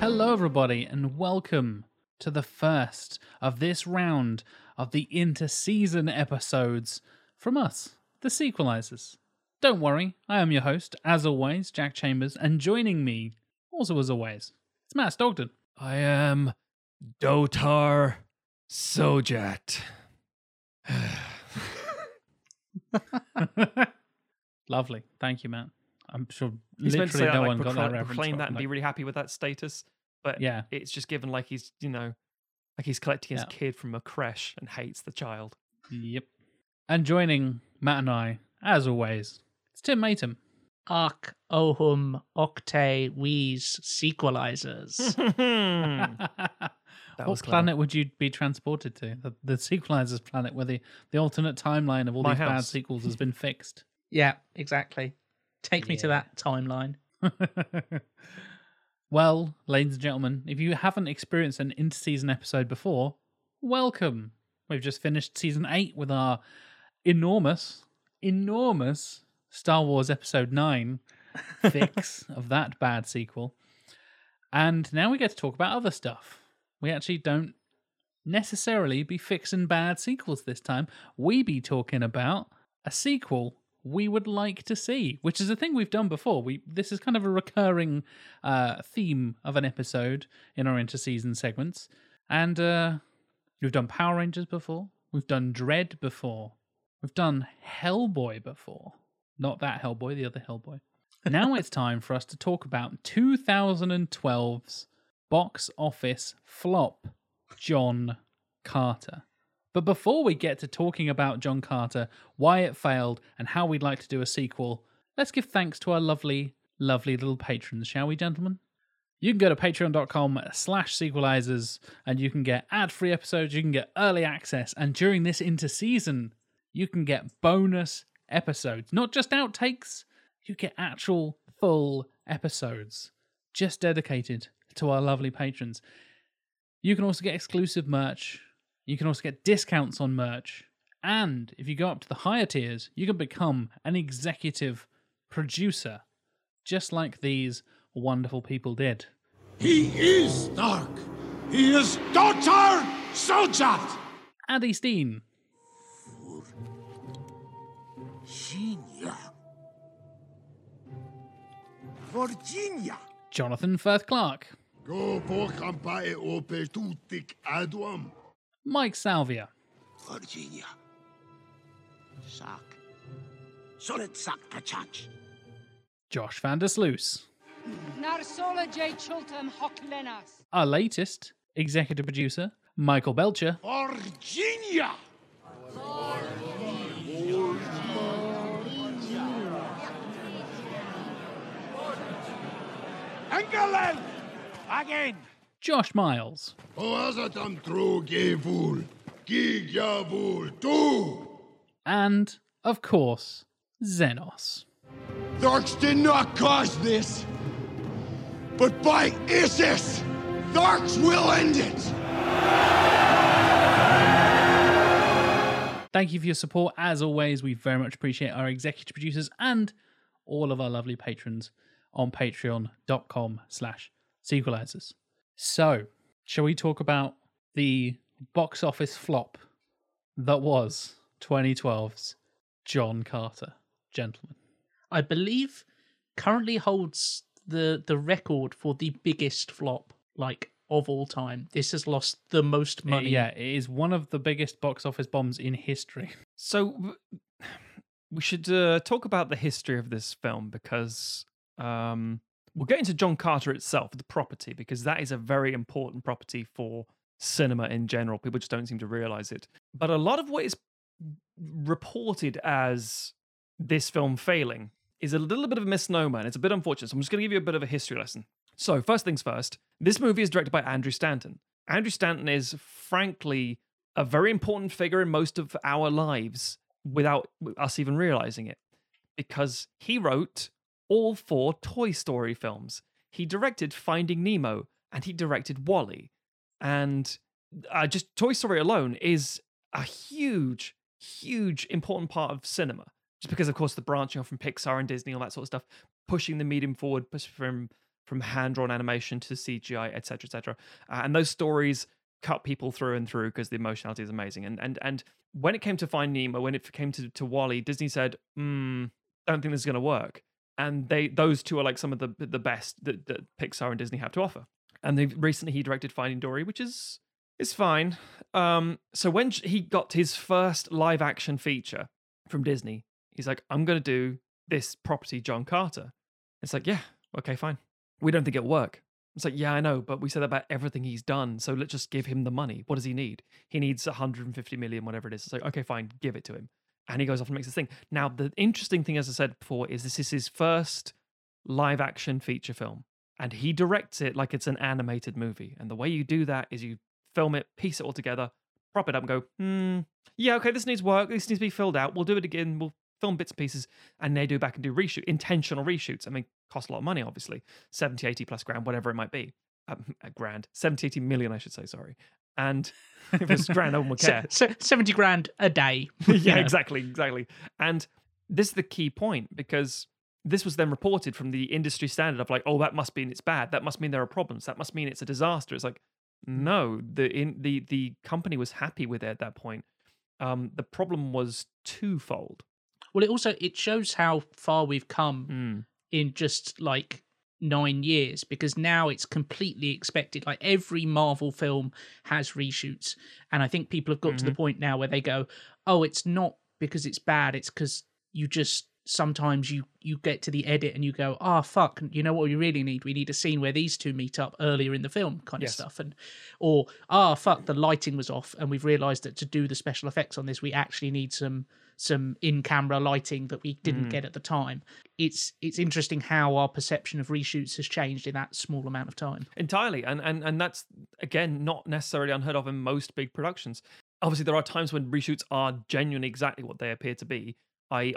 Hello, everybody, and welcome to the first of this round of the inter-season episodes from us, the Sequelizers. Don't worry, I am your host, as always, Jack Chambers, and joining me, also as always, it's Matt Stogden. I am Dotar Sojat. Lovely, thank you, Matt. I'm sure He's meant to literally say no that, one like, got that proclaim, reference. proclaim that and I'm be really happy with that status. But Yeah. it's just given like he's, you know, like he's collecting his Yeah. kid from a creche and hates the child. Yep. And joining Matt and I, as always, it's Tim Matum. Arc Ohum Octe Wheeze Sequelizers. That what was clever. planet would you be transported to? The, the sequelizers planet where the, the alternate timeline of all My these bad sequels has been fixed. yeah, exactly. Take me to that timeline. well, ladies and gentlemen, if you haven't experienced an interseason episode before, welcome. We've just finished season eight with our enormous, enormous Star Wars Episode 9 fix of that bad sequel. And now we get to talk about other stuff. We actually don't necessarily be fixing bad sequels this time. We be talking about a sequel we would like to see, which is a thing we've done before. We this is kind of a recurring uh, theme of an episode in our interseason segments, and uh, we've done Power Rangers before. We've done Dread before. We've done Hellboy before. Not that Hellboy, the other Hellboy. Now it's time for us to talk about 2012's box office flop, John Carter. But before we get to talking about John Carter, why it failed, and how we'd like to do a sequel, let's give thanks to our lovely, lovely little patrons, shall we, gentlemen? You can go to patreon.com slash sequelizers and you can get ad-free episodes, you can get early access, and during this interseason, you can get bonus episodes. Not just outtakes, you get actual full episodes just dedicated to our lovely patrons. You can also get exclusive merch. You can also get discounts on merch. And if you go up to the higher tiers, you can become an executive producer, just like these wonderful people did. He is dark. He is Dotar Sojat. Addy Steen, Virginia. Virginia. Jonathan Firth Clark, Go po campae ope tutic aduam. Mike Salvia, Virginia. Sak. Solid sak pachach. Josh van der Sluis, Narsola J. Chultam Hocklenas. our latest executive producer, Michael Belcher, Virginia. Engelen. Again. Josh Miles, Oazatam tro gevul. Gigyavul tu. and, of course, Xenos. Tharks did not cause this. But by Issus, Tharks will end it. Thank you for your support. As always, we very much appreciate our executive producers and all of our lovely patrons on patreon.com slash sequelizers. So, shall we talk about the box office flop that was 2012's John Carter, gentlemen? I believe currently holds the the record for the biggest flop like of all time. This has lost the most money. Yeah, it is one of the biggest box office bombs in history. So we should uh, talk about the history of this film because um, we'll get into John Carter itself, the property, because that is a very important property for cinema in general. People just don't seem to realize it. But a lot of what is reported as this film failing is a little bit of a misnomer and it's a bit unfortunate. So I'm just going to give you a bit of a history lesson. So, first things first, this movie is directed by Andrew Stanton. Andrew Stanton is frankly a very important figure in most of our lives without us even realizing it because he wrote all four Toy Story films. he directed Finding Nemo and he directed WALL-E. And uh, just Toy Story alone is a huge, huge important part of cinema. Just because, of course, the branching off from Pixar and Disney, all that sort of stuff, pushing the medium forward, push from from hand drawn animation to CGI, etc., etc. Uh, and those stories cut people through and through because the emotionality is amazing. And and and when it came to Find Nemo, when it came to to WALL-E, Disney said, mm, "Don't think this is going to work." And they those two are like some of the the best that, that Pixar and Disney have to offer. And they recently he directed Finding Dory, which is is fine. Um, so when he got his first live action feature from Disney, he's like, "I'm going to do this property, John Carter." It's like, yeah, okay, fine. We don't think it'll work. It's like, yeah, I know, but we said about everything he's done. So let's just give him the money. What does he need? He needs 150 million, whatever it is. It's like, okay, fine, give it to him. And he goes off and makes this thing. Now, the interesting thing, as I said before, is this is his first live action feature film. And he directs it like it's an animated movie. And the way you do that is you film it, piece it all together, prop it up, and go, hmm, yeah, okay, this needs work. This needs to be filled out. We'll do it again. We'll film bits and pieces. And they do back and do reshoot, intentional reshoots. I mean, cost a lot of money, obviously 70, 80 plus grand, whatever it might be. Um, a grand, 70, 80 million, I should say, sorry. And if it's grand, no one care. Se- se- 70 grand a day. yeah, exactly, exactly. And this is the key point because this was then reported from the industry standard of like, oh, that must mean it's bad. That must mean there are problems. That must mean it's a disaster. It's like, no, the in the the company was happy with it at that point. Um, the problem was twofold. Well, it also it shows how far we've come Mm. in just like nine years because now it's completely expected. Like every Marvel film has reshoots, and I think people have got to the mm-hmm. point now where they go, "Oh, it's not because it's bad; it's because you just." Sometimes you you get to the edit and you go, ah, fuck. You know what we really need? We need a scene where these two meet up earlier in the film, kind Yes. of stuff. And or ah, fuck, the lighting was off, and we've realised that to do the special effects on this, we actually need some some in camera lighting that we didn't get at the time. It's it's interesting how our perception of reshoots has changed in that small amount of time. entirely and and and that's again not necessarily unheard of in most big productions obviously there are times when reshoots are genuinely exactly what they appear to be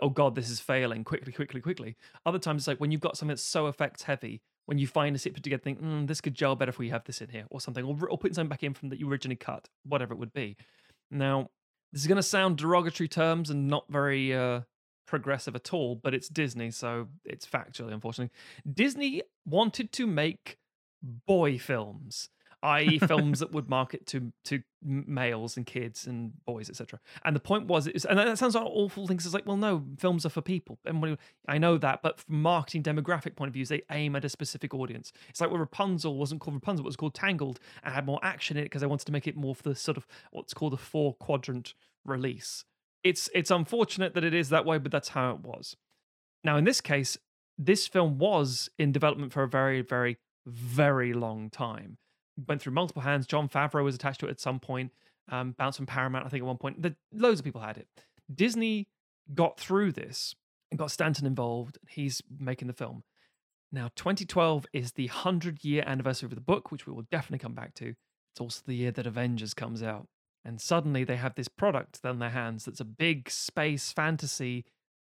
oh god this is failing quickly quickly quickly. Other times it's like when you've got something that's so effects heavy when you find a sit put together think mm, this could gel better if we have this in here or something or, or put something back in from that you originally cut whatever it would be. Now this is going to sound derogatory terms and not very uh progressive at all but it's disney so it's factually unfortunately. Disney wanted to make boy films, i.e., films that would market to to males and kids and boys, etc. And the point was, it's, and that sounds like awful things. It's like, well, no, films are for people. And I know that, but from marketing demographic point of view, they aim at a specific audience. It's like when Rapunzel wasn't called Rapunzel, it was called Tangled, and had more action in it because they wanted to make it more for the sort of what's called a four quadrant release. It's it's unfortunate that it is that way, but that's how it was. Now, in this case, this film was in development for a very, very, very long time. Went through multiple hands. Jon Favreau was attached to it at some point. Um, bounced from Paramount, I think, at one point. The, loads of people had it. Disney got through this and got Stanton involved. He's making the film. Now, 2012 is the 100 year anniversary of the book, which we will definitely come back to. It's also the year that Avengers comes out. And suddenly they have this product in their hands that's a big space fantasy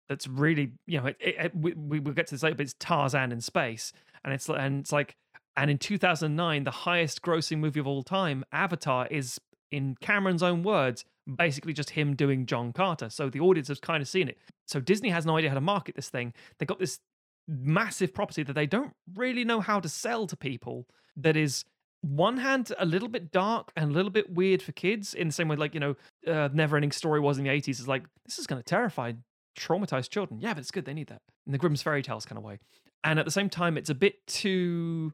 that's really, you know, it, it, it- we, we will get to this later, but it's Tarzan in space. And it's, and it's like, and in 2009, the highest grossing movie of all time, Avatar, is, in Cameron's own words, basically just him doing John Carter. So the audience has kind of seen it. So Disney has no idea how to market this thing. They got this massive property that they don't really know how to sell to people that is one hand a little bit dark and a little bit weird for kids in the same way like you know uh, never ending story was in the 80s is like this is going to terrify traumatized children yeah but it's good they need that in the grimm's fairy tales kind of way and at the same time it's a bit too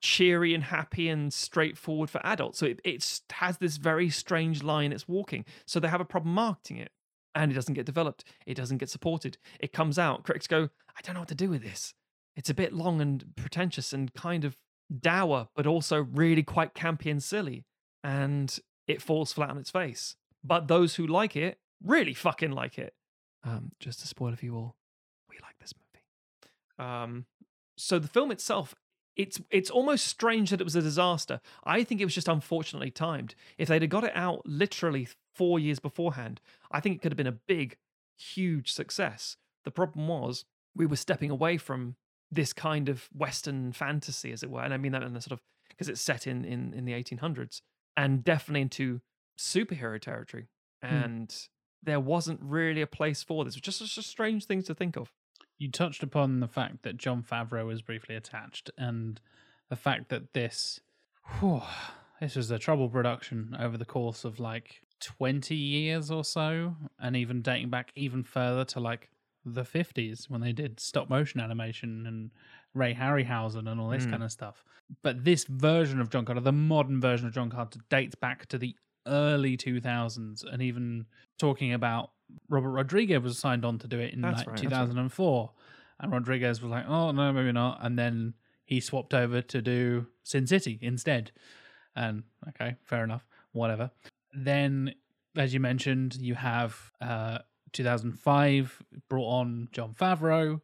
cheery and happy and straightforward for adults so it it's, has this very strange line it's walking so they have a problem marketing it and it doesn't get developed it doesn't get supported it comes out critics go i don't know what to do with this it's a bit long and pretentious and kind of dour, but also really quite campy and silly. And it falls flat on its face. But those who like it really fucking like it. Um, just to spoil for you all, we like this movie. Um, so the film itself, it's it's almost strange that it was a disaster. I think it was just unfortunately timed. If they'd have got it out literally four years beforehand, I think it could have been a big, huge success. The problem was we were stepping away from this kind of Western fantasy, as it were. And I mean that in the sort of because it's set in in in the 1800s, and definitely into superhero territory. Hmm. And there wasn't really a place for this, which is just a strange thing to think of. You touched upon the fact that Jon Favreau was briefly attached, and the fact that this, whew, this was a trouble production over the course of like twenty years or so, and even dating back even further to like the fifties when they did stop motion animation and Ray Harryhausen and all this Mm. kind of stuff. But this version of John Carter, the modern version of John Carter, dates back to the early two thousands, and even talking about Robert Rodriguez was signed on to do it in That's like right, that's right. 2004 and Rodriguez was like oh no maybe not and then he swapped over to do Sin City instead and okay fair enough whatever then as you mentioned you have uh 2005 brought on Jon Favreau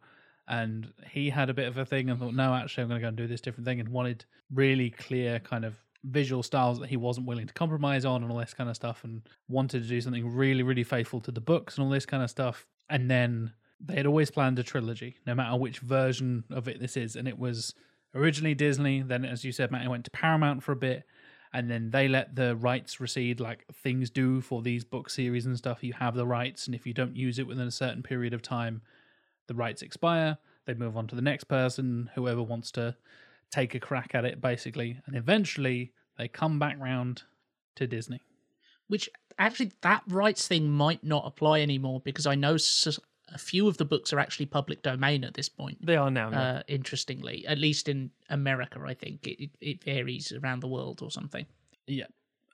and he had a bit of a thing and thought no actually I'm going to go and do this different thing and wanted really clear kind of visual styles that he wasn't willing to compromise on and all this kind of stuff and wanted to do something really really faithful to the books and all this kind of stuff. And then they had always planned a trilogy no matter which version of it this is. And it was originally disney then as you said matt it went to paramount for a bit and then they let the rights recede like things do for these book series and stuff. You have the rights and if you don't use it within a certain period of time the rights expire. They move on to the next person whoever wants to take a crack at it basically and eventually they come back round to disney which actually that rights thing might not apply anymore because I know a few of the books are actually public domain at this point. They are now. yeah. Uh, interestingly, at least in America, I think it, it, it varies around the world or something. Yeah.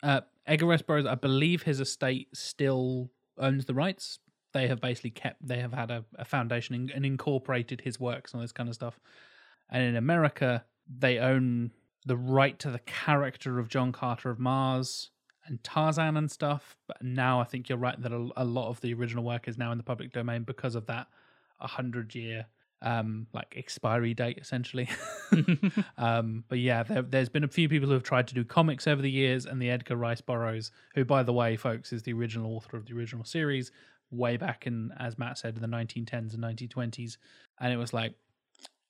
Uh, Edgar Rice Burroughs, I believe his estate still owns the rights. They have basically kept, they have had a, a foundation and, and incorporated his works and all this kind of stuff. And in America, they own the right to the character of John Carter of Mars and Tarzan and stuff. But now I think you're right that a, a lot of the original work is now in the public domain because of that 100 year um like expiry date essentially um but yeah there, there's been a few people who have tried to do comics over the years and the edgar rice burroughs who by the way folks is the original author of the original series way back in as matt said in the 1910s and 1920s and it was like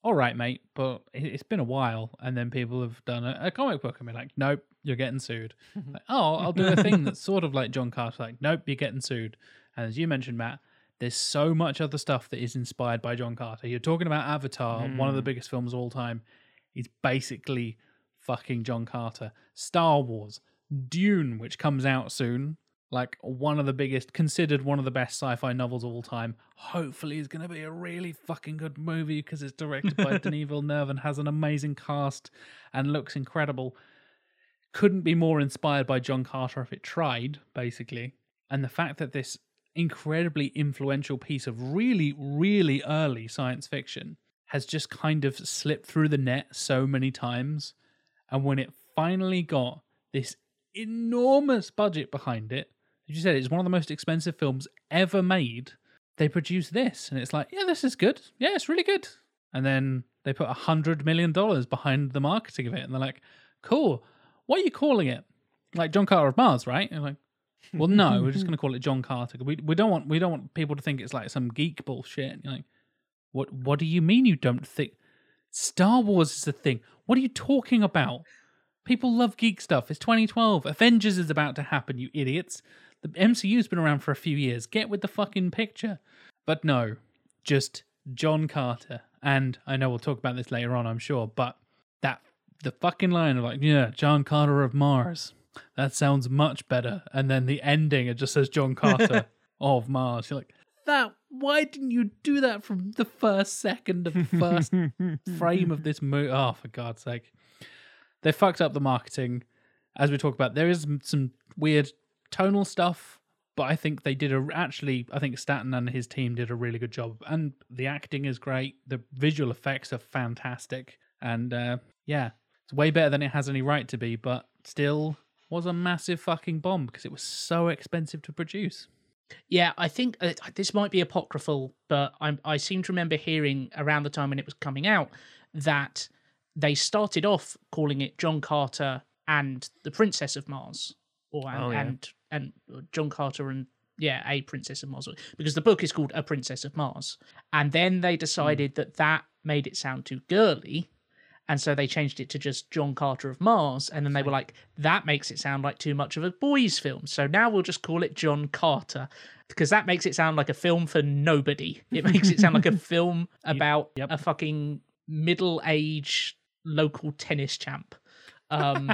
all right mate but it- it's been a while and then people have done a, a comic book and be like nope you're getting sued like, oh i'll do a thing that's sort of like john carter like nope you're getting sued and as you mentioned matt there's so much other stuff that is inspired by John Carter. You're talking about Avatar, one of the hmm. biggest films of all time. It's basically fucking John Carter. Star Wars, Dune, which comes out soon, like one of the biggest, considered one of the best sci-fi novels of all time. Hopefully, is going to be a really fucking good movie because it's directed by Denis Villeneuve and has an amazing cast and looks incredible. Couldn't be more inspired by John Carter if it tried, basically. And the fact that this incredibly influential piece of really, really early science fiction has just kind of slipped through the net so many times. And when it finally got this enormous budget behind it, you said, it's one of the most expensive films ever made. They produced this, and it's like, yeah, this is good. Yeah, it's really good. And then they put a hundred million dollars behind the marketing of it, and they're like, cool. What are you calling it? Like John Carter of Mars, right? And like, well, no, we're just going to call it John Carter. We we don't want we don't want people to think it's like some geek bullshit. And you're like, what what do you mean you don't think Star Wars is a thing? What are you talking about? People love geek stuff. It's 2012. Avengers is about to happen, you idiots. The MCU's been around for a few years. Get with the fucking picture. But no, just John Carter. And I know we'll talk about this later on, I'm sure, but that the fucking line of like, yeah, John Carter of Mars. That sounds much better. And then the ending, it just says John Carter of Mars. You're like, that why didn't you do that from the first second of the first frame of this movie? Oh, for God's sake. They fucked up the marketing. As we talk about, there is some weird tonal stuff, but I think they did a actually. I think Stanton and his team did a really good job, and the acting is great. The visual effects are fantastic, and uh, yeah, it's way better than it has any right to be. But still, was a massive fucking bomb because it was so expensive to produce. Yeah, I think uh, this might be apocryphal, but I, I seem to remember hearing around the time when it was coming out that they started off calling it John Carter and the Princess of Mars, or and Oh, yeah. and, and John Carter and yeah, a Princess of Mars, because the book is called A Princess of Mars, and then they decided that that made it sound too girly. And so they changed it to just John Carter of Mars. And then they were like, that makes it sound like too much of a boys' film. So now we'll just call it John Carter because that makes it sound like a film for nobody. It makes it sound like a film about Yep. a fucking middle aged local tennis champ. Um,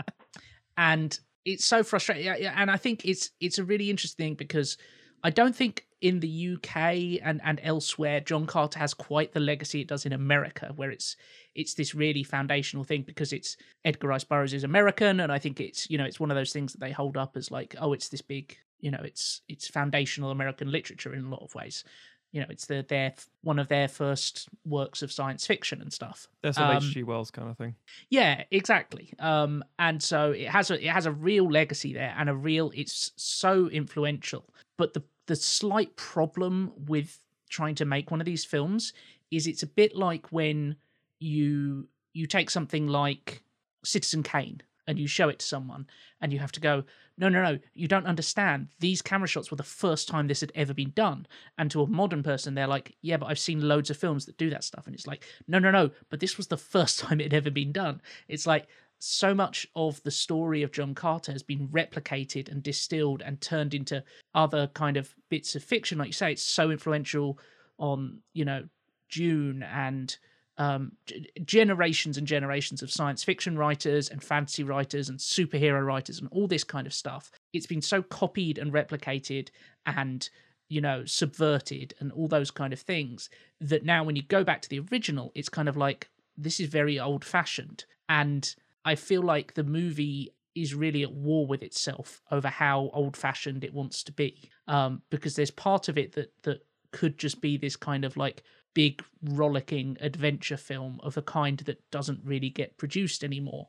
and it's so frustrating. And I think it's it's a really interesting thing because I don't think in the UK and and elsewhere John Carter has quite the legacy it does in America, where it's it's this really foundational thing because it's Edgar Rice Burroughs is American, and I think it's you know it's one of those things that they hold up as like oh it's this big you know it's it's foundational American literature in a lot of ways. You know, it's the their one of their first works of science fiction and stuff. That's an Um, H.G. Wells kind of thing. Yeah, exactly. Um, and so it has a it has a real legacy there, and a real it's so influential. But the the slight problem with trying to make one of these films is it's a bit like when you you take something like Citizen Kane and you show it to someone and you have to go no no no you don't understand. These camera shots were the first time this had ever been done. And to a modern person they're like yeah but i've seen loads of films that do that stuff. And it's like no no no but this was the first time it had ever been done. It's like so much of the story of john carter has been replicated and distilled and turned into other kind of bits of fiction. Like you say it's so influential on you know Dune and um, g- generations and generations of science fiction writers and fantasy writers and superhero writers and all this kind of stuff. It's been so copied and replicated and you know subverted and all those kind of things that now when you go back to the original, it's kind of like this is very old fashioned. And I feel like the movie is really at war with itself over how old fashioned it wants to be. Um, because there's part of it that that could just be this kind of like big rollicking adventure film of a kind that doesn't really get produced anymore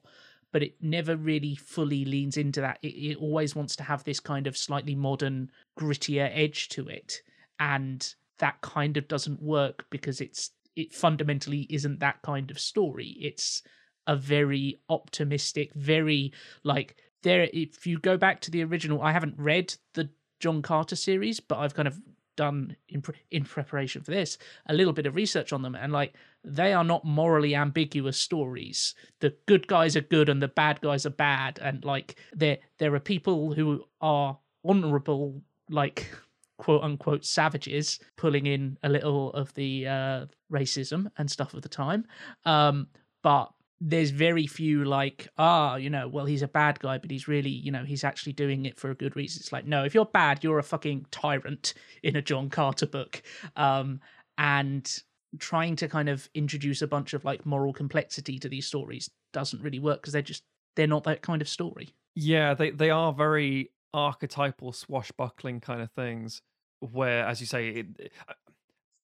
but it never really fully leans into that. It, it always wants to have this kind of slightly modern grittier edge to it and that kind of doesn't work because it's it fundamentally isn't that kind of story. It's a very optimistic very like there if you go back to the original i haven't read the john carter series but i've kind of done in pre- in preparation for this a little bit of research on them and like they are not morally ambiguous stories. The good guys are good and the bad guys are bad and like there there are people who are honorable like quote unquote savages pulling in a little of the uh racism and stuff of the time um but there's very few like ah you know well he's a bad guy but he's really you know he's actually doing it for a good reason it's like no if you're bad you're a fucking tyrant in a john carter book um and trying to kind of introduce a bunch of like moral complexity to these stories doesn't really work because they're just they're not that kind of story Yeah, they they are very archetypal, swashbuckling kind of things. Where, as you say, it, uh,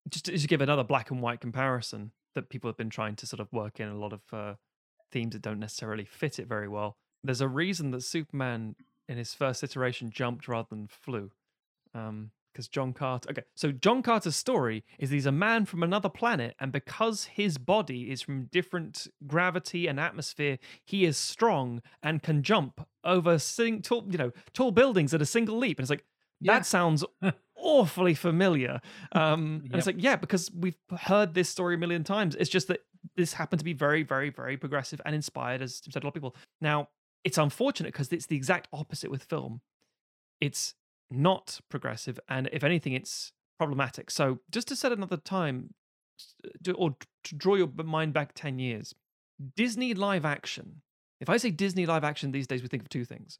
just to give another black and white comparison that people have been trying to sort of work in a lot of uh, themes that don't necessarily fit it very well. There's a reason that Superman in his first iteration jumped rather than flew. Um, because John Carter. Okay, so John Carter's story is he's a man from another planet, and because his body is from different gravity and atmosphere, he is strong and can jump over sing, tall, you know, tall buildings at a single leap. And it's like Yeah. that sounds awfully familiar. Um, and it's like yeah, because we've heard this story a million times. It's just that this happened to be very, very, very progressive and inspired, as said a lot of people. Now it's unfortunate because it's the exact opposite with film. It's not progressive, and if anything, it's problematic. So, just to set another time, or to draw your mind back 10 years, Disney live action. If I say Disney live action these days, we think of two things.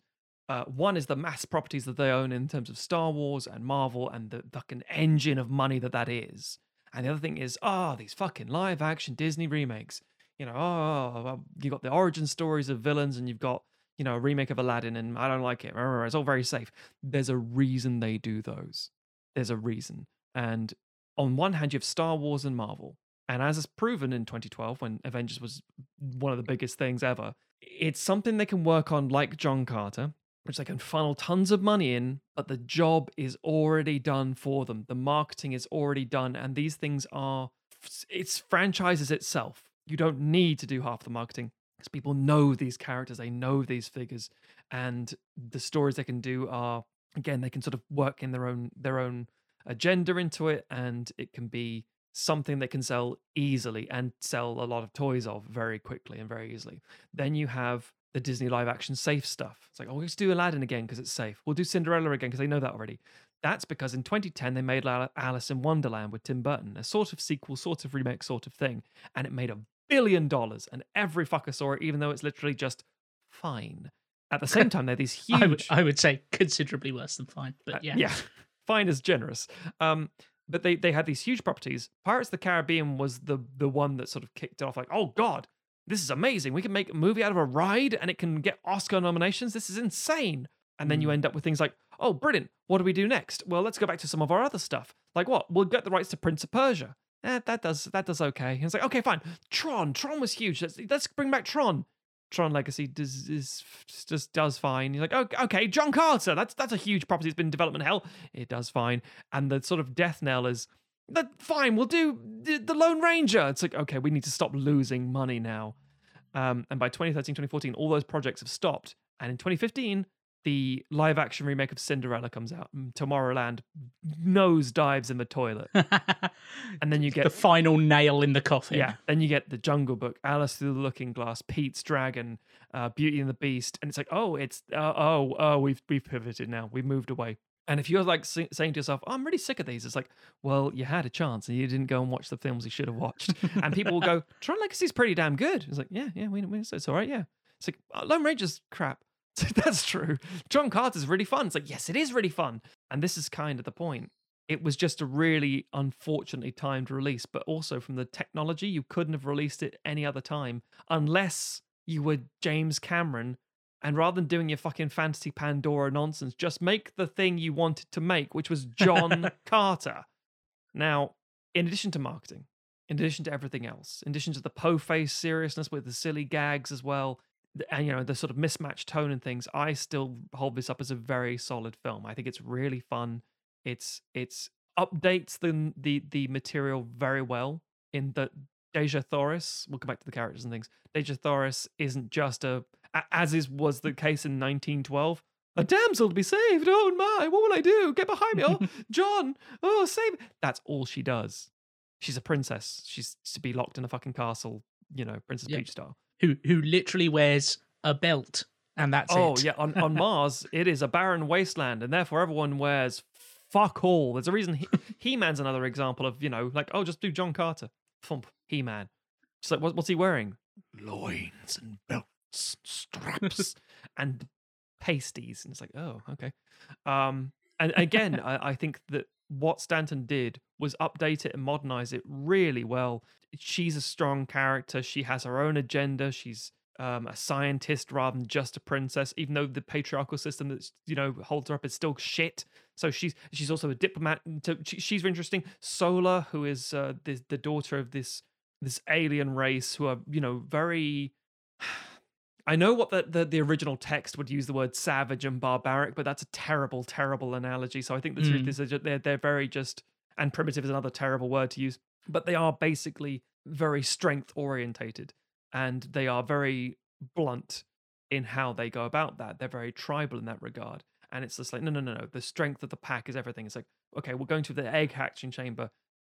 Uh, one is the mass properties that they own in terms of Star Wars and Marvel and the fucking engine of money that that is. And the other thing is, ah, these fucking live action Disney remakes. You know, oh, well, you got the origin stories of villains and you've got you know, a remake of Aladdin and I don't like it. It's all very safe. There's a reason they do those. There's a reason. And on one hand, you have Star Wars and Marvel. And as is proven in 2012, when Avengers was one of the biggest things ever, it's something they can work on like John Carter, which they can funnel tons of money in, but the job is already done for them. The marketing is already done. And these things are, it's franchises itself. You don't need to do half the marketing because people know these characters, they know these figures, and the stories they can do are again they can sort of work in their own their own agenda into it, and it can be something that can sell easily and sell a lot of toys of very quickly and very easily. Then you have the Disney live action safe stuff. It's like, oh, let's do Aladdin again because it's safe. We'll do Cinderella again because they know that already. That's because in 2010 they made Alice in Wonderland with Tim Burton, a sort of sequel, sort of remake, sort of thing, and it made a billion dollars, and every fucker saw it, even though it's literally just fine. At the same time, they're these huge. I would, I would say considerably worse than fine, but Uh, yeah. yeah, fine is generous. Um, but they they had these huge properties. Pirates of the Caribbean was the the one that sort of kicked it off. Like, oh god, this is amazing. We can make a movie out of a ride, and it can get Oscar nominations. This is insane. And then you end up with things like, oh, brilliant. What do we do next? Well, let's go back to some of our other stuff. Like what? We'll get the rights to Prince of Persia. Eh, that does that does okay. And it's like, okay, fine. Tron, Tron was huge. Let's let's bring back Tron. Tron Legacy does is just does fine. You're like, okay, okay, John Carter. That's that's a huge property. It's been in development hell. It does fine. And the sort of death knell is that fine. We'll do the, the Lone Ranger. It's like, okay, we need to stop losing money now. Um, and by 2013, 2014, all those projects have stopped. And in 2015, the live action remake of Cinderella comes out. and Tomorrowland nose dives in the toilet. And then you get the final nail in the coffin. yeah. Then you get the Jungle Book, Alice Through the Looking Glass, Pete's Dragon, uh, Beauty and the Beast, and it's like, oh, it's uh, oh oh we've we've pivoted now, we've moved away. And if you're like saying to yourself, oh, I'm really sick of these, it's like, well, you had a chance and you didn't go and watch the films you should have watched. and people will go, Tron Legacy's pretty damn good. It's like, yeah, yeah, we, we it's all right, yeah. It's like "Oh, Lone Ranger's crap. Like, That's true. John Carter's really fun. It's like, yes, it is really fun. And this is kind of the point it was just a really unfortunately timed release, but also from the technology, you couldn't have released it any other time unless you were James Cameron. And rather than doing your fucking fantasy Pandora nonsense, just make the thing you wanted to make, which was John Carter. Now, in addition to marketing, in addition to everything else, in addition to the po face seriousness with the silly gags as well, and you know the sort of mismatched tone and things, I still hold this up as a very solid film. I think it's really fun. It's it's updates the the the material very well in that Dejah Thoris. We'll come back to the characters and things. Dejah Thoris isn't just a- as is was the mm. case in 1912. A damsel to be saved. Oh my! What will I do? Get behind me! Oh, John! Oh, save! That's all she does. She's a princess. She's to be locked in a fucking castle. You know, Princess Yep. Peach style. Who who literally wears a belt and that's it? oh it. yeah, on, on Mars it is a barren wasteland, and therefore everyone wears fuck all. There's a reason he, He-Man's another example of you know like oh just do John Carter, thump He-Man. Just like what, what's he wearing? Loins and straps, and pasties, and it's like oh okay. Um, and again, I, I think that what Stanton did was update it and modernize it really well. She's a strong character. She has her own agenda. She's um, a scientist rather than just a princess. Even though the patriarchal system that you know holds her up is still shit. So she's she's also a diplomat. So she, she's interesting. Sola, who is uh, the the daughter of this this alien race, who are you know very. I know what the, the, the original text would use the word savage and barbaric, but that's a terrible, terrible analogy. So I think the truth Mm. is that they're they're very just and primitive is another terrible word to use, but they are basically very strength orientated and they are very blunt in how they go about that. They're very tribal in that regard. And it's just like, no, no, no, no. The strength of the pack is everything. It's like, okay, we're going to the egg hatching chamber.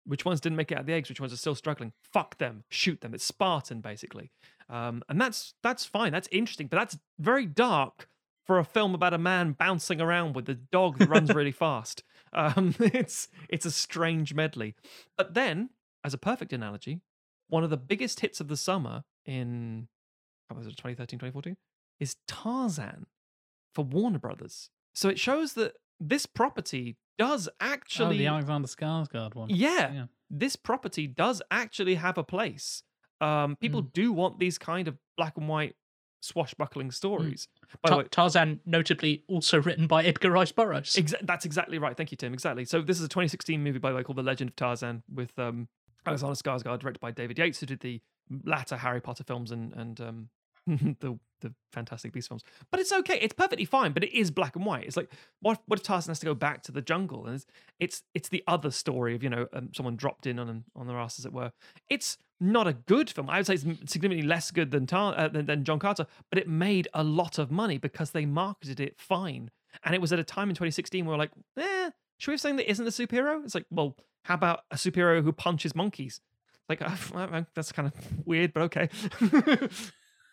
Which ones didn't make it out of the eggs? Which ones are still struggling? Fuck them. Shoot them. It's Spartan, basically. Um, and that's that's fine. That's interesting, but that's very dark for a film about a man bouncing around with a dog that runs really fast. Um, it's it's a strange medley. But then, as a perfect analogy, one of the biggest hits of the summer in what was it 2013 2014 is Tarzan for Warner Brothers. So it shows that this property does actually. Oh, the Alexander Skarsgård one. yeah, Yeah. this property does actually have a place. Um, people do want these kind of black and white swashbuckling stories. By the Ta- way, Tarzan, notably also written by Edgar Rice Burroughs. Exa- that's exactly right. Thank you, Tim. Exactly. So this is a 2016 movie, by the way, called The Legend of Tarzan, with um, Alexander Skarsgård, directed by David Yates, who did the latter Harry Potter films and and um, the the Fantastic Beast films. But it's okay. It's perfectly fine. But it is black and white. It's like what what if Tarzan has to go back to the jungle? And it's it's, it's the other story of you know um, someone dropped in on on their ass, as it were. It's not a good film. I would say it's significantly less good than Tar- uh, than, than John Carter, but it made a lot of money because they marketed it fine. And it was at a time in 2016 where we're like, eh, should we have something that isn't a superhero? It's like, well, how about a superhero who punches monkeys? Like uh, that's kind of weird, but okay.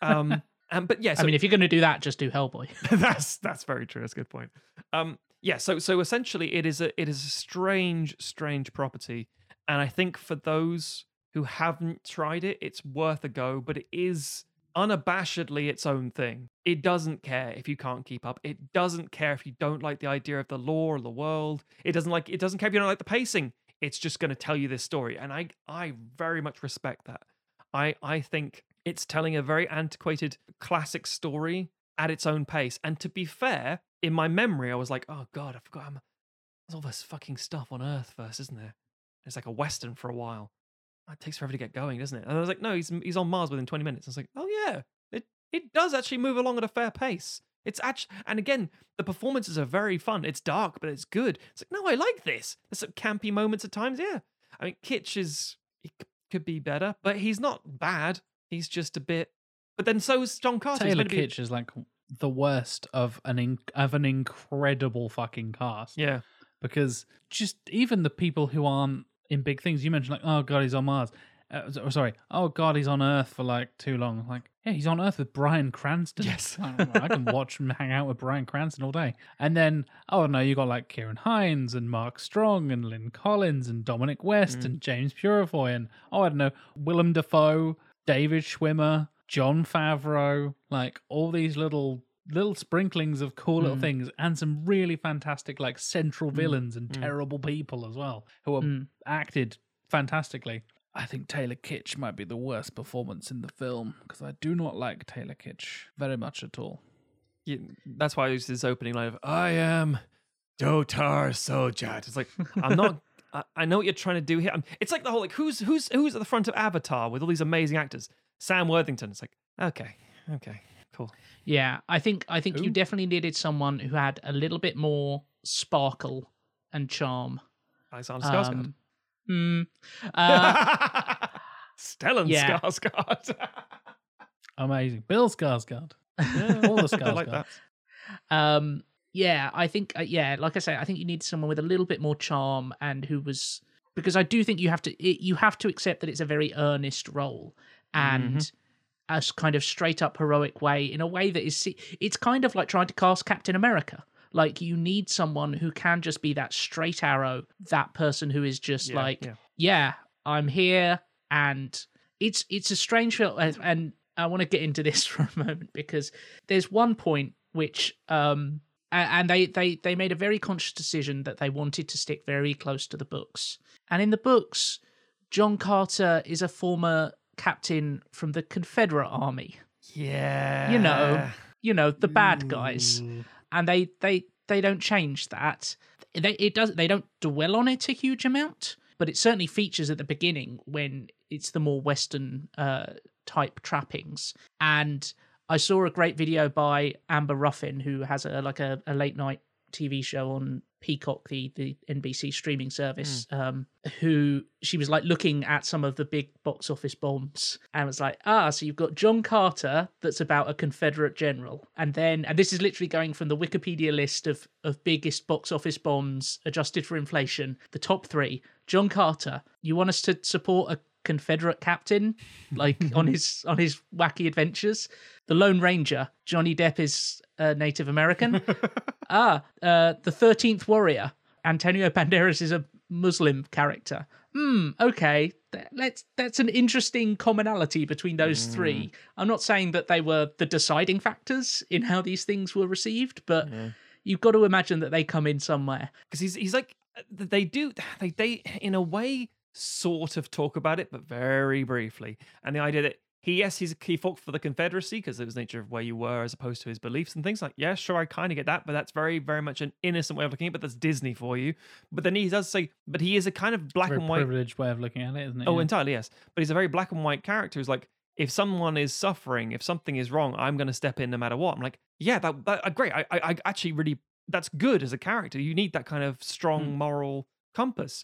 um, um, but yeah, so I mean, if you're going to do that, just do Hellboy. that's that's very true. That's a good point. Um, yeah. So so essentially, it is a it is a strange strange property, and I think for those who haven't tried it, it's worth a go. But it is unabashedly its own thing. It doesn't care if you can't keep up. It doesn't care if you don't like the idea of the lore or the world. It doesn't like it doesn't care if you don't like the pacing. It's just going to tell you this story, and I I very much respect that. I I think it's telling a very antiquated classic story at its own pace. And to be fair, in my memory, I was like, oh god, I forgot. I'm, there's all this fucking stuff on Earth first, isn't there? It's like a western for a while. It takes forever to get going, doesn't it? And I was like, no, he's he's on Mars within 20 minutes. I was like, oh yeah, it it does actually move along at a fair pace. It's actually, and again, the performances are very fun. It's dark, but it's good. It's like, no, I like this. There's some campy moments at times. Yeah, I mean, Kitsch is he could be better, but he's not bad. He's just a bit. But then so is John Carter. Taylor be- Kitsch is like the worst of an in- of an incredible fucking cast. Yeah, because just even the people who aren't in big things, you mentioned like, oh god, he's on Mars. Uh, sorry, oh god, he's on Earth for like too long. Like, yeah, he's on Earth with Bryan Cranston. Yes. I, I can watch him hang out with Bryan Cranston all day. And then, oh no, you got like Ciarán Hinds and Mark Strong and Lynn Collins and Dominic West Mm. and James Purefoy and oh I don't know, Willem Dafoe, David Schwimmer, Jon Favreau, like all these little little sprinklings of cool little Mm. things and some really fantastic like central Mm. villains and Mm. terrible people as well who are Mm. acted fantastically. I think Taylor Kitsch might be the worst performance in the film because I do not like Taylor Kitsch very much at all. yeah that's why I used this opening line of "I am Dotar Sojat." It's like I'm not. I, I know what you're trying to do here. I'm, it's like the whole like who's who's who's at the front of Avatar with all these amazing actors. Sam Worthington. It's like okay, okay, cool. Yeah, I think I think you definitely needed someone who had a little bit more sparkle and charm. Alexander Skarsgård. Um, mm, uh, Stellan yeah. Skarsgård. Amazing. Bill Skarsgård. yeah, All the I like that. um, yeah, I think uh, yeah, like I say, I think you need someone with a little bit more charm and who was because I do think you have to it, you have to accept that it's a very earnest role and a kind of straight up heroic way in a way that is it's kind of like trying to cast Captain America. Like you need someone who can just be that straight arrow, that person who is just Yeah, like, yeah. yeah, I'm here, and it's it's a strange film, and- I want to get into this for a moment because there's one point which um and they they they made a very conscious decision that they wanted to stick very close to the books, and in the books, John Carter is a former captain from the Confederate Army, Yeah. you know, you know the bad guys and they they they don't change that. They it does they don't dwell on it a huge amount, but it certainly features at the beginning when it's the more Western uh, type trappings. And I saw a great video by Amber Ruffin, who has a like a, a late night TV show on Peacock, the the NBC streaming service. Um, who she was like looking at some of the big box office bombs and was like, ah, so you've got John Carter, that's about a Confederate general, and then and this is literally going from the Wikipedia list of of biggest box office bombs adjusted for inflation. The top three: John Carter. You want us to support a Confederate captain, like on his on his wacky adventures. The Lone Ranger, Johnny Depp is uh, Native American. ah, uh, the Thirteenth Warrior, Antonio Banderas is a Muslim character. Hmm. Okay, let's that's an interesting commonality between those three. I'm not saying that they were the deciding factors in how these things were received, but you've got to imagine that they come in somewhere. because he's he's like they do they they in a way sort of talk about it, but very briefly. And the idea that he yes he's he fought for the Confederacy because it was the nature of where you were as opposed to his beliefs and things like yeah sure I kind of get that, but that's very very much an innocent way of looking at it. But that's Disney for you. But then he does say, but he is a kind of black and white privileged way of looking at it, isn't it? Oh, Yeah. entirely, yes. But he's a very black and white character who's like, if someone is suffering, if something is wrong, I'm going to step in no matter what. I'm like, yeah, that, that uh, great. I, I, I actually really, that's good as a character. You need that kind of strong moral compass.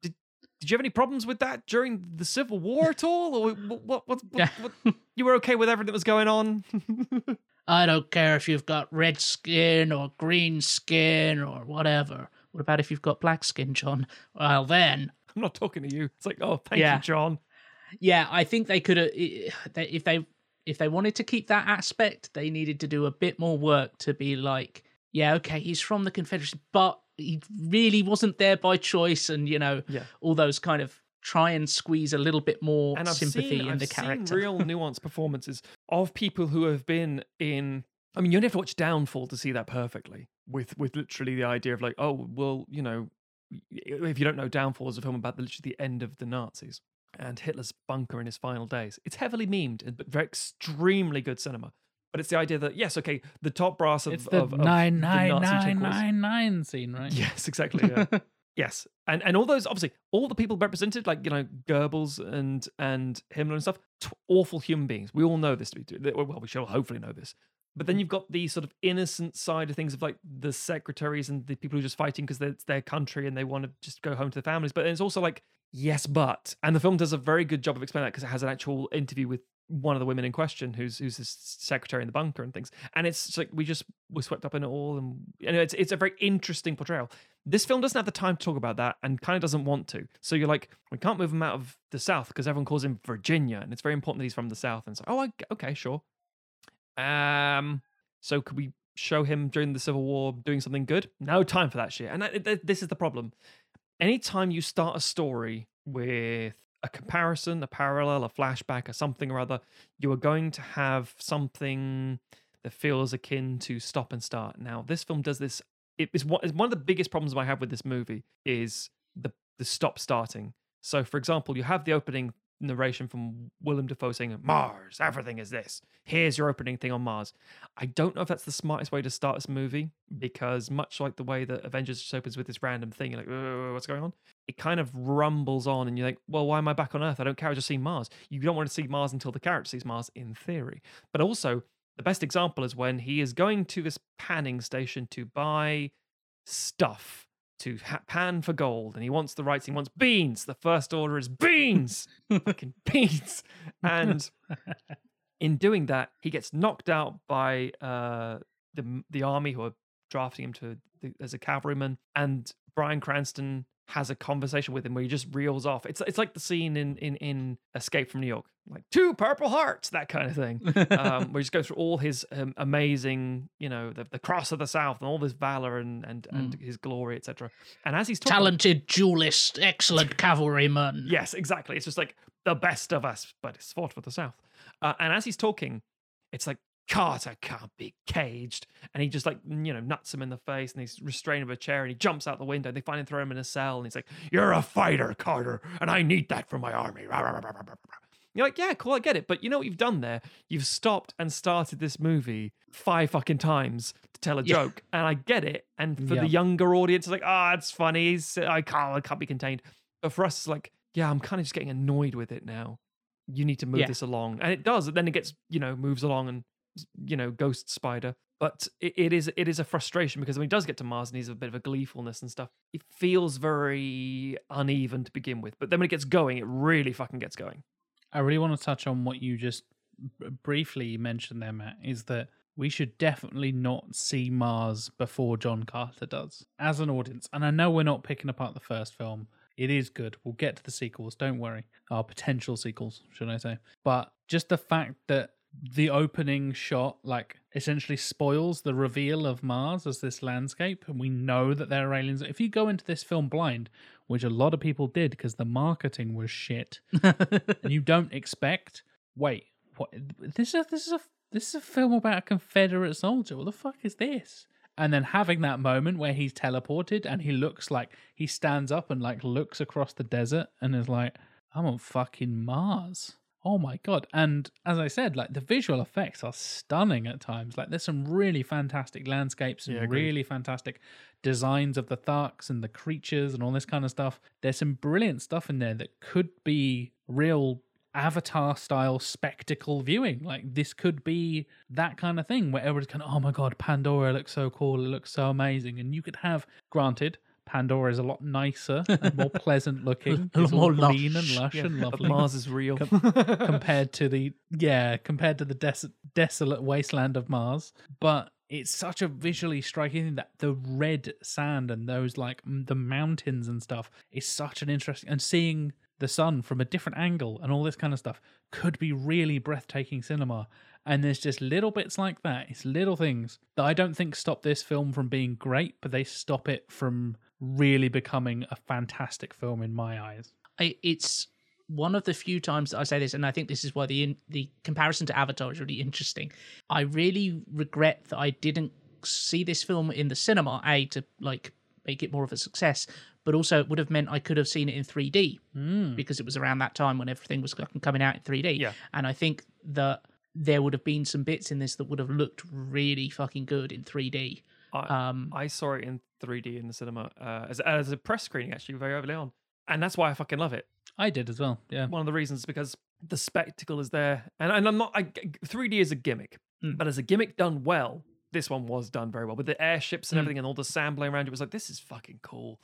Did Did you have any problems with that during the Civil War at all, or what? What? what, Yeah. what you were okay with everything that was going on? I don't care if you've got red skin or green skin or whatever. What about if you've got black skin, John? Well, then. I'm not talking to you. It's like, oh, thank Yeah. you, John. Yeah, I think they could have if they if they wanted to keep that aspect, they needed to do a bit more work to be like, yeah, okay, he's from the Confederacy, but he really wasn't there by choice, and you know, Yeah. all those kind of try and squeeze a little bit more and sympathy seen, in I've the seen character. real nuanced performances of people who have been in. I mean, you only have to watch Downfall to see that perfectly. With with literally the idea of like, oh, well, you know, if you don't know, Downfall is a film about literally the end of the Nazis and Hitler's bunker in his final days. It's heavily memed, but very extremely good cinema. But it's the idea that yes, okay, the top brass of It's the of, of nine the nine Nazi nine nine nine scene, right? Yes, exactly. Yeah. yes, and and all those obviously all the people represented, like you know Goebbels and and Himmler and stuff, t- awful human beings. We all know this to be true. Well, we should all hopefully know this. But then mm. you've got the sort of innocent side of things of like the secretaries and the people who are just fighting because it's their country and they want to just go home to their families. But then it's also like yes, but and the film does a very good job of explaining that because it has an actual interview with one of the women in question who's who's his secretary in the bunker and things. And it's like we just were swept up in it all and you know it's it's a very interesting portrayal. This film doesn't have the time to talk about that and kind of doesn't want to. So you're like we can't move him out of the south because everyone calls him virginia and it's very important that he's from the south. And it's like oh I, okay sure. Um so could we show him during the civil war doing something good? No time for that shit. And that, th- this is the problem. Anytime you start a story with a comparison, a parallel, a flashback, or something or other, you are going to have something that feels akin to stop and start. Now, this film does this. It is one, one of the biggest problems I have with this movie is the the stop starting. So, for example, you have the opening narration from Willem Dafoe saying, Mars, everything is this. Here's your opening thing on Mars. I don't know if that's the smartest way to start this movie because, much like the way that Avengers opens with this random thing, you're like, "Uh, what's going on? It kind of rumbles on, and you're like, well, why am I back on Earth? I don't care. I just see Mars. You don't want to see Mars until the character sees Mars, in theory. But also, the best example is when he is going to this panning station to buy stuff to ha- pan for gold and he wants the rights he wants beans the first order is beans fucking beans and in doing that he gets knocked out by uh the the army who are drafting him to the, as a cavalryman and Bryan Cranston has a conversation with him where he just reels off it's it's like the scene in in in Escape from New York like two purple hearts that kind of thing um, where he just goes through all his um, amazing, you know, the, the cross of the south and all this valor and and, and his glory, etc. And as he's talking, Talented duelist, excellent cavalryman. yes, exactly. It's just like the best of us, but it's fought for the south. Uh, and as he's talking, it's like Carter can't be caged, and he just like you know nuts him in the face, and he's restrained of a chair, and he jumps out the window. They find him, throw him in a cell, and he's like, "You're a fighter, Carter, and I need that for my army." You're like, yeah, cool, I get it. But you know what you've done there? You've stopped and started this movie five fucking times to tell a Yeah. joke. And I get it. And for Yeah. the younger audience, it's like, ah, it's funny. It's, I can't I can't be contained. But for us, it's like, yeah, I'm kind of just getting annoyed with it now. You need to move Yeah. this along. And it does. And then it gets, you know, moves along and you know, ghost spider. But it, it is it is a frustration because when he does get to Mars and he's a bit of a gleefulness and stuff, it feels very uneven to begin with. But then when it gets going, it really fucking gets going. I really want to touch on what you just briefly mentioned there, Matt. Is that we should definitely not see Mars before John Carter does as an audience. And I know we're not picking apart the first film. It is good. We'll get to the sequels. Don't worry. Our potential sequels, should I say? But just the fact that the opening shot, like, essentially spoils the reveal of Mars as this landscape, and we know that there are aliens. If you go into this film blind, which a lot of people did because the marketing was shit, and you don't expect, wait, what? This is this is a this is a film about a Confederate soldier. What the fuck is this? And then having that moment where he's teleported and he looks like he stands up and like looks across the desert and is like, I'm on fucking Mars. Oh my god. And as I said, like the visual effects are stunning at times. Like there's some really fantastic landscapes and Yeah, really fantastic designs of the Tharks and the creatures and all this kind of stuff. There's some brilliant stuff in there that could be real avatar style spectacle viewing. Like this could be that kind of thing where everybody's kind of, oh my god, Pandora looks so cool, it looks so amazing. And you could have, granted, Pandora is a lot nicer and more pleasant looking. A lot It's all more green lush. and lush Yeah, and lovely Mars is real. compared to the yeah compared to the des- desolate wasteland of mars but it's such a visually striking thing that the red sand and those like m- the mountains and stuff is such an interesting and seeing the sun from a different angle and all this kind of stuff could be really breathtaking cinema and there's just little bits like that it's little things that i don't think stop this film from being great but they stop it from really becoming a fantastic film in my eyes it's one of the few times that I say this, and I think this is why the in, the comparison to Avatar is really interesting. I really regret that I didn't see this film in the cinema, a to like make it more of a success, but also it would have meant I could have seen it in 3D hmm. because it was around that time when everything was coming out in 3D. Yeah. and I think that there would have been some bits in this that would have looked really fucking good in 3D. I, Um, I saw it in 3D in the cinema uh, as, as a press screening, actually, very early on. And that's why I fucking love it. i did as well yeah One of the reasons is because the spectacle is there. And, and I'm not, I, 3D is a gimmick, Mm. but as a gimmick done well, this one was done very well with the airships and Mm. everything and all the sand blowing around. It was like, this is fucking cool.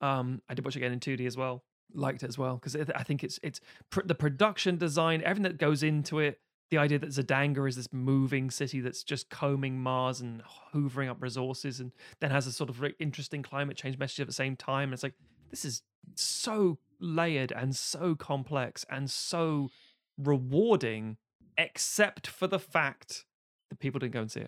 Um, I did watch it again in 2D as well. Liked it as well because I think it's it's pr- the production design, everything that goes into it. The idea that Zodanga is this moving city that's just combing Mars and hoovering up resources, and then has a sort of interesting climate change message at the same time. And it's like this is so layered and so complex and so rewarding, except for the fact that people didn't go and see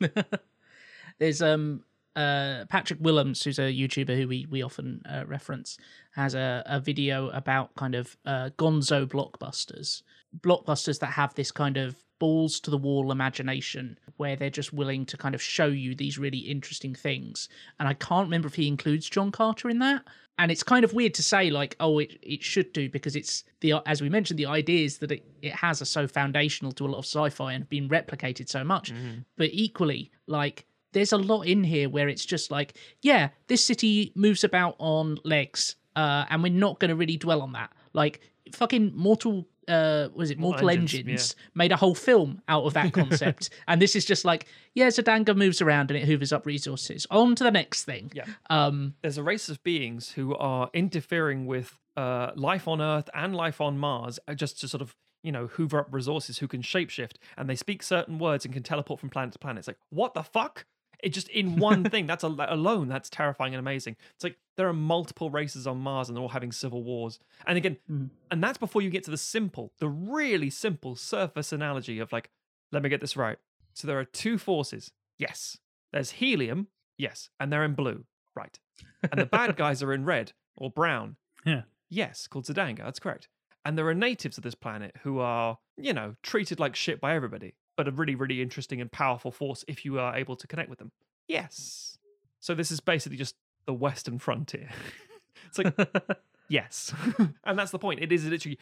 it. There's um uh Patrick Willems, who's a YouTuber who we we often uh, reference, has a, a video about kind of uh, Gonzo blockbusters, blockbusters that have this kind of balls to the wall imagination where they're just willing to kind of show you these really interesting things. And I can't remember if he includes John Carter in that. And it's kind of weird to say like, oh, it, it should do because it's the as we mentioned, the ideas that it, it has are so foundational to a lot of sci-fi and have been replicated so much. But equally, like there's a lot in here where it's just like, yeah, this city moves about on legs, uh, and we're not going to really dwell on that. Like fucking Mortal, uh, was it Mortal, Mortal Engines, Engines, made a whole film out of that concept, and this is just like, yeah, Zodanga moves around and it hoovers up resources. On to the next thing. Yeah. Um, There's a race of beings who are interfering with uh, life on Earth and life on Mars uh, just to sort of, you know, hoover up resources who can shapeshift and they speak certain words and can teleport from planet to planet. It's like, what the fuck? It just in one thing, that's a, alone, that's terrifying and amazing. It's like there are multiple races on Mars and they're all having civil wars. And again, mm-hmm. and that's before you get to the simple, the really simple surface analogy of like, let me get this right. So there are two forces. Yes. There's helium. Yes. And they're in blue. Right. And the bad guys are in red or brown. Yeah. Yes, called Zodanga. That's correct. And there are natives of this planet who are, you know, treated like shit by everybody, but a really, really interesting and powerful force if you are able to connect with them. Yes. So this is basically just the Western frontier. it's like, yes. and that's the point. It is literally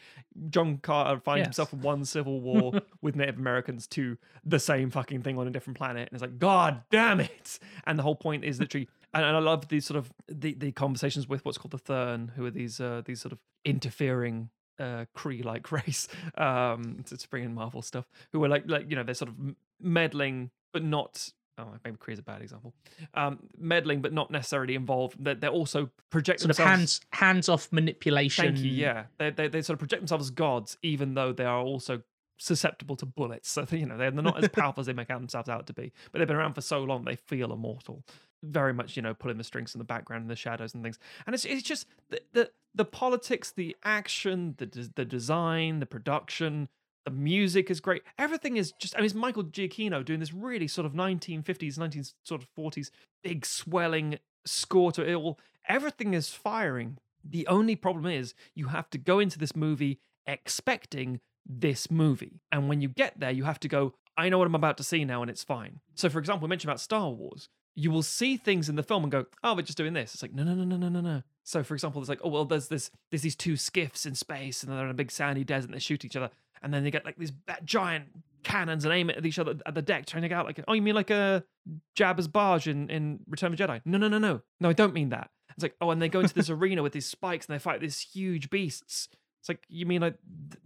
John Carter finds Yes. himself in one civil war with Native Americans to the same fucking thing on a different planet. And it's like, God damn it. And the whole point is literally and, and I love these sort of the, the conversations with what's called the Thern, who are these uh, these sort of interfering uh Kree like race um to, to bring in Marvel stuff who are like like you know they're sort of meddling but not oh maybe Kree is a bad example um meddling but not necessarily involved they're, they're also project sort of themselves hands hands off manipulation. Thank you. Yeah, they, they they sort of project themselves as gods, even though they are also susceptible to bullets. So you know they're, they're not as powerful as they make out themselves out to be. But they've been around for so long, they feel immortal. Very much, you know, pulling the strings in the background and the shadows and things. And it's it's just the the, the politics, the action, the the design, the production. The music is great. Everything is just. I mean, it's Michael Giacchino doing this really sort of 1950s, 19 sort of 40s, big swelling score to it all. Everything is firing. The only problem is you have to go into this movie expecting this movie. And when you get there, you have to go, I know what I'm about to see now, and it's fine. So, for example, we mentioned about Star Wars. You will see things in the film and go, oh, we're just doing this. It's like, no, no, no, no, no, no, no. So, for example, there's like, oh, well, there's this, there's these two skiffs in space, and they're in a big sandy desert, and they shoot each other, and then they get like these giant cannons and aim it at each other at the deck, trying to get out like, oh, you mean like a Jabba's barge in in Return of the Jedi? No, no, no, no, no, I don't mean that. It's like, oh, and they go into this arena with these spikes, and they fight these huge beasts. It's like you mean like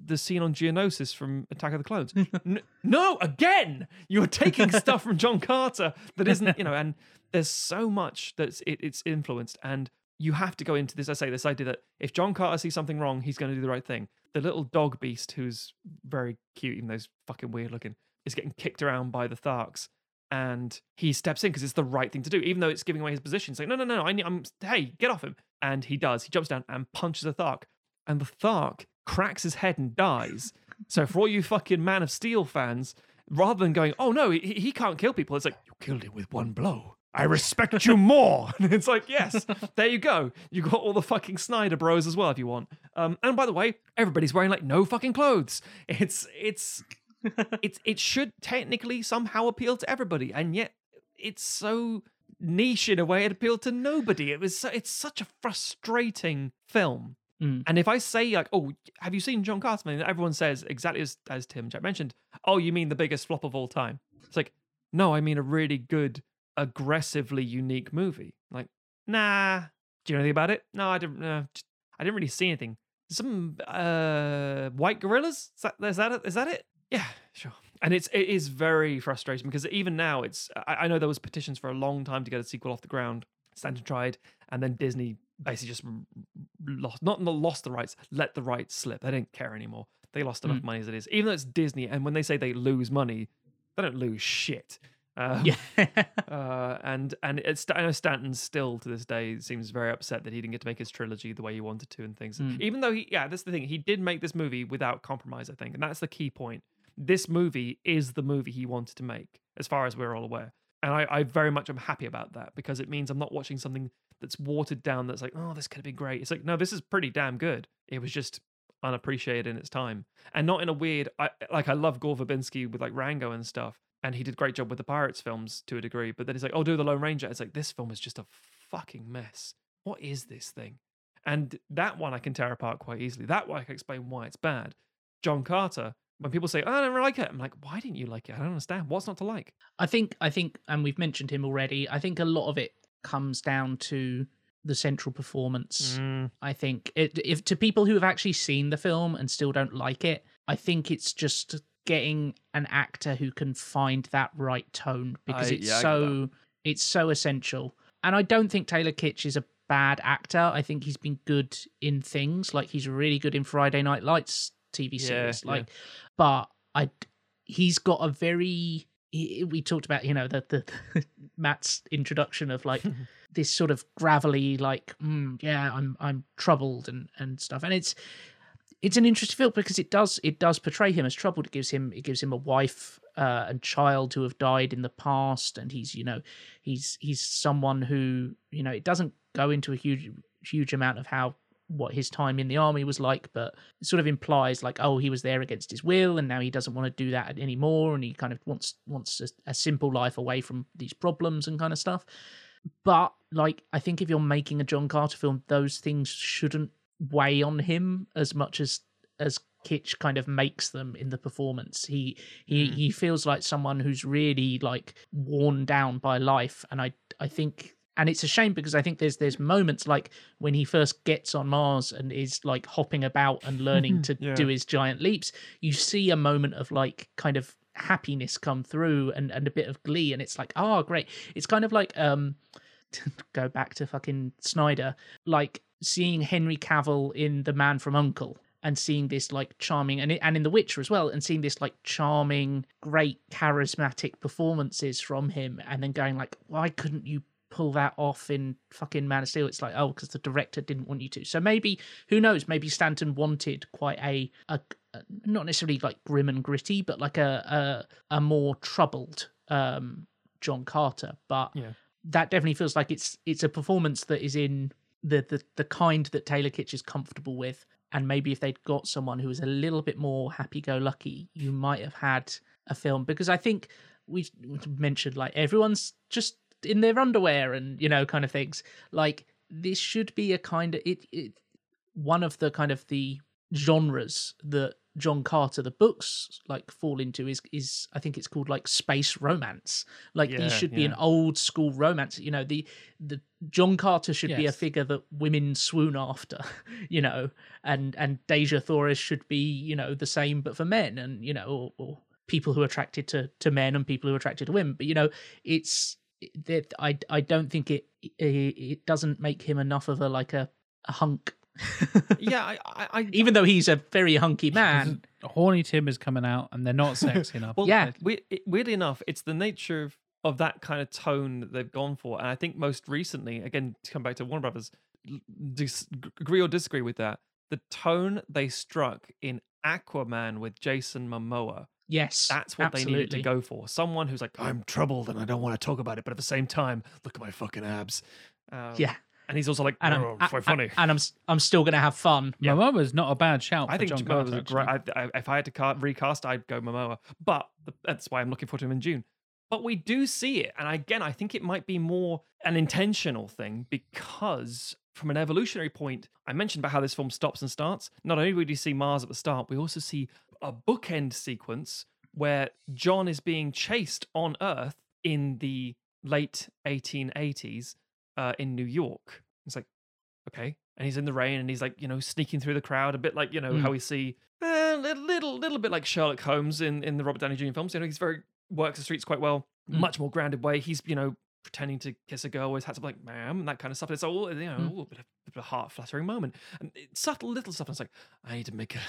the scene on Geonosis from Attack of the Clones? N- no, again, you're taking stuff from John Carter that isn't, you know, and there's so much that it, it's influenced, and you have to go into this. I say this idea that if John Carter sees something wrong, he's going to do the right thing. The little dog beast, who's very cute, even though he's fucking weird looking, is getting kicked around by the Tharks. and he steps in because it's the right thing to do, even though it's giving away his position. He's like, no, no, no, no I need, I'm, hey, get off him. And he does. He jumps down and punches a Thark. And the Thark cracks his head and dies. so for all you fucking Man of Steel fans, rather than going, oh no, he, he can't kill people, it's like, you killed him with one blow. I respect you more. And it's like, yes, there you go. You got all the fucking Snyder bros as well if you want. Um, and by the way, everybody's wearing like no fucking clothes. It's it's it's it should technically somehow appeal to everybody, and yet it's so niche in a way it appealed to nobody. It was so, it's such a frustrating film. Mm. And if I say like, oh, have you seen John Carter? And everyone says exactly as as Tim Jack mentioned. Oh, you mean the biggest flop of all time? It's like, no, I mean a really good, aggressively unique movie. Like, nah. Do you know anything about it? No, I didn't. Uh, I didn't really see anything. Some uh, white gorillas. Is that is that it? Is that it? Yeah, sure. And it's it is very frustrating because even now it's I, I know there was petitions for a long time to get a sequel off the ground. Stanton tried, and then Disney basically just lost not, not lost the rights, let the rights slip. They didn't care anymore. They lost enough Mm. money as it is. Even though it's Disney, and when they say they lose money, they don't lose shit. Um, Yeah. uh, and and it's I know Stanton still to this day seems very upset that he didn't get to make his trilogy the way he wanted to and things. Mm. Even though he, yeah, that's the thing. He did make this movie without compromise, I think, and that's the key point. This movie is the movie he wanted to make, as far as we're all aware. And I, I very much am happy about that because it means I'm not watching something that's watered down. That's like, oh, this could have been great. It's like, no, this is pretty damn good. It was just unappreciated in its time, and not in a weird. I like I love Gore Verbinski with like Rango and stuff, and he did a great job with the Pirates films to a degree. But then he's like, oh, do the Lone Ranger. It's like this film is just a fucking mess. What is this thing? And that one I can tear apart quite easily. That one I can explain why it's bad. John Carter. When people say, oh, I don't like it, I'm like, why didn't you like it? I don't understand. What's not to like? I think I think and we've mentioned him already. I think a lot of it comes down to the central performance. Mm. I think it, if to people who have actually seen the film and still don't like it, I think it's just getting an actor who can find that right tone because I- it's yeah, so it's so essential. And I don't think Taylor Kitsch is a bad actor. I think he's been good in things like he's really good in Friday Night Lights TV series. yeah. Like, but I he's got a very he- we talked about you know the the Matt's introduction of like this sort of gravelly like mm, yeah I'm I'm troubled and and stuff and it's it's an interesting film because it does it does portray him as troubled. It gives him it gives him a wife uh, and child who have died in the past and he's you know he's he's someone who you know it doesn't go into a huge huge amount of how what his time in the army was like but it sort of implies like oh he was there against his will and now he doesn't want to do that anymore and he kind of wants wants a, a simple life away from these problems and kind of stuff. But like i think if you're making a john carter film those things shouldn't weigh on him as much as as Kitsch kind of makes them in the performance he he Mm. he feels like someone who's really like worn down by life and i i think and it's a shame because I think there's there's moments like when he first gets on Mars and is like hopping about and learning to Yeah. do his giant leaps. You see a moment of like kind of happiness come through and and a bit of glee, and it's like oh great. It's kind of like um to go back to fucking Snyder, like seeing Henry Cavill in The Man from Uncle and seeing this like charming and and in The Witcher as well and seeing this like charming, great charismatic performances from him and then going like why couldn't you pull that off in fucking Man of Steel it's like oh because the director didn't want you to. So maybe who knows maybe Stanton wanted quite a a, a not necessarily like grim and gritty but like a a, a more troubled um John Carter but Yeah. that definitely feels like it's it's a performance that is in the the, the kind that Taylor Kitsch is comfortable with. And maybe if they'd got someone who was a little bit more happy-go-lucky, you might have had a film. Because I think we've mentioned like everyone's just in their underwear and you know kind of things. Like this should be a kind of it. it one of the kind of the genres that John Carter the books like fall into is is I think it's called like space romance. Like Yeah, these should be an old school romance. You know, the the John Carter should be a figure that women swoon after, you know, and and Dejah Thoris should be, you know, the same but for men and, you know, or, or people who are attracted to to men and people who are attracted to women. But you know, it's that I I don't think it, it it doesn't make him enough of a like a, a hunk. Yeah, I, I, I Even though he's a very hunky man. Horny Tim is coming out, and they're not sexy enough. Well, Yeah. we- it- weirdly enough, it's the nature of of that kind of tone that they've gone for. And I think most recently, again, to come back to Warner Brothers, dis- agree or disagree with that, the tone they struck in Aquaman with Jason Momoa, Yes, that's what they needed to go for. Someone who's like, I'm troubled and I don't want to talk about it, but at the same time, look at my fucking abs. Um, Yeah, And he's also like, and oh, I'm, it's quite I- I- funny. and I'm s- I'm still gonna have fun. Yeah. Momoa's not a bad shout. I for think John Momoa was Carter, a great. I, I, if I had to ca- recast, I'd go Momoa. But the, that's why I'm looking forward to him in June. But we do see it, and again, I think it might be more an intentional thing because, from an evolutionary point, I mentioned about how this film stops and starts. Not only do we see Mars at the start, we also see a bookend sequence where John is being chased on Earth in the late 1880s uh, in New York. It's like, okay, and he's in the rain and he's like, you know, sneaking through the crowd, a bit like you know Mm. how we see a little, little, little bit like Sherlock Holmes in in the Robert Downey Jr. films. You know, he's very works the streets quite well, Mm. much more grounded way. He's you know pretending to kiss a girl, always has to be like, ma'am, and that kind of stuff. It's all you know, Mm. a bit of, bit of a heart flattering moment, and it's subtle little stuff. And it's like, I need to make a,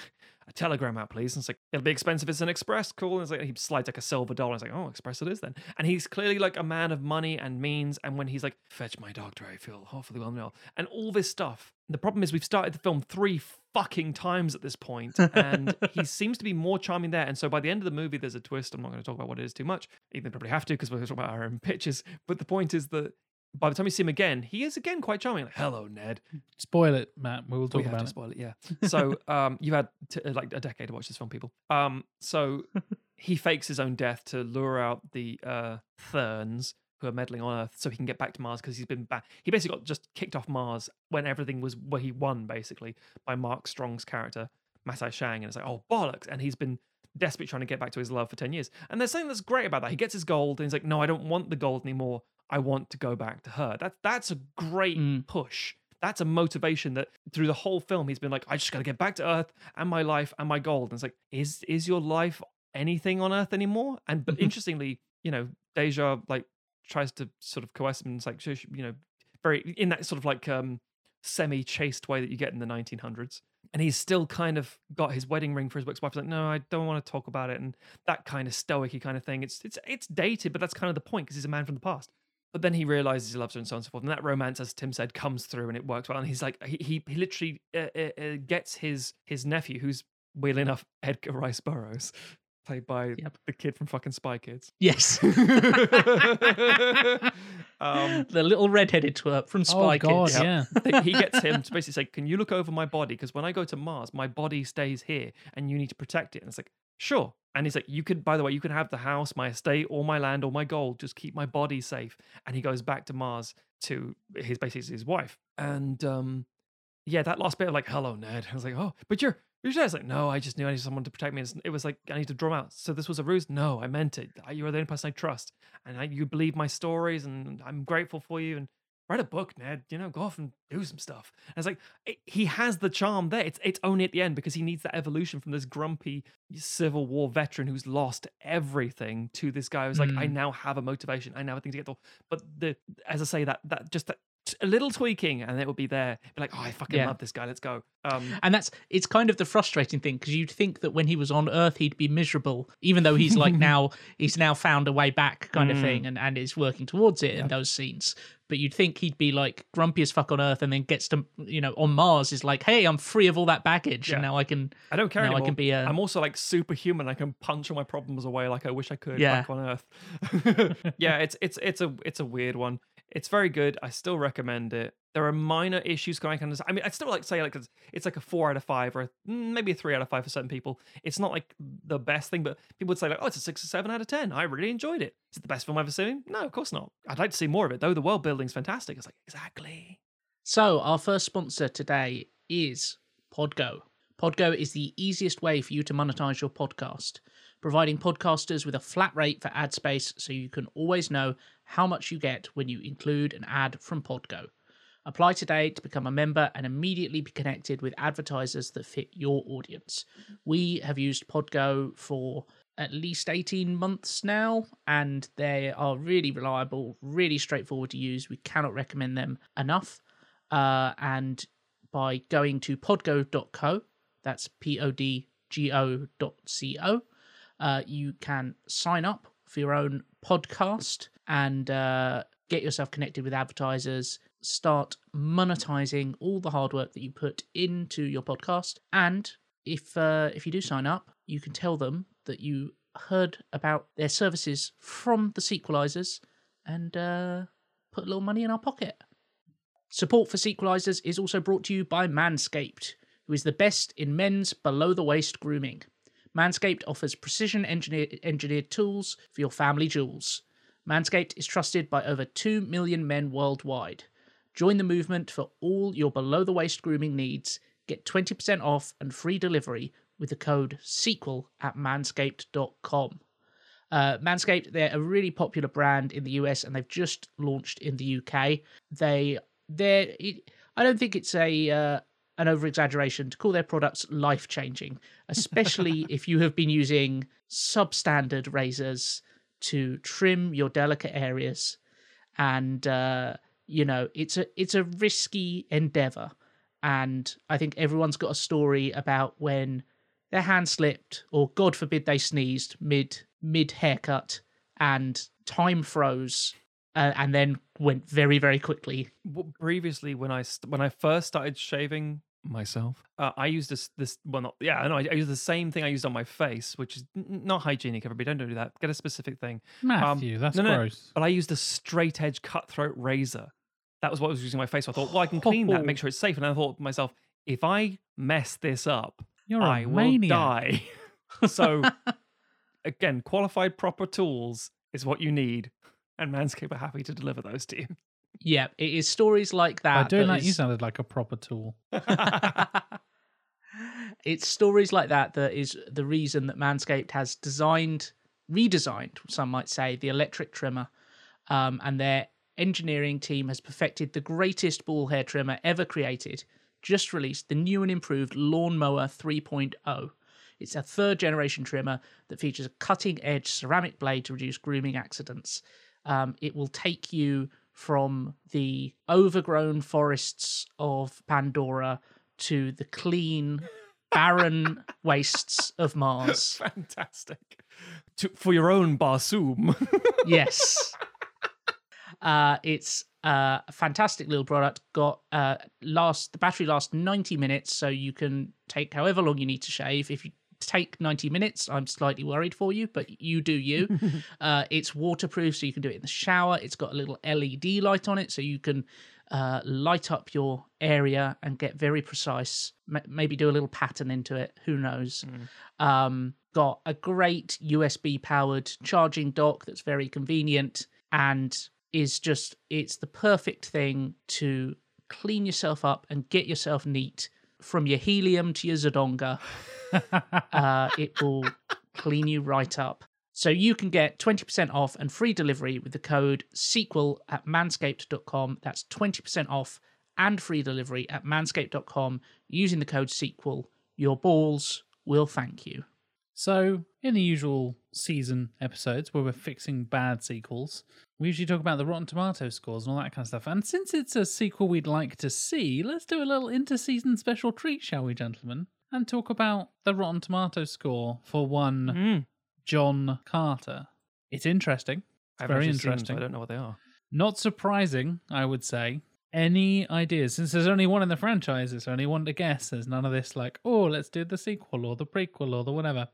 a telegram out, please. And it's like, it'll be expensive. It's an express call. And it's like he slides like a silver dollar. It's like, oh, express it is then. And he's clearly like a man of money and means. And when he's like, fetch my doctor, I feel awfully well now, and all this stuff. The problem is we've started the film three fucking times at this point, and he seems to be more charming there. And so by the end of the movie, there's a twist. I'm not going to talk about what it is too much. Even probably have to because we're talking about our own pictures. But the point is that by the time you see him again, he is again quite charming. Like, hello, Ned. Spoil it, Matt. We will talk we have about to it. spoil it, yeah. So um, you had t- like a decade to watch this film, people. Um, so he fakes his own death to lure out the uh, Therns who are meddling on Earth, so he can get back to Mars because he's been back. He basically got just kicked off Mars when everything was where he won, basically by Mark Strong's character Masai Shang, and it's like, oh bollocks! And he's been desperately trying to get back to his love for ten years. And there's something that's great about that. He gets his gold, and he's like, no, I don't want the gold anymore. I want to go back to her. That's that's a great Mm. push. That's a motivation that through the whole film he's been like, I just gotta get back to Earth and my life and my gold. And it's like, is is your life anything on Earth anymore? And but Mhm. interestingly, you know, Dejah like tries to sort of coerce him and it's like, you know, very in that sort of like um semi chaste way that you get in the 1900s. And he's still kind of got his wedding ring for his ex-wife. He's like, no, I don't want to talk about it, and that kind of stoicy kind of thing. It's it's it's dated, but that's kind of the point because he's a man from the past. But then he realizes he loves her and so on and so forth. And that romance, as Tim said, comes through and it works well. And he's like, he he, he literally uh, uh, uh, gets his his nephew, who's weirdly enough Edgar Rice Burroughs, played by Yep. the kid from fucking Spy Kids. Yes, um, the little redheaded twerp from Spy oh God, Kids. yeah. they- he gets him to basically say, "Can you look over my body? Because when I go to Mars, my body stays here, and you need to protect it." And it's like, "Sure." And he's like, "You could, by the way, you can have the house, my estate, all my land, all my gold. Just keep my body safe." And he goes back to Mars to his basically his wife. And um, yeah, that last bit of like, "Hello, Ned." I was like, "Oh, but you're." You're was like, no, I just knew I needed someone to protect me. It was like, I need to draw 'em out. So this was a ruse? No, I meant it. You are the only person I trust. And I, you believe my stories, and I'm grateful for you. And write a book, Ned. You know, go off and do some stuff. And it's like it, he has the charm there. It's it's only at the end because he needs that evolution from this grumpy Civil War veteran who's lost everything to this guy who's like, I Mm. now have a motivation. I now have a thing to get to. But the as I say that that just that a little tweaking and it will be there. Be like, oh, I fucking Yeah. love this guy. Let's go. Um, And that's it's kind of the frustrating thing because you'd think that when he was on Earth he'd be miserable, even though he's like now he's now found a way back kind of Mm. thing and, and is working towards it in those scenes. But you'd think he'd be like grumpy as fuck on Earth and then gets to you know on Mars is like, hey, I'm free of all that baggage Yeah. and now I can I don't care now I can be a- I'm also like superhuman. I can punch all my problems away like I wish I could Yeah. back on Earth. yeah, it's it's it's a it's a weird one. It's very good. I still recommend it. There are minor issues kind of. I mean, I'd still like to say like it's, it's like a four out of five or mm, maybe a three out of five for certain people. It's not like the best thing, but people would say like, oh, it's a six or seven out of ten. I really enjoyed it. Is it the best film I've ever seen? No, of course not. I'd like to see more of it though. The world building's fantastic. It's like exactly. So, our first sponsor today is Podgo. Podgo is the easiest way for you to monetize your podcast, providing podcasters with a flat rate for ad space so you can always know how much you get when you include an ad from Podgo. Apply today to become a member and immediately be connected with advertisers that fit your audience. We have used Podgo for at least 18 months now, and they are really reliable, really straightforward to use. We cannot recommend them enough uh, and by going to podgo.co, that's P O D G O dot C O, uh, you can sign up for your own podcast and uh, get yourself connected with advertisers. Start monetizing all the hard work that you put into your podcast. And if uh, if you do sign up, you can tell them that you heard about their services from the sequelizers and uh, put a little money in our pocket. Support for sequelizers is also brought to you by Manscaped, who is the best in men's below the waist grooming. Manscaped offers precision engineered, tools for your family jewels. Manscaped is trusted by over 2 million men worldwide. Join the movement for all your below the waist grooming needs. Get 20% off and free delivery with the code SEQUEL at manscaped.com. Uh, Manscaped, they're a really popular brand in the US and they've just launched in the UK. They, they're, I don't think it's a, uh, an over exaggeration to call their products life changing, especially if you have been using substandard razors to trim your delicate areas. And, uh, you know, it's a, it's a risky endeavor. And I think everyone's got a story about when their hand slipped or God forbid they sneezed mid, mid haircut and time froze uh, and then went very, very quickly Previously, when I st- when I first started shaving myself, uh, I used this this well not yeah no I, I used the same thing I used on my face, which is n- not hygienic. Everybody, don't do that. Get a specific thing. Matthew, that's no, no, gross. But I used a straight edge cutthroat razor. That was what I was using on my face. So I thought, well, I can clean that, make sure it's safe. And I thought to myself, if I mess this up, You're I will maniac. die. so again, qualified proper tools is what you need, and Manscaped are happy to deliver those to you. Yeah, it is stories like By that. doing that that, you sounded like a proper tool. it's stories like that that is the reason that Manscaped has designed, redesigned, some might say, the electric trimmer. Um, and their engineering team has perfected the greatest ball hair trimmer ever created. Just released the new and improved Lawnmower 3.0. It's a third generation trimmer that features a cutting edge ceramic blade to reduce grooming accidents. Um, it will take you from the overgrown forests of Pandora to the clean, barren wastes of Mars. Fantastic. To, for your own Barsoom. Yes. Uh, it's uh, a fantastic little product. Got uh, last the battery lasts ninety minutes, so you can take however long you need to shave. If you take ninety minutes, I'm slightly worried for you, but you do you. uh, it's waterproof, so you can do it in the shower. It's got a little LED light on it, so you can uh, light up your area and get very precise. M- maybe do a little pattern into it. Who knows? Um, got a great USB powered charging dock that's very convenient and is just it's the perfect thing to clean yourself up and get yourself neat from your helium to your zodanga. uh, it will clean you right up. So you can get 20% off and free delivery with the code sequel at manscaped.com. That's 20% off and free delivery at manscaped.com using the code sequel. Your balls will thank you. So, in the usual season episodes where we're fixing bad sequels, we usually talk about the Rotten Tomato scores and all that kind of stuff. And since it's a sequel we'd like to see, let's do a little inter-season special treat, shall we, gentlemen? And talk about the Rotten Tomato score for one Mm. John Carter. It's interesting. I've very actually seen interesting. I don't know what they are. Not surprising, I would say. Any ideas? Since there's only one in the franchise, there's only one to guess. There's none of this like, oh, let's do the sequel or the prequel or the whatever.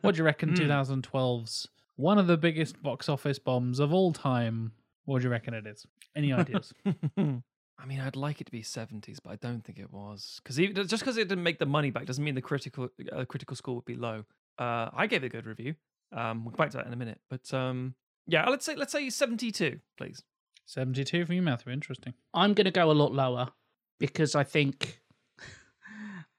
what do you reckon 2012's one of the biggest box office bombs of all time? What do you reckon it is? Any ideas? I mean, I'd like it to be 70s, but I don't think it was. Because just because it didn't make the money back doesn't mean the critical uh, critical score would be low. Uh, I gave it a good review. Um, we'll come back to that in a minute. But um, yeah, let's say let's say 72, please. 72 for you, Matthew. Interesting. I'm going to go a lot lower because I think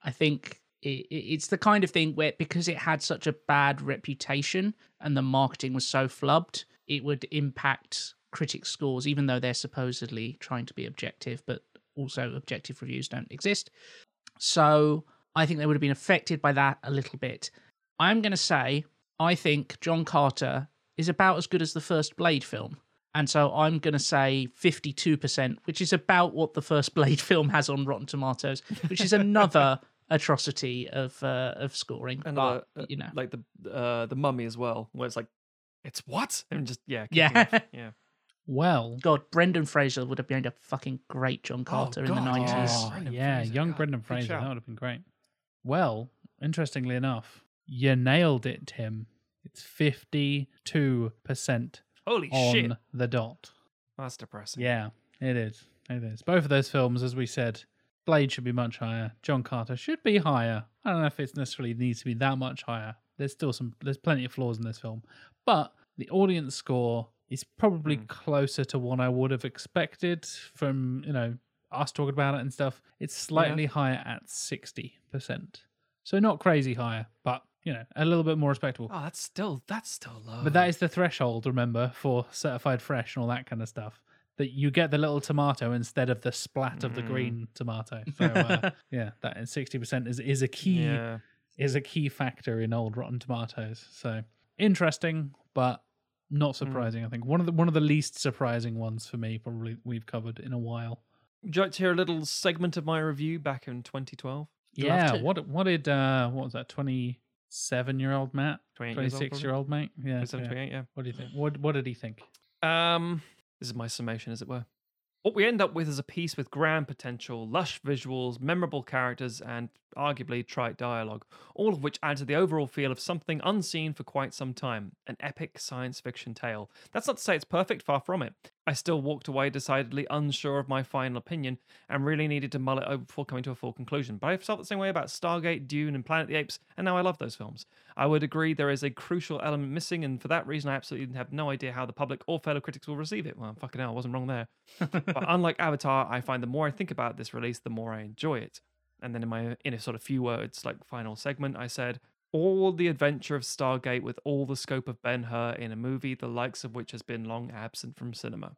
I think it, it- it's the kind of thing where because it had such a bad reputation and the marketing was so flubbed, it would impact critic scores, even though they're supposedly trying to be objective, but also objective reviews don't exist. So I think they would have been affected by that a little bit. I'm going to say I think John Carter is about as good as the first Blade film. And so I'm going to say 52%, which is about what the first Blade film has on Rotten Tomatoes, which is another atrocity of uh, of scoring. Another, but, uh, you know, like the uh, the Mummy as well, where it's like, it's what? And just yeah, Yeah. off. yeah. Well, God, Brendan Fraser would have been a fucking great John Carter in the nineties. oh, yeah, Fraser, young God, Brendan Fraser. That would have been great. Well, interestingly enough, you nailed it, Tim. It's 52% Holy on shit. the dot. That's depressing. Yeah, it is. It is. Both of those films, as we said, Blade should be much higher. John Carter should be higher. I don't know if it necessarily needs to be that much higher. There's still some. There's plenty of flaws in this film, but the audience score is probably Hmm. closer to what I would have expected from you know us talking about it and stuff. It's slightly higher at sixty percent, so not crazy higher, but you know a little bit more respectable. Oh, that's still that's still low. But that is the threshold, remember, for certified fresh and all that kind of stuff. That you get the little tomato instead of the splat of the Mm. green tomato. So uh, yeah, that is sixty percent is is a key yeah. is a key factor in old Rotten Tomatoes. So interesting, but not Hmm. surprising. I think one of the one of the least surprising ones for me. Probably we've covered in a while. Would you like to hear a little segment of my review back in 2012? Yeah. What what did uh what was that? Twenty seven year old Matt, 28 twenty years old, six year old mate. Yeah. 27, yeah. 28, yeah. What do you think? What what did he think? Um, this is my summation, as it were. What we end up with is a piece with grand potential, lush visuals, memorable characters, and arguably trite dialogue, all of which add to the overall feel of something unseen for quite some time an epic science fiction tale. That's not to say it's perfect, far from it. I still walked away decidedly unsure of my final opinion and really needed to mull it over before coming to a full conclusion. But I felt the same way about Stargate, Dune, and Planet of the Apes, and now I love those films. I would agree there is a crucial element missing, and for that reason, I absolutely have no idea how the public or fellow critics will receive it. Well, fucking hell, I wasn't wrong there. but unlike Avatar, I find the more I think about this release, the more I enjoy it. And then in my in a sort of few words, like final segment, I said, all the adventure of Stargate with all the scope of Ben Hur in a movie, the likes of which has been long absent from cinema.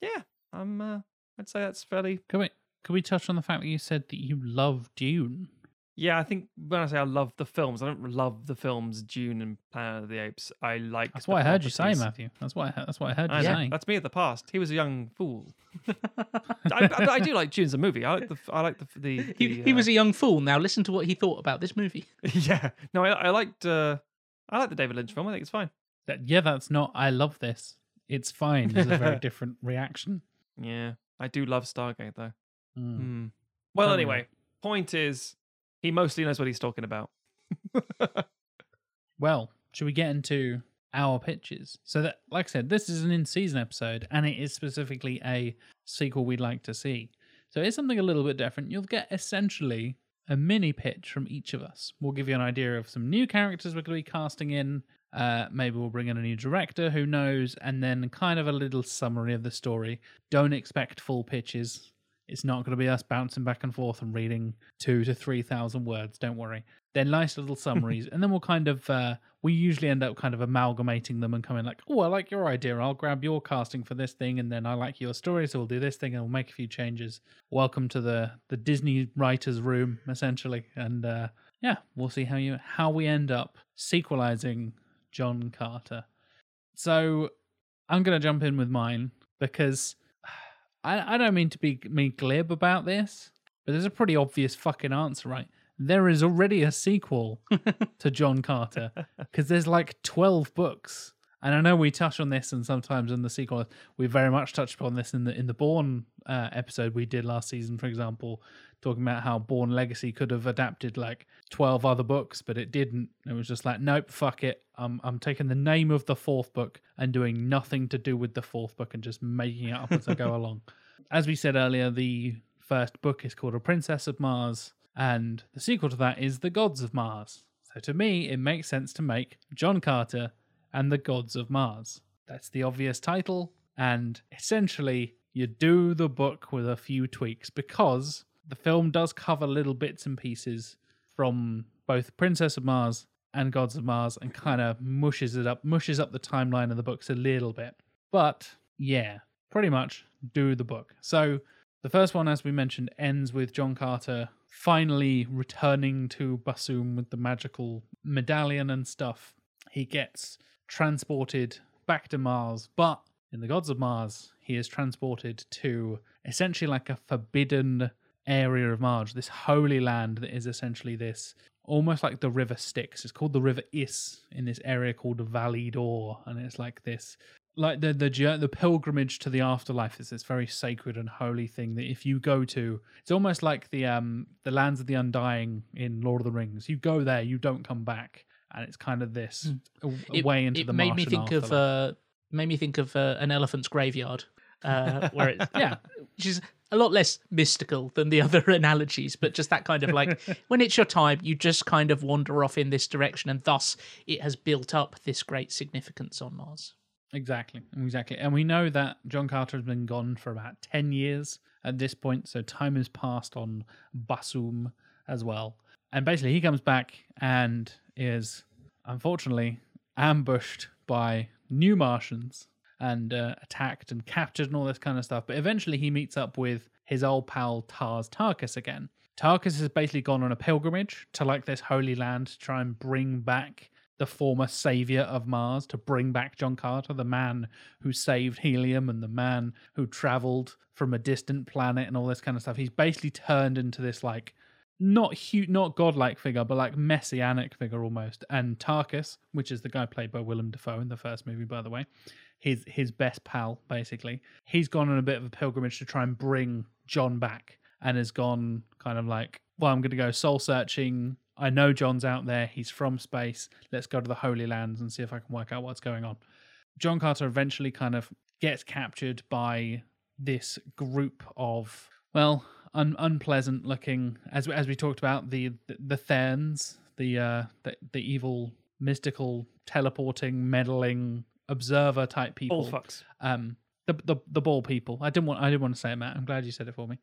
Yeah, I'm. Uh, I'd say that's fairly. Can we can we touch on the fact that you said that you love Dune? Yeah, I think when I say I love the films, I don't love the films Dune and Planet of the Apes. I like. That's what I heard you say. Matthew. That's what I, that's what I heard you I know. say. That's me of the past. He was a young fool. I, I, I do like Dune as a movie. I like the. I like the. the, He, the, he was uh, a young fool. Now listen to what he thought about this movie. yeah. No, I, I liked. Uh, I like the David Lynch film. I think it's fine. That- yeah, that's not. I love this. It's fine. It's a very different reaction. Yeah, I do love Stargate though. Mm. Hmm. Well, anyway, point is, he mostly knows what he's talking about. Well, should we get into our pitches? So that, like I said, this is an in-season episode, and it is specifically a sequel we'd like to see. So it's something a little bit different. You'll get essentially a mini pitch from each of us. We'll give you an idea of some new characters we're going to be casting in. Uh, maybe we'll bring in a new director, who knows, and then kind of a little summary of the story. Don't expect full pitches. It's not going to be us bouncing back and forth and reading two to three thousand words. Don't worry. They're nice little summaries, and then we'll kind of uh, we usually end up kind of amalgamating them and coming like, oh, I like your idea. I'll grab your casting for this thing, and then I like your story, so we'll do this thing, and we'll make a few changes. Welcome to the the Disney writers' room, essentially, and uh, yeah, we'll see how you how we end up sequelizing John Carter. So I'm gonna jump in with mine because I, I don't mean to be me glib about this, but there's a pretty obvious fucking answer, right? There is already a sequel to John Carter because there's like 12 books. And I know we touch on this, and sometimes in the sequel, we very much touched upon this in the in the Bourne uh, episode we did last season, for example, talking about how Bourne Legacy could have adapted like 12 other books, but it didn't. It was just like, nope, fuck it. I'm I'm taking the name of the fourth book and doing nothing to do with the fourth book and just making it up as I go along. As we said earlier, the first book is called A Princess of Mars, and the sequel to that is The Gods of Mars. So to me, it makes sense to make John Carter and the Gods of Mars. That's the obvious title, and essentially, you do the book with a few tweaks because the film does cover little bits and pieces from both Princess of Mars and Gods of Mars and kind of mushes it up, mushes up the timeline of the books a little bit. But yeah, pretty much do the book. So the first one, as we mentioned, ends with John Carter finally returning to Barsoom with the magical medallion and stuff. He gets transported back to Mars, but in the Gods of Mars, he is transported to essentially like a forbidden area of Marge, this holy land that is essentially this almost like the river Styx. It's called the River Iss in this area called Valley Dor, and it's like this like the the the pilgrimage to the afterlife is this very sacred and holy thing that if you go to, it's almost like the um the lands of the undying in Lord of the Rings. You go there, you don't come back, and it's kind of this a, a Hmm. Way into it the made me Martian think of uh, made me think of uh, an elephant's graveyard, uh, where it's yeah, which is a lot less mystical than the other analogies, but just that kind of like when it's your time, you just kind of wander off in this direction, and thus it has built up this great significance on Mars. Exactly, exactly. And we know that John Carter has been gone for about 10 years at this point, so time has passed on Barsoom as well. And basically, he comes back and is unfortunately ambushed by new Martians and uh, attacked and captured and all this kind of stuff. But eventually, he meets up with his old pal Tars Tarkas again. Tarkas has basically gone on a pilgrimage to like this holy land to try and bring back the former savior of Mars to bring back John Carter, the man who saved helium and the man who traveled from a distant planet and all this kind of stuff. He's basically turned into this like not huge, not godlike figure, but like messianic figure almost. And Tarkas, which is the guy played by Willem Dafoe in the first movie, by the way, his his best pal basically. He's gone on a bit of a pilgrimage to try and bring John back, and has gone kind of like, well, I'm going to go soul searching. I know John's out there. He's from space. Let's go to the Holy Lands and see if I can work out what's going on. John Carter eventually kind of gets captured by this group of well, un- unpleasant looking, as as we talked about the the, the Therns, the uh the, the evil mystical teleporting meddling observer type people. All fucks. Um, the the the ball people. I didn't want I didn't want to say it, Matt. I'm glad you said it for me.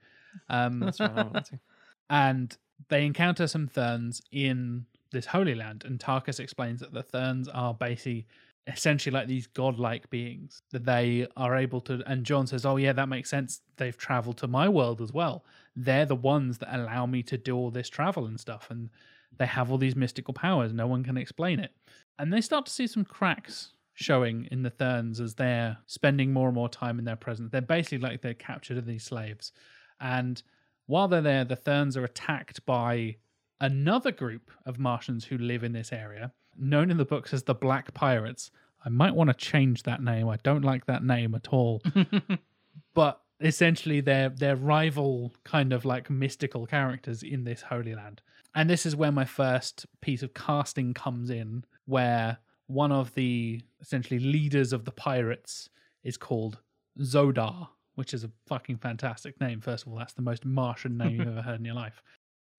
Um, That's right. I wanted and they encounter some Therns in this Holy Land, and Tarkas explains that the Therns are basically essentially like these godlike beings that they are able to and John says, Oh yeah, that makes sense. They've traveled to my world as well. They're the ones that allow me to do all this travel and stuff, and they have all these mystical powers. No one can explain it. And they start to see some cracks showing in the Therns as they're spending more and more time in their presence. They're basically like they're captured as these slaves. And while they're there, the Therns are attacked by another group of Martians who live in this area, known in the books as the Black Pirates. I might want to change that name. I don't like that name at all. but essentially they're they're rival kind of like mystical characters in this holy land. And this is where my first piece of casting comes in, where one of the essentially leaders of the pirates is called Xodar, which is a fucking fantastic name. First of all, that's the most Martian name you've ever heard in your life.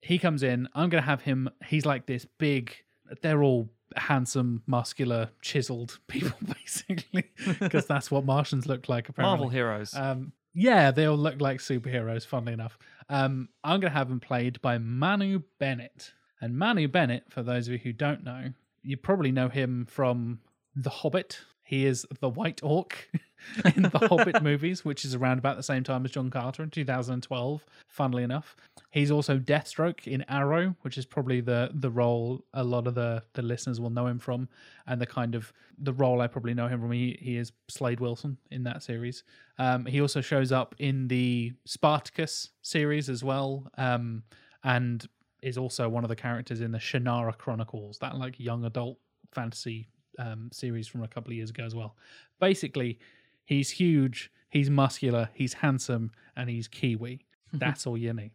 He comes in. I'm going to have him. He's like this big. They're all handsome, muscular, chiseled people, basically, because that's what Martians look like. Apparently, Marvel heroes. um, yeah, they all look like superheroes, funnily enough. Um, I'm going to have him played by Manu Bennett. And Manu Bennett, for those of you who don't know, you probably know him from The Hobbit. He is the White Orc in the Hobbit movies, which is around about the same time as John Carter in 2012, funnily enough. He's also Deathstroke in Arrow, which is probably the the role a lot of the, the listeners will know him from, and the kind of the role I probably know him from. He, he is Slade Wilson in that series. Um, he also shows up in the Spartacus series as well, um, and is also one of the characters in the Shannara Chronicles, that like young adult fantasy um, series from a couple of years ago as well. Basically, he's huge, he's muscular, he's handsome, and he's Kiwi. That's all you need.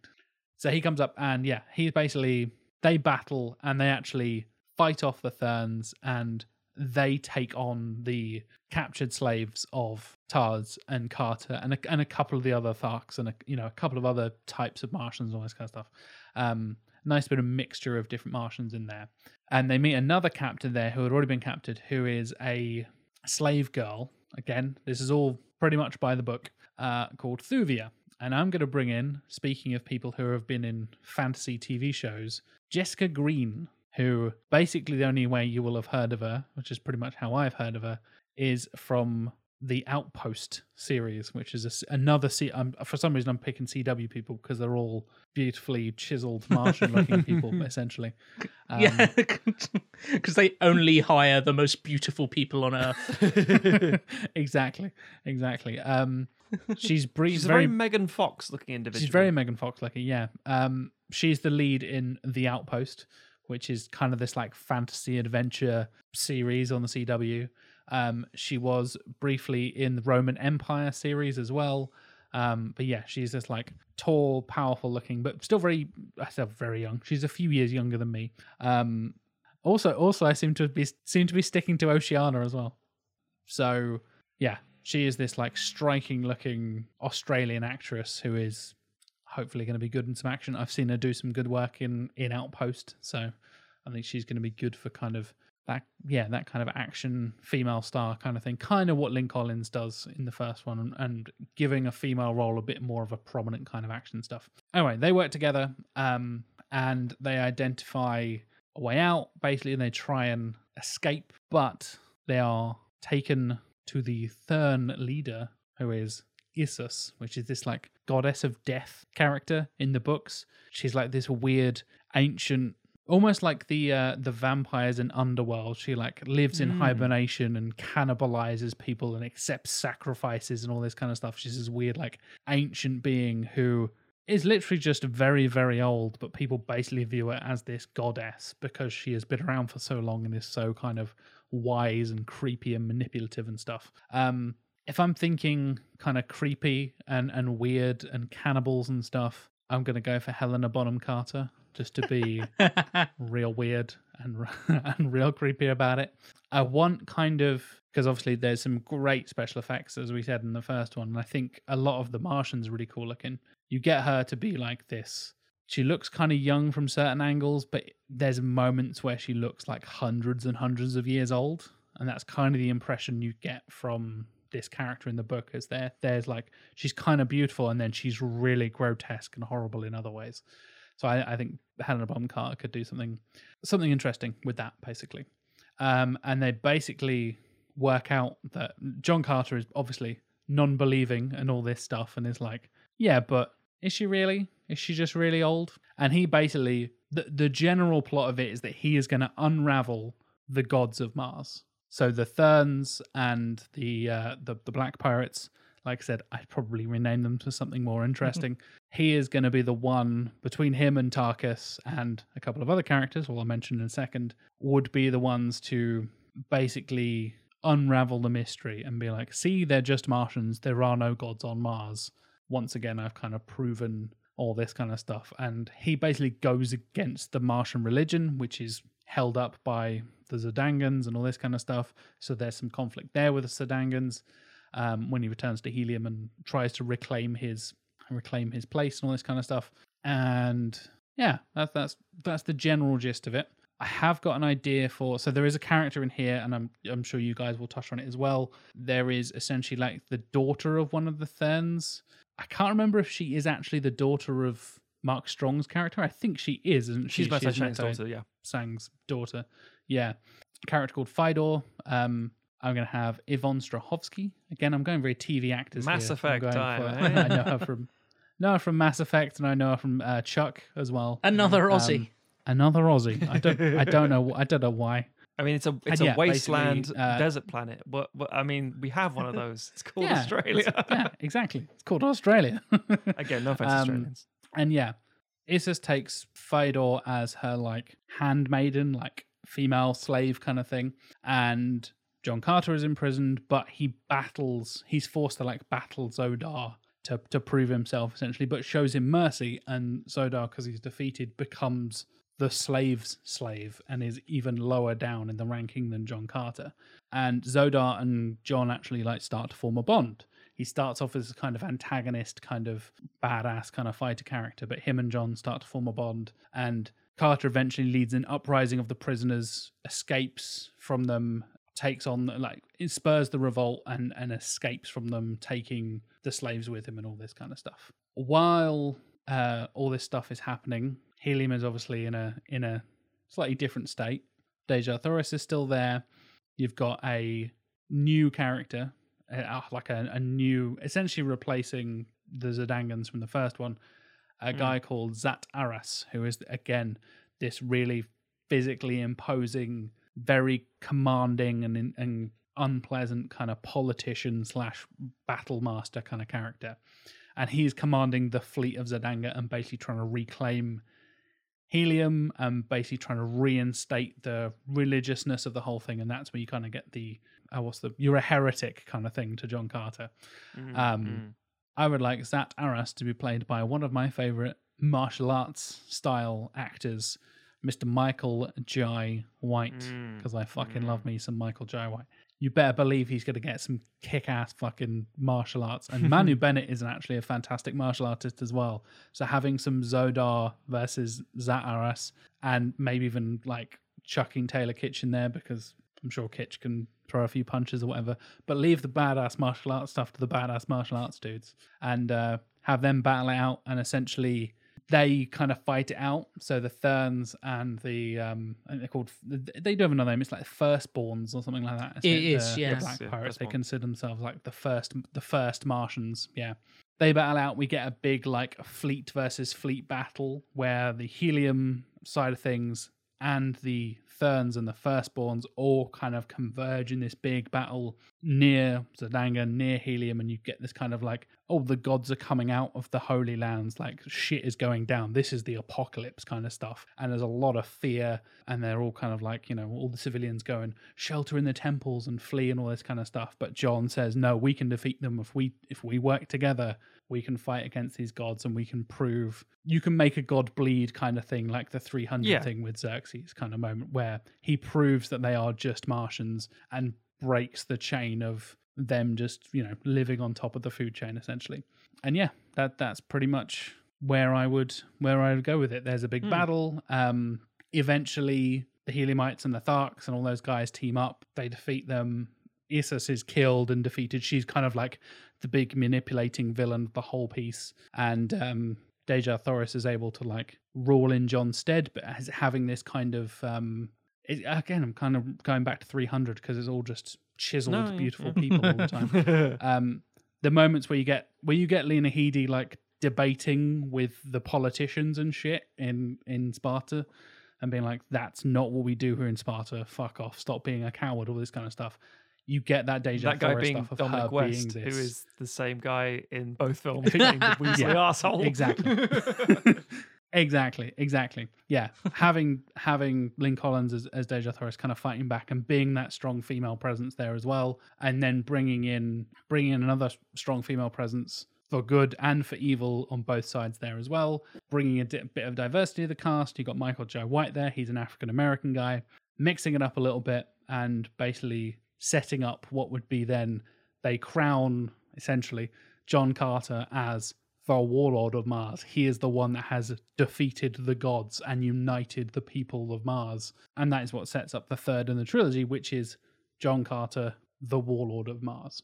So he comes up and yeah, he's basically they battle and they actually fight off the Therns and they take on the captured slaves of Tars and Carter and a, and a couple of the other Tharks and a, you know a couple of other types of Martians and all this kind of stuff. Um, nice bit of mixture of different Martians in there. And they meet another captain there who had already been captured, who is a slave girl. Again, this is all pretty much by the book, uh, called Thuvia. And I'm going to bring in, speaking of people who have been in fantasy TV shows, Jessica Green, who basically the only way you will have heard of her, which is pretty much how I've heard of her, is from the Outpost series, which is a s another C. Um, for some reason, I'm picking CW people because they're all beautifully chiseled Martian-looking people, essentially. Um, yeah, because they only hire the most beautiful people on earth. exactly, exactly. Um, she's bre- She's a very, very Megan Fox looking individual. she's very Megan Fox looking. Yeah. Um, she's the lead in The Outpost, which is kind of this like fantasy adventure series on the CW. Um, she was briefly in the Roman Empire series as well. Um, but yeah, she's this like tall, powerful looking, but still very, I said very young. She's a few years younger than me. Um, also, also, I seem to be seem to be sticking to Oceania as well. So yeah, she is this like striking looking Australian actress who is hopefully going to be good in some action. I've seen her do some good work in in Outpost, so I think she's going to be good for kind of that yeah that kind of action female star kind of thing kind of what lynn collins does in the first one and, giving a female role a bit more of a prominent kind of action stuff anyway they work together um, and they identify a way out basically and they try and escape but they are taken to the thern leader who is Issus, which is this like goddess of death character in the books. She's like this weird ancient almost like the uh, the vampires in Underworld. She like lives in hibernation and cannibalizes people and accepts sacrifices and all this kind of stuff. She's this weird like ancient being who is literally just very very old, but people basically view her as this goddess because she has been around for so long and is so kind of wise and creepy and manipulative and stuff. Um, if I'm thinking kind of creepy and and weird and cannibals and stuff, I'm gonna go for Helena Bonham Carter just to be real weird and and real creepy about it. I want kind of because obviously there's some great special effects as we said in the first one, and I think a lot of the Martians really cool looking. You get her to be like this. She looks kind of young from certain angles, but there's moments where she looks like hundreds and hundreds of years old, and that's kind of the impression you get from this character in the book. Is there? There's like she's kind of beautiful, and then she's really grotesque and horrible in other ways. So I, I think Helena Bonham Carter could do something something interesting with that, basically. Um, and they basically work out that John Carter is obviously non-believing and all this stuff, and is like, yeah, but is she really? Is she just really old? And he basically the the general plot of it is that he is going to unravel the gods of Mars. So the Therns and the uh, the the Black Pirates like I said, I'd probably rename them to something more interesting. he is going to be the one between him and Tarkas and a couple of other characters, well, I'll mention in a second, would be the ones to basically unravel the mystery and be like, see, they're just Martians. There are no gods on Mars. Once again, I've kind of proven all this kind of stuff. And he basically goes against the Martian religion, which is held up by the Zodangans and all this kind of stuff. So there's some conflict there with the Zodangans um, when he returns to Helium and tries to reclaim his reclaim his place and all this kind of stuff. And yeah, that's that's that's the general gist of it. I have got an idea for so there is a character in here, and I'm I'm sure you guys will touch on it as well. There is essentially like the daughter of one of the Therns. I can't remember if she is actually the daughter of Mark Strong's character. I think she is, isn't she? She's Meta She's Meta daughter, yeah. Shang's daughter. Yeah. A character called Phaidor. Um, I'm going to have Yvonne Strahovski. Again, I'm going very TV actors. Mass here. Effect time, for- eh? I know her from, know her from Mass Effect, and I know her from uh, Chuck as well. Another Aussie. Um, another Aussie. I don't. I don't know. I don't know why. I mean, it's a it's yeah, a wasteland uh, desert planet. But, but I mean, we have one of those. It's called Yeah, Australia. yeah, exactly. It's called Australia. Again, no offense, to Um, Australians. And yeah, Issus takes Phaidor as her like handmaiden, like female slave kind of thing. And John Carter is imprisoned, but he battles, he's forced to like battle Xodar to, to prove himself essentially, but shows him mercy. And Xodar, because he's defeated, becomes the slave's slave and is even lower down in the ranking than John Carter. And Xodar and John actually like start to form a bond he starts off as a kind of antagonist, kind of badass kind of fighter character, but him and John start to form a bond. And Carter eventually leads an uprising of the prisoners, escapes from them, takes on like spurs the revolt and and escapes from them, taking the slaves with him and all this kind of stuff. While uh, all this stuff is happening, Helium is obviously in a in a slightly different state. Dejah Thoris is still there. You've got a new character uh, like a, a new, essentially replacing the Zodangans from the first one, a guy called Zat Aras, who is again this really physically imposing, very commanding and and unpleasant kind of politician slash battle master kind of character, and he's commanding the fleet of Zodanga and basically trying to reclaim helium and basically trying to reinstate the religiousness of the whole thing and that's where you kind of get the uh, what's the you're a heretic kind of thing to John Carter. Mm, Um, mm. I would like Zat Aras to be played by one of my favorite martial arts style actors, Mr. Michael Jai White, Mm, because I fucking love me some Michael Jai White. You better believe he's going to get some kick ass fucking martial arts. And Manu Bennett is actually a fantastic martial artist as well. So having some Xodar versus Zat Aras and maybe even like chucking Taylor Kitsch in there because I'm sure Kitsch can throw a few punches or whatever. But leave the badass martial arts stuff to the badass martial arts dudes and uh, have them battle it out and essentially they kind of fight it out. So the Therns and the um, think they're called they do have another name. It's like the Firstborns or something like that. isn't It is, The- yeah. The Black Yeah, Pirates. They consider themselves like the first the first Martians. Yeah. They battle out. We get a big like fleet versus fleet battle where the helium side of things and the Therns and the Firstborns all kind of converge in this big battle near Zodanga, near Helium, and you get this kind of like, oh, the gods are coming out of the Holy Lands, like shit is going down. This is the apocalypse kind of stuff. And there's a lot of fear, and they're all kind of like, you know, all the civilians go and shelter in the temples and flee and all this kind of stuff. But John says, no, we can defeat them if we if we work together we can fight against these gods and we can prove you can make a god bleed kind of thing like the 300 Yeah. thing with xerxes kind of moment where he proves that they are just martians and breaks the chain of them just you know living on top of the food chain essentially and yeah that that's pretty much where i would where i would go with it there's a big Hmm. battle um eventually the heliumites and the tharks and all those guys team up they defeat them Issus is killed and defeated. She's kind of like the big manipulating villain of the whole piece. And um, Dejah Thoris is able to like rule in John's stead, but as having this kind of um, it, again, I'm kind of going back to 300 because it's all just chiseled, No, yeah, beautiful people all the time. um, the moments where you get where you get Lena Headey like debating with the politicians and shit in in Sparta and being like, "That's not what we do here in Sparta. Fuck off. Stop being a coward." All this kind of stuff. You get that Dejah that guy Thoris being stuff of Dominic her West, being who this. is the same guy in both films, playing the Weasley Yeah, asshole. exactly. exactly, exactly. Yeah, having having Lynn Collins as, as Dejah Thoris kind of fighting back and being that strong female presence there as well, and then bringing in bringing in another strong female presence for good and for evil on both sides there as well, bringing a di- bit of diversity to the cast. You got Michael Jai White there; he's an African American guy, mixing it up a little bit and basically setting up what would be then they crown essentially John Carter as the warlord of Mars. He is the one that has defeated the gods and united the people of Mars. And that is what sets up the third in the trilogy, which is John Carter, the warlord of Mars.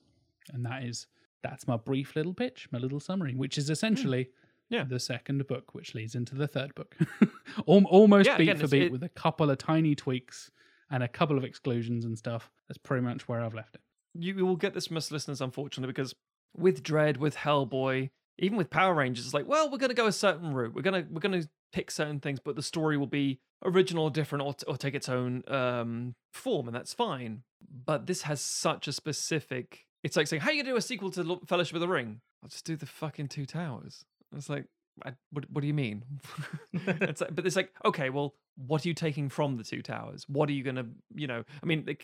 And that is that's my brief little pitch, my little summary, which is essentially hmm. Yeah. the second book, which leads into the third book. Almost Yeah, beat again, for beat it- with a couple of tiny tweaks and a couple of exclusions and stuff. That's pretty much where I've left it. you will get this from us listeners, unfortunately, because with Dread, with Hellboy, even with Power Rangers, it's like, well, we're gonna go a certain route. We're gonna we're gonna pick certain things, but the story will be original or different or, t- or take its own um, form, and that's fine. But this has such a specific. It's like saying, how are you gonna do a sequel to Fellowship of the Ring? I'll just do the fucking Two Towers. It's like, I, what, what do you mean? it's like, but it's like, okay, well, what are you taking from the Two Towers? What are you gonna, you know? I mean, the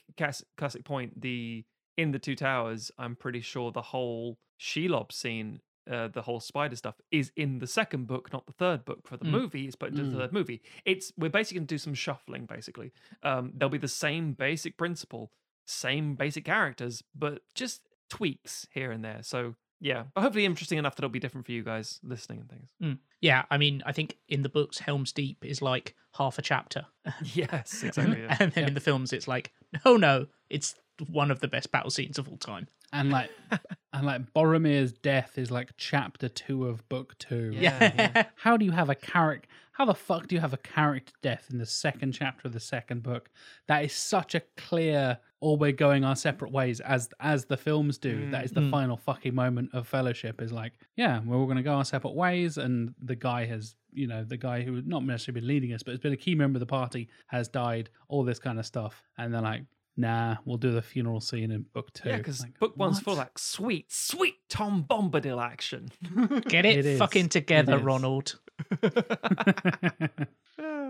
classic point. The in the Two Towers, I'm pretty sure the whole Shelob scene, uh, the whole spider stuff, is in the second book, not the third book. For the Mm. movie, it's put into Mm. the third movie. It's we're basically gonna do some shuffling. Basically, um, there'll be the same basic principle, same basic characters, but just tweaks here and there. So yeah, but hopefully interesting enough that it'll be different for you guys listening and things. Hmm. Yeah, I mean, I think in the books, Helm's Deep is like half a chapter. Yes, exactly. yeah. and then in the films, it's like, no, no, it's one of the best battle scenes of all time. And like and like Boromir's death is like chapter two of book two. Yeah, yeah. How do you have a character? How the fuck do you have a character death in the second chapter of the second book? That is such a clear, or we're going our separate ways, as as the films do. That is the Mm. final fucking moment of Fellowship. Is like, yeah, we're all going to go our separate ways, and the guy has, you know, the guy who not necessarily been leading us, but has been a key member of the party, has died. All this kind of stuff, and they're like, nah, we'll do the funeral scene in book two. Yeah, because Like, book one's full of what? like sweet, sweet Tom Bombadil action. Get it, It is. fucking together, is. Ronald.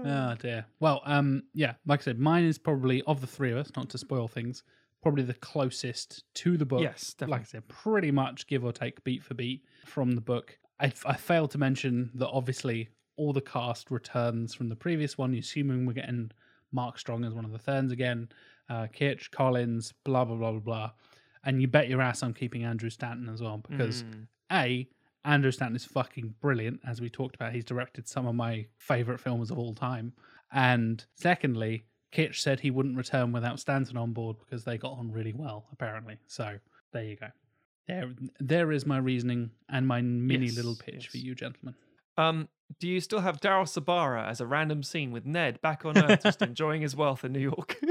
Oh dear. Well, um, yeah, like I said, mine is probably of the three of us, not to spoil things, probably the closest to the book. Yes, Like I said, pretty much give or take beat for beat from the book. I, I failed to mention that obviously all the cast returns from the previous one, assuming we're getting Mark Strong as one of the Therns again, uh, Kitsch, Collins, blah, blah, blah, blah, blah. And you bet your ass I'm keeping Andrew Stanton as well because Mm. A, Andrew Stanton is fucking brilliant, as we talked about. He's directed some of my favorite films of all time. And secondly, Kitsch said he wouldn't return without Stanton on board because they got on really well, apparently. So there you go. There, there is my reasoning and my mini Yes, little pitch for you, gentlemen. Um, do you still have Daryl Sabara as a random scene with Ned back on Earth, just enjoying his wealth in New York?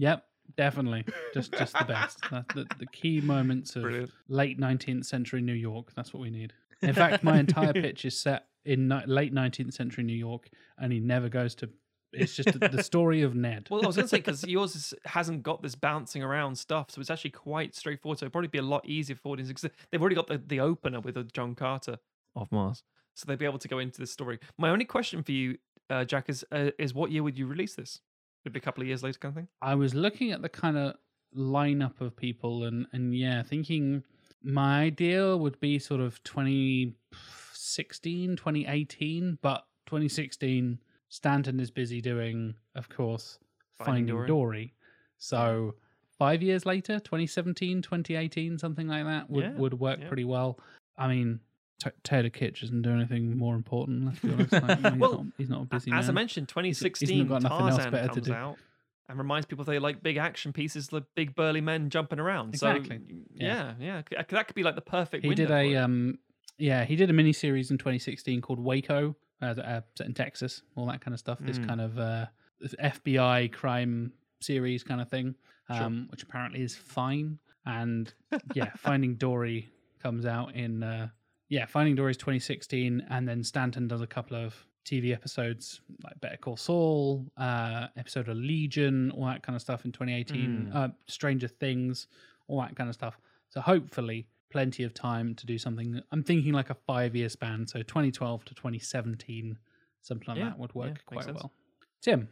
Yep, definitely. Just, just the best. That, the, the key moments of Brilliant. late 19th century New York. That's what we need. In fact, my entire pitch is set in ni- late 19th century New York, and he never goes to. It's just the, the story of Ned. Well, I was going to say because yours is, hasn't got this bouncing around stuff, so it's actually quite straightforward. So it'd probably be a lot easier for audiences because they've already got the, the opener with the John Carter of Mars, so they'd be able to go into this story. My only question for you, uh, Jack, is uh, is what year would you release this? Would be a couple of years later, kind of thing? I was looking at the kind of lineup of people, and and yeah, thinking my idea would be sort of 2016, 2018, but 2016, Stanton is busy doing, of course, Finding Finding, Dory. Dory. So five years later, 2017, 2018, something like that would, Yeah, would work yeah. pretty well. I mean, T- Taylor Kitsch doesn't do anything more important. Let's be honest. Like, he's, Well, not, he's not a busy As I mentioned, 2016 got nothing else Tarzan comes out and reminds people they like big action pieces, like big burly men jumping around. Exactly. So yeah, yeah, c- that could be like the perfect. he did a um yeah he did a mini series in 2016 called waco uh, uh, set in texas all that kind of stuff this Mm. kind of uh fbi crime series kind of thing Sure. um which apparently is fine and yeah finding dory comes out in uh yeah finding dory is 2016 and then stanton does a couple of tv episodes like better call saul uh episode of legion all that kind of stuff in 2018 Mm. uh stranger things all that kind of stuff so hopefully plenty of time to do something. I'm thinking like a five year span, so 2012 to 2017, something like Yeah, that would work makes quite well. Tim,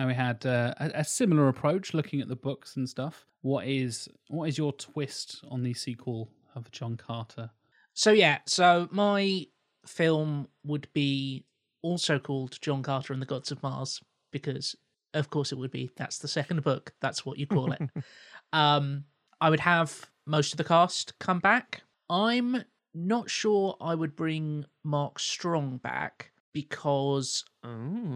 uh, we had uh, a, a similar approach looking at the books and stuff. What is what is your twist on the sequel of John Carter? So yeah, so my film would be also called John Carter and the Gods of Mars because of course it would be. That's the second book. That's what you call it. um I would have most of the cast come back. I'm not sure I would bring Mark Strong back because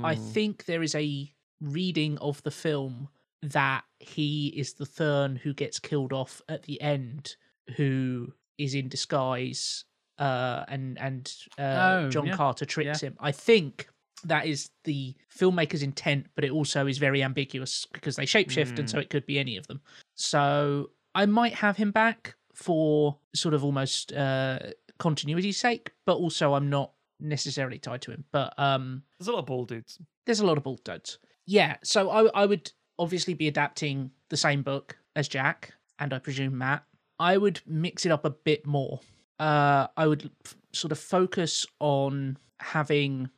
I think there is a reading of the film that he is the Thern who gets killed off at the end, who is in disguise, uh, and and uh, Oh, John yeah, Carter tricks him. I think that is the filmmaker's intent, but it also is very ambiguous because they shapeshift, and so it could be any of them. So I might have him back for sort of almost uh, continuity's sake, but also I'm not necessarily tied to him. But um, There's a lot of ball dudes. there's a lot of bald dudes. Yeah, so I I would obviously be adapting the same book as Jack and I presume Matt. I would mix it up a bit more. Uh, I would f- sort of focus on having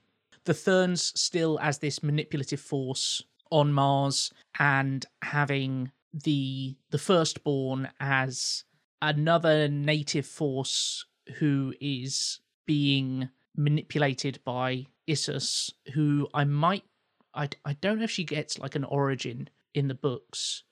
the Therns still as this manipulative force on Mars and having the the firstborn as another native force who is being manipulated by Issus, who I might I, I don't know if she gets like an origin in the books.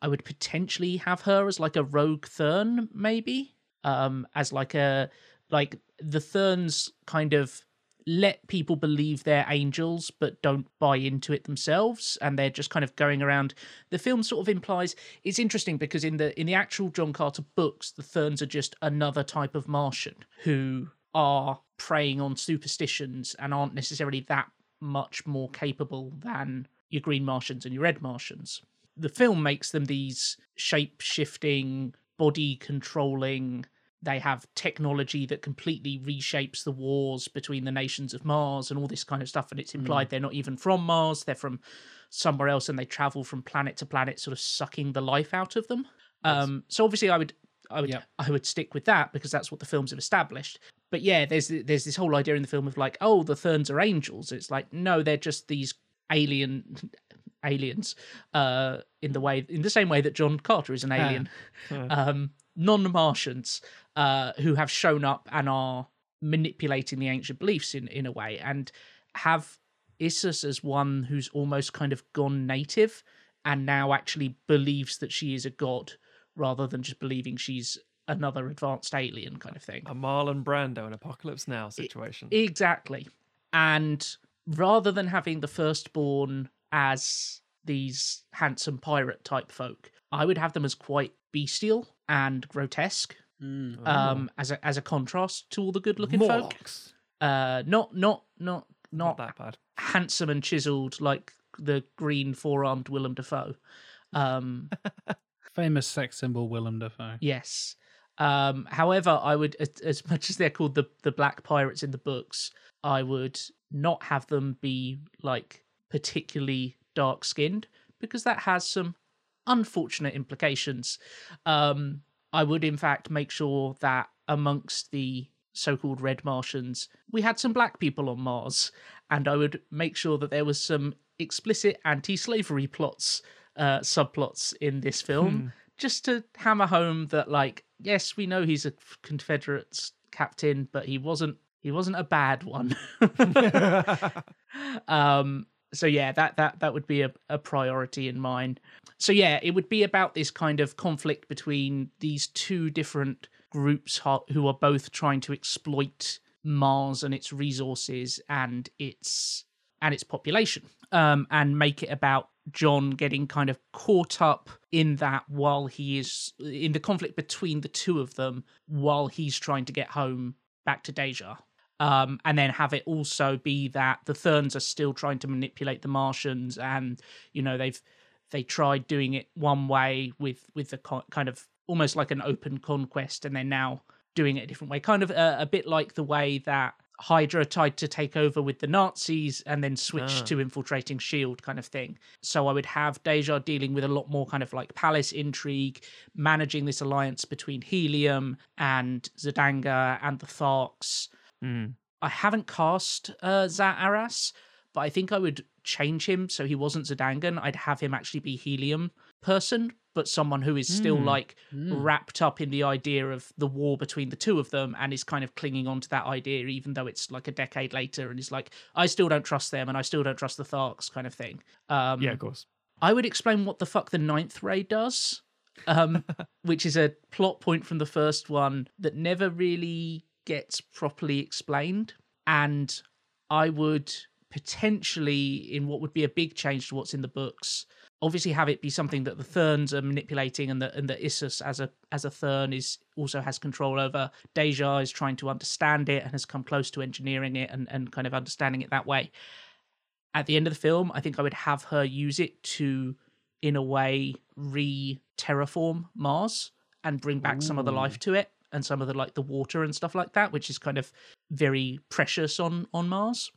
I would potentially have her as like a rogue Thern, maybe, um, as like a like the Therns kind of let people believe they're angels but don't buy into it themselves and they're just kind of going around the film sort of implies it's interesting because in the in the actual John Carter books the Therns are just another type of Martian who are preying on superstitions and aren't necessarily that much more capable than your green Martians and your red Martians. The film makes them these shape shifting, body controlling. They have technology that completely reshapes the wars between the nations of Mars and all this kind of stuff. And it's implied they're not even from Mars, they're from somewhere else and they travel from planet to planet, sort of sucking the life out of them. Um, so obviously, I would. I would Yep. I would stick with that because that's what the films have established. But yeah, there's there's this whole idea in the film of like, oh, the Therns are angels. It's like no, they're just these alien aliens uh, in the way in the same way that John Carter is an alien. Um, non-Martians uh, who have shown up and are manipulating the ancient beliefs in in a way and have Issus as one who's almost kind of gone native and now actually believes that she is a god rather than just believing she's another advanced alien kind of thing. A Marlon Brando in Apocalypse Now situation. Exactly. And rather than having the firstborn as these handsome pirate type folk, I would have them as quite bestial and grotesque. Mm. Um, as a as a contrast to all the good looking folk. Uh, not not not Not not that bad. handsome and chiseled like the green four armed Willem Dafoe. Um, Famous sex symbol Willem Dafoe. Yes. Um, however, I would, as- as much as they're called the the Black Pirates in the books, I would not have them be like particularly dark skinned because that has some unfortunate implications. Um, I would, in fact, make sure that amongst the so-called red Martians, we had some black people on Mars, and I would make sure that there was some explicit anti-slavery plots, uh, subplots in this film, just to hammer home that, like, yes, we know he's a Confederate captain, but he wasn't. He wasn't a bad one. um so yeah that that that would be a, a priority in mine. So yeah it would be about this kind of conflict between these two different groups who are both trying to exploit mars and its resources and its and its population um and make it about john getting kind of caught up in that while he is in the conflict between the two of them while he's trying to get home back to dejah um, and then have it also be that the Therns are still trying to manipulate the Martians, and you know they've they tried doing it one way with with the co- kind of almost like an open conquest, and they're now doing it a different way, kind of a, a bit like the way that Hydra tried to take over with the Nazis and then switched Ah. to infiltrating Shield, kind of thing. So I would have Dejah dealing with a lot more kind of like palace intrigue, managing this alliance between Helium and Zodanga and the Tharks. Mm. I haven't cast uh, Zat Aras, but I think I would change him so he wasn't Zodangan. I'd have him actually be Helium person, but someone who is still Hmm. like Mm. wrapped up in the idea of the war between the two of them and is kind of clinging on to that idea, even though it's like a decade later and is like, I still don't trust them and I still don't trust the Tharks kind of thing. Um, Yeah, of course. I would explain what the fuck the ninth ray does, um, which is a plot point from the first one that never really gets properly explained. And I would potentially, in what would be a big change to what's in the books, obviously have it be something that the Therns are manipulating and that and that Issus as a as a Thern is also has control over. Dejah is trying to understand it and has come close to engineering it and, and kind of understanding it that way at the end of the film, I think I would have her use it to, in a way, re terraform Mars and bring back some of the life to it and some of the like the water and stuff like that, which is kind of very precious on on Mars.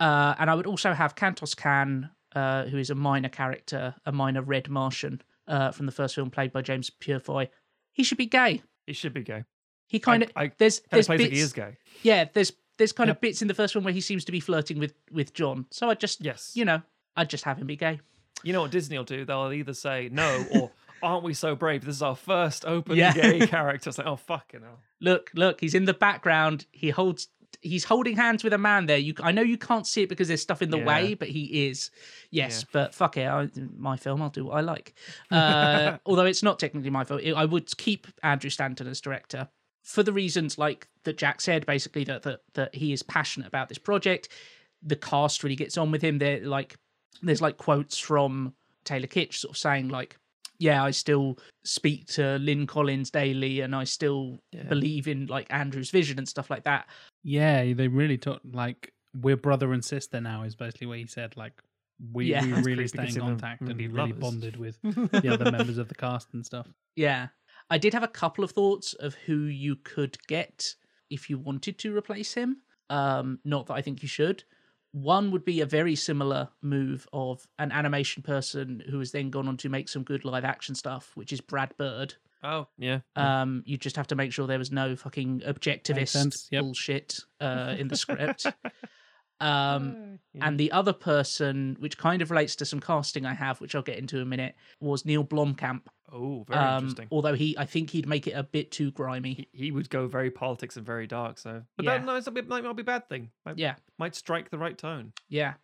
Uh, and I would also have Kantos Khan, uh, who is a minor character, a minor red Martian uh, from the first film, played by James Purefoy. He should be gay. He should be gay. He kind of there's there's plays bits, he is gay. yeah, there's there's kind of bits in the first one where he seems to be flirting with with John. So I just Yes. you know, I'd just have him be gay. You know what Disney will do? They'll either say no or aren't we so brave? This is our first open Yeah. gay character. It's like, oh fucking hell. Look, look, he's in the background. He holds he's holding hands with a man there. You I know you can't see it because there's stuff in the Yeah. way, but he is. Yes, Yeah. but fuck it, I, my film, I'll do what I like. Uh, although it's not technically my film, I would keep Andrew Stanton as director for the reasons like that Jack said, basically that that that he is passionate about this project. The cast really gets on with him. They're like there's like quotes from Taylor Kitsch sort of saying like yeah, I still speak to Lynn Collins daily and I still Yeah. believe in like Andrew's vision and stuff like that. Yeah, they really took like we're brother and sister now is basically what he said. Like we, Yeah. we really creepy stay in contact and meant to really lovers. bonded with the other members of the cast and stuff. Yeah. I did have a couple of thoughts of who you could get if you wanted to replace him. Um, not that I think you should. One would be a very similar move of an animation person who has then gone on to make some good live action stuff, which is Brad Bird. Oh yeah. Um, you just have to make sure there was no fucking objectivist yep. bullshit uh, in the script. Um, and the other person, which kind of relates to some casting I have, which I'll get into in a minute, was Neil Blomkamp. Oh, very Um, interesting. although he, I think he'd make it a bit too grimy. He, he would go very politics and very dark. So, but Yeah. that no, it's a bit might not be a bad thing. Might, Yeah, might strike the right tone. yeah.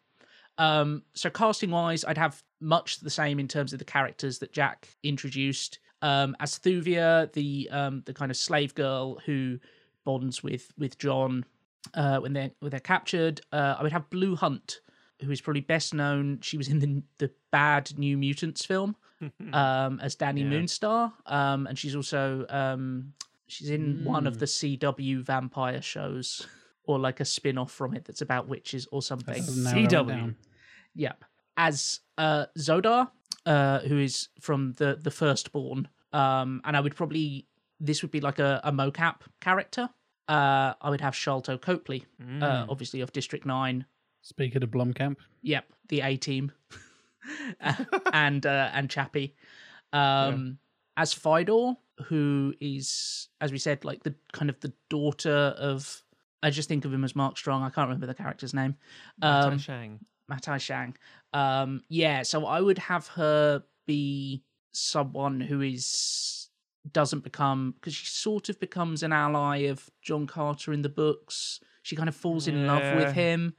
Um, so casting wise, I'd have much the same in terms of the characters that Jack introduced. Um, as Thuvia, the um, the kind of slave girl who bonds with with John uh, when they're when they're captured. Uh, I would have Blu Hunt, who is probably best known. She was in the the bad New Mutants film um, as Dani Yeah. Moonstar, um, and she's also um, she's in one of the CW vampire shows. Or like a spin off from it that's about witches or something. Doesn't narrow it CW. Yep. As uh, Xodar, uh, who is from the the firstborn, um, and I would probably this would be like a, a mocap character. Uh, I would have Sharlto Copley, uh, obviously of District Nine. Speaker to Blomkamp, Yep, the A team, and uh, and Chappie. Um, As Phaidor, who is, as we said, like the kind of the daughter of. I just think of him as Mark Strong. I can't remember the character's name. Um, Um, Shang. Matai Shang. Um, yeah, so I would have her be someone who is doesn't become because she sort of becomes an ally of John Carter in the books. She kind of falls in love with him.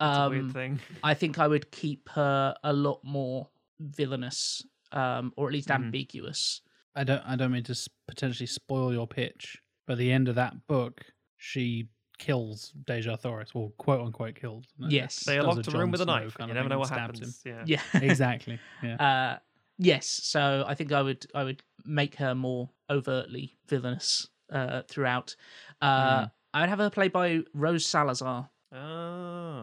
That's a Um, weird thing. I think I would keep her a lot more villainous, um, or at least Mhm. ambiguous. I don't. I don't mean to potentially spoil your pitch, but at the end of that book, she kills Dejah Thoris, or quote unquote kills. No, Yes. They does locked a room with a knife. kind You never know what stabs happens. Yeah. Yeah, Exactly. Yeah. Uh, yes, so I think I would I would make her more overtly villainous uh, throughout. Uh, I would have her played by Rosa Salazar, Oh.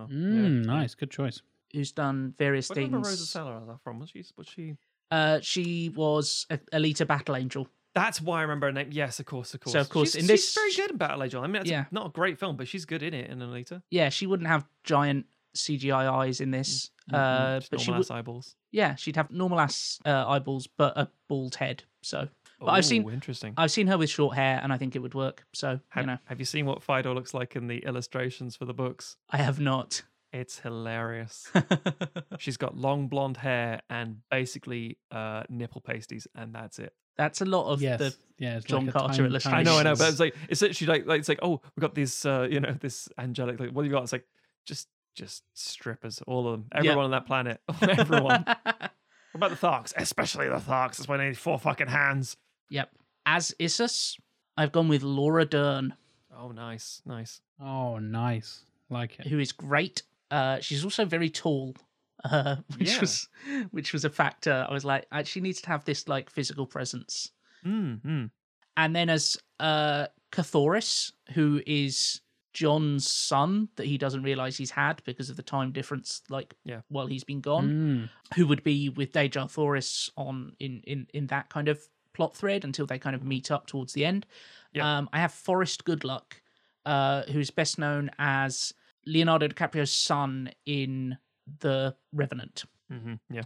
Mm, yeah. nice. Good choice. who's done various Where do you remember things. Rosa Salazar from? Was she? Was she? Uh, she was a Alita Battle Angel. That's why I remember her name. Yes, of course, of course. So, of course, she's, in she's this- very good in Battle Angel. I mean, it's Yeah. not a great film, but she's good in it in Alita. Yeah, she wouldn't have giant CGI eyes in this, uh, Just but she normal would. ass eyeballs. Yeah, she'd have normal ass uh, eyeballs, but a bald head. So, but I've seen interesting. I've seen her with short hair, and I think it would work. So have, you know, have you seen what Phaidor looks like in the illustrations for the books? I have not. It's hilarious. She's got long blonde hair and basically uh, nipple pasties, and that's it. That's a lot of yes. the yeah. John like a Carter tiny, illustration. I know, I know, but it's like it's literally like, like it's like oh, we got these, uh, you know, this angelic. Like, what have you got? It's like just just strippers, all of them, everyone on that planet, everyone. what about the Tharks? Especially the Tharks. That's why they need four fucking hands. Yep. As Issus, I've gone with Laura Dern, Oh, nice, nice. Oh, nice. Like it. who is great. Uh, she's also very tall, uh, which Yeah. was which was a factor. I was like, uh, she needs to have this like physical presence. Mm, mm. And then as uh, Carthoris, who is John's son that he doesn't realize he's had because of the time difference, like Yeah. while he's been gone. Mm. who would be with Dejah Thoris on in in in that kind of plot thread until they kind of meet up towards the end. Yeah. Um, I have Forrest Goodluck, uh, who's best known as Leonardo DiCaprio's son in The Revenant. hmm Yeah.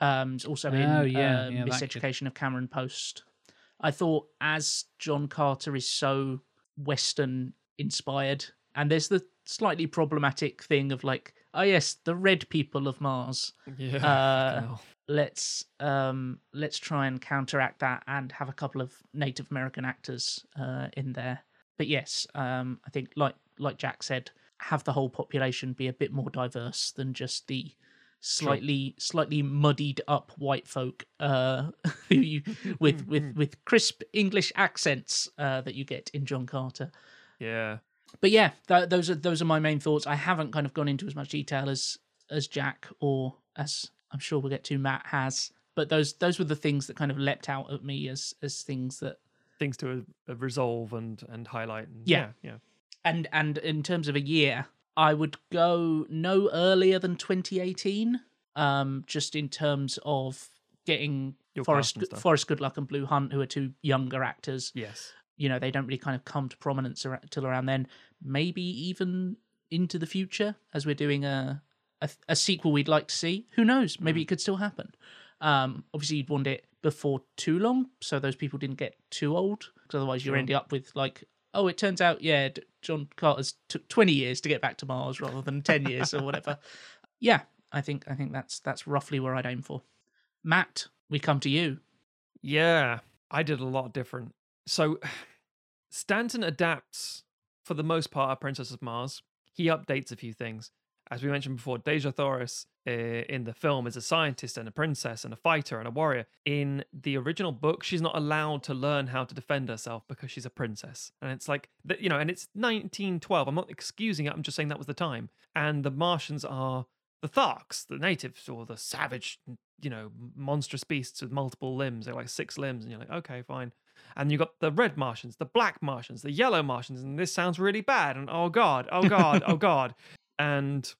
Um, he's also in Oh, yeah, uh, yeah, that kid. Miseducation of Cameron Post. I thought as John Carter is so Western inspired, and there's the slightly problematic thing of like, oh yes, the red people of Mars Yeah. Uh, fucking hell. Let's um let's try and counteract that and have a couple of native american actors uh in there but yes um i think like like jack said have the whole population be a bit more diverse than just the slightly slightly muddied up white folk uh who you with with with crisp english accents uh that you get in john carter yeah. but yeah, th- those are those are my main thoughts. I haven't kind of gone into as much detail as as Jack or as I'm sure we'll get to Matt has. But those those were the things that kind of leapt out at me as as things that Things to uh, resolve and and highlight. And, Yeah. yeah. Yeah. and and in terms of a year, I would go no earlier than 2018. Um, just in terms of getting Your Forrest. Forrest Goodluck and Blu Hunt, who are two younger actors. Yes. you know they don't really kind of come to prominence till around then maybe even into the future as we're doing a a, a sequel we'd like to see who knows maybe Mm. it could still happen um obviously you'd want it before too long so those people didn't get too old because otherwise you're ending up with like oh, it turns out, yeah, D- John Carter's took 20 years to get back to Mars rather than 10 years or whatever. Yeah, I think I think that's that's roughly where I'd aim for. Matt, we come to you. Yeah, I did a lot different. So Stanton adapts for the most part a Princess of Mars. He updates a few things. As we mentioned before, Dejah Thoris uh, in the film is a scientist and a princess and a fighter and a warrior. In the original book, she's not allowed to learn how to defend herself because she's a princess. And it's like, you know, and it's 1912. I'm not excusing it. I'm just saying that was the time. And the Martians are the Tharks, the natives, or the savage, you know, monstrous beasts with multiple limbs. They're like six limbs. And you're like, okay, fine. And you've got the red Martians, the black Martians, the yellow Martians. And this sounds really bad. And oh God, oh God, oh God. And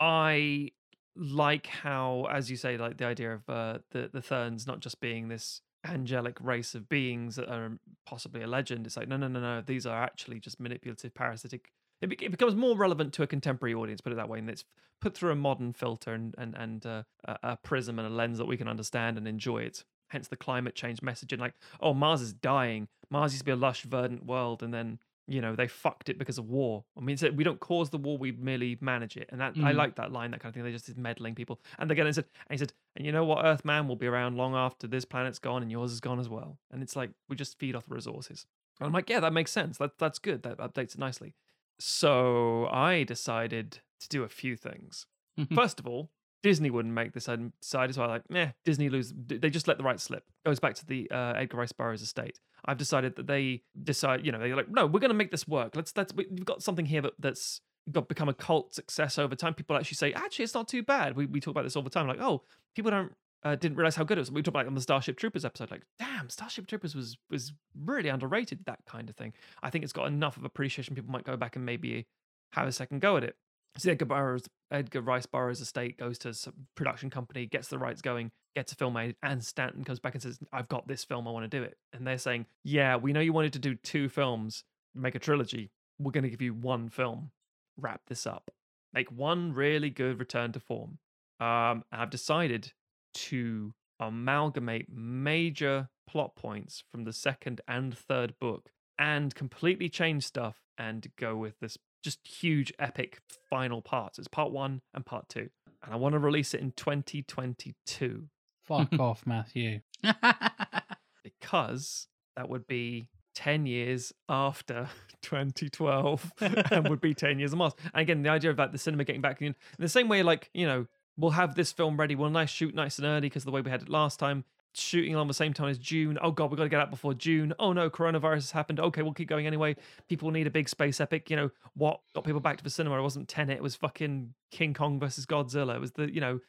I like how, as you say, like the idea of uh, the the Therns not just being this angelic race of beings that are possibly a legend. It's like no, no, no, no. These are actually just manipulative, parasitic. It, be- it becomes more relevant to a contemporary audience, put it that way, and it's put through a modern filter and and and uh, a, a prism and a lens that we can understand and enjoy it. Hence the climate change messaging, like, oh, Mars is dying. Mars used to be a lush, verdant world, and then you know they fucked it because of war. I mean, so we don't cause the war; we merely manage it. And that I Mm. like that line, that kind of thing. They just is meddling people. And again, he said, and he said, and you know what, earth man will be around long after this planet's gone and yours is gone as well. And it's like we just feed off the resources. And I'm like, yeah, that makes sense. That that's good. That updates it nicely. So I decided to do a few things. First of all, Disney wouldn't make this. side so I like, meh, Disney lose. They just let the right slip. Goes back to the uh, Edgar Rice Burroughs estate. I've decided that they decide, you know, they're like, no, we're going to make this work. Let's, let's, we've got something here that, that's got become a cult success over time. People actually say, actually, it's not too bad. We, we talk about this all the time. Like, oh, people don't, uh, didn't realize how good it was. We talk about it on the Starship Troopers episode. Like, damn, Starship Troopers was, was really underrated, that kind of thing. I think it's got enough of appreciation. People might go back and maybe have a second go at it. So Edgar Burroughs, Edgar Rice Burroughs' estate goes to some production company, gets the rights going, gets a film made, and Stanton comes back and says, "I've got this film, I want to do it." And they're saying, "Yeah, we know you wanted to do two films, make a trilogy. We're going to give you one film. Wrap this up. Make one really good return to form." Um, and I've decided to amalgamate major plot points from the second and third book and completely change stuff and go with this just huge epic final parts. It's part one and part two. And I want to release it in 2022 Fuck off, Matthew. because that would be 10 years after 2012 and would be 10 years of Mars. And again, the idea of like the cinema getting back in, in the same way, like, you know, we'll have this film ready. We'll nice shoot nice and early because the way we had it last time. Shooting along the same time as June. Oh god, we've got to get out before June. Oh no, coronavirus has happened. Okay, we'll keep going anyway. People need a big space epic. You know what got people back to the cinema? It wasn't Tenet. It was fucking King Kong versus Godzilla. It was the you know,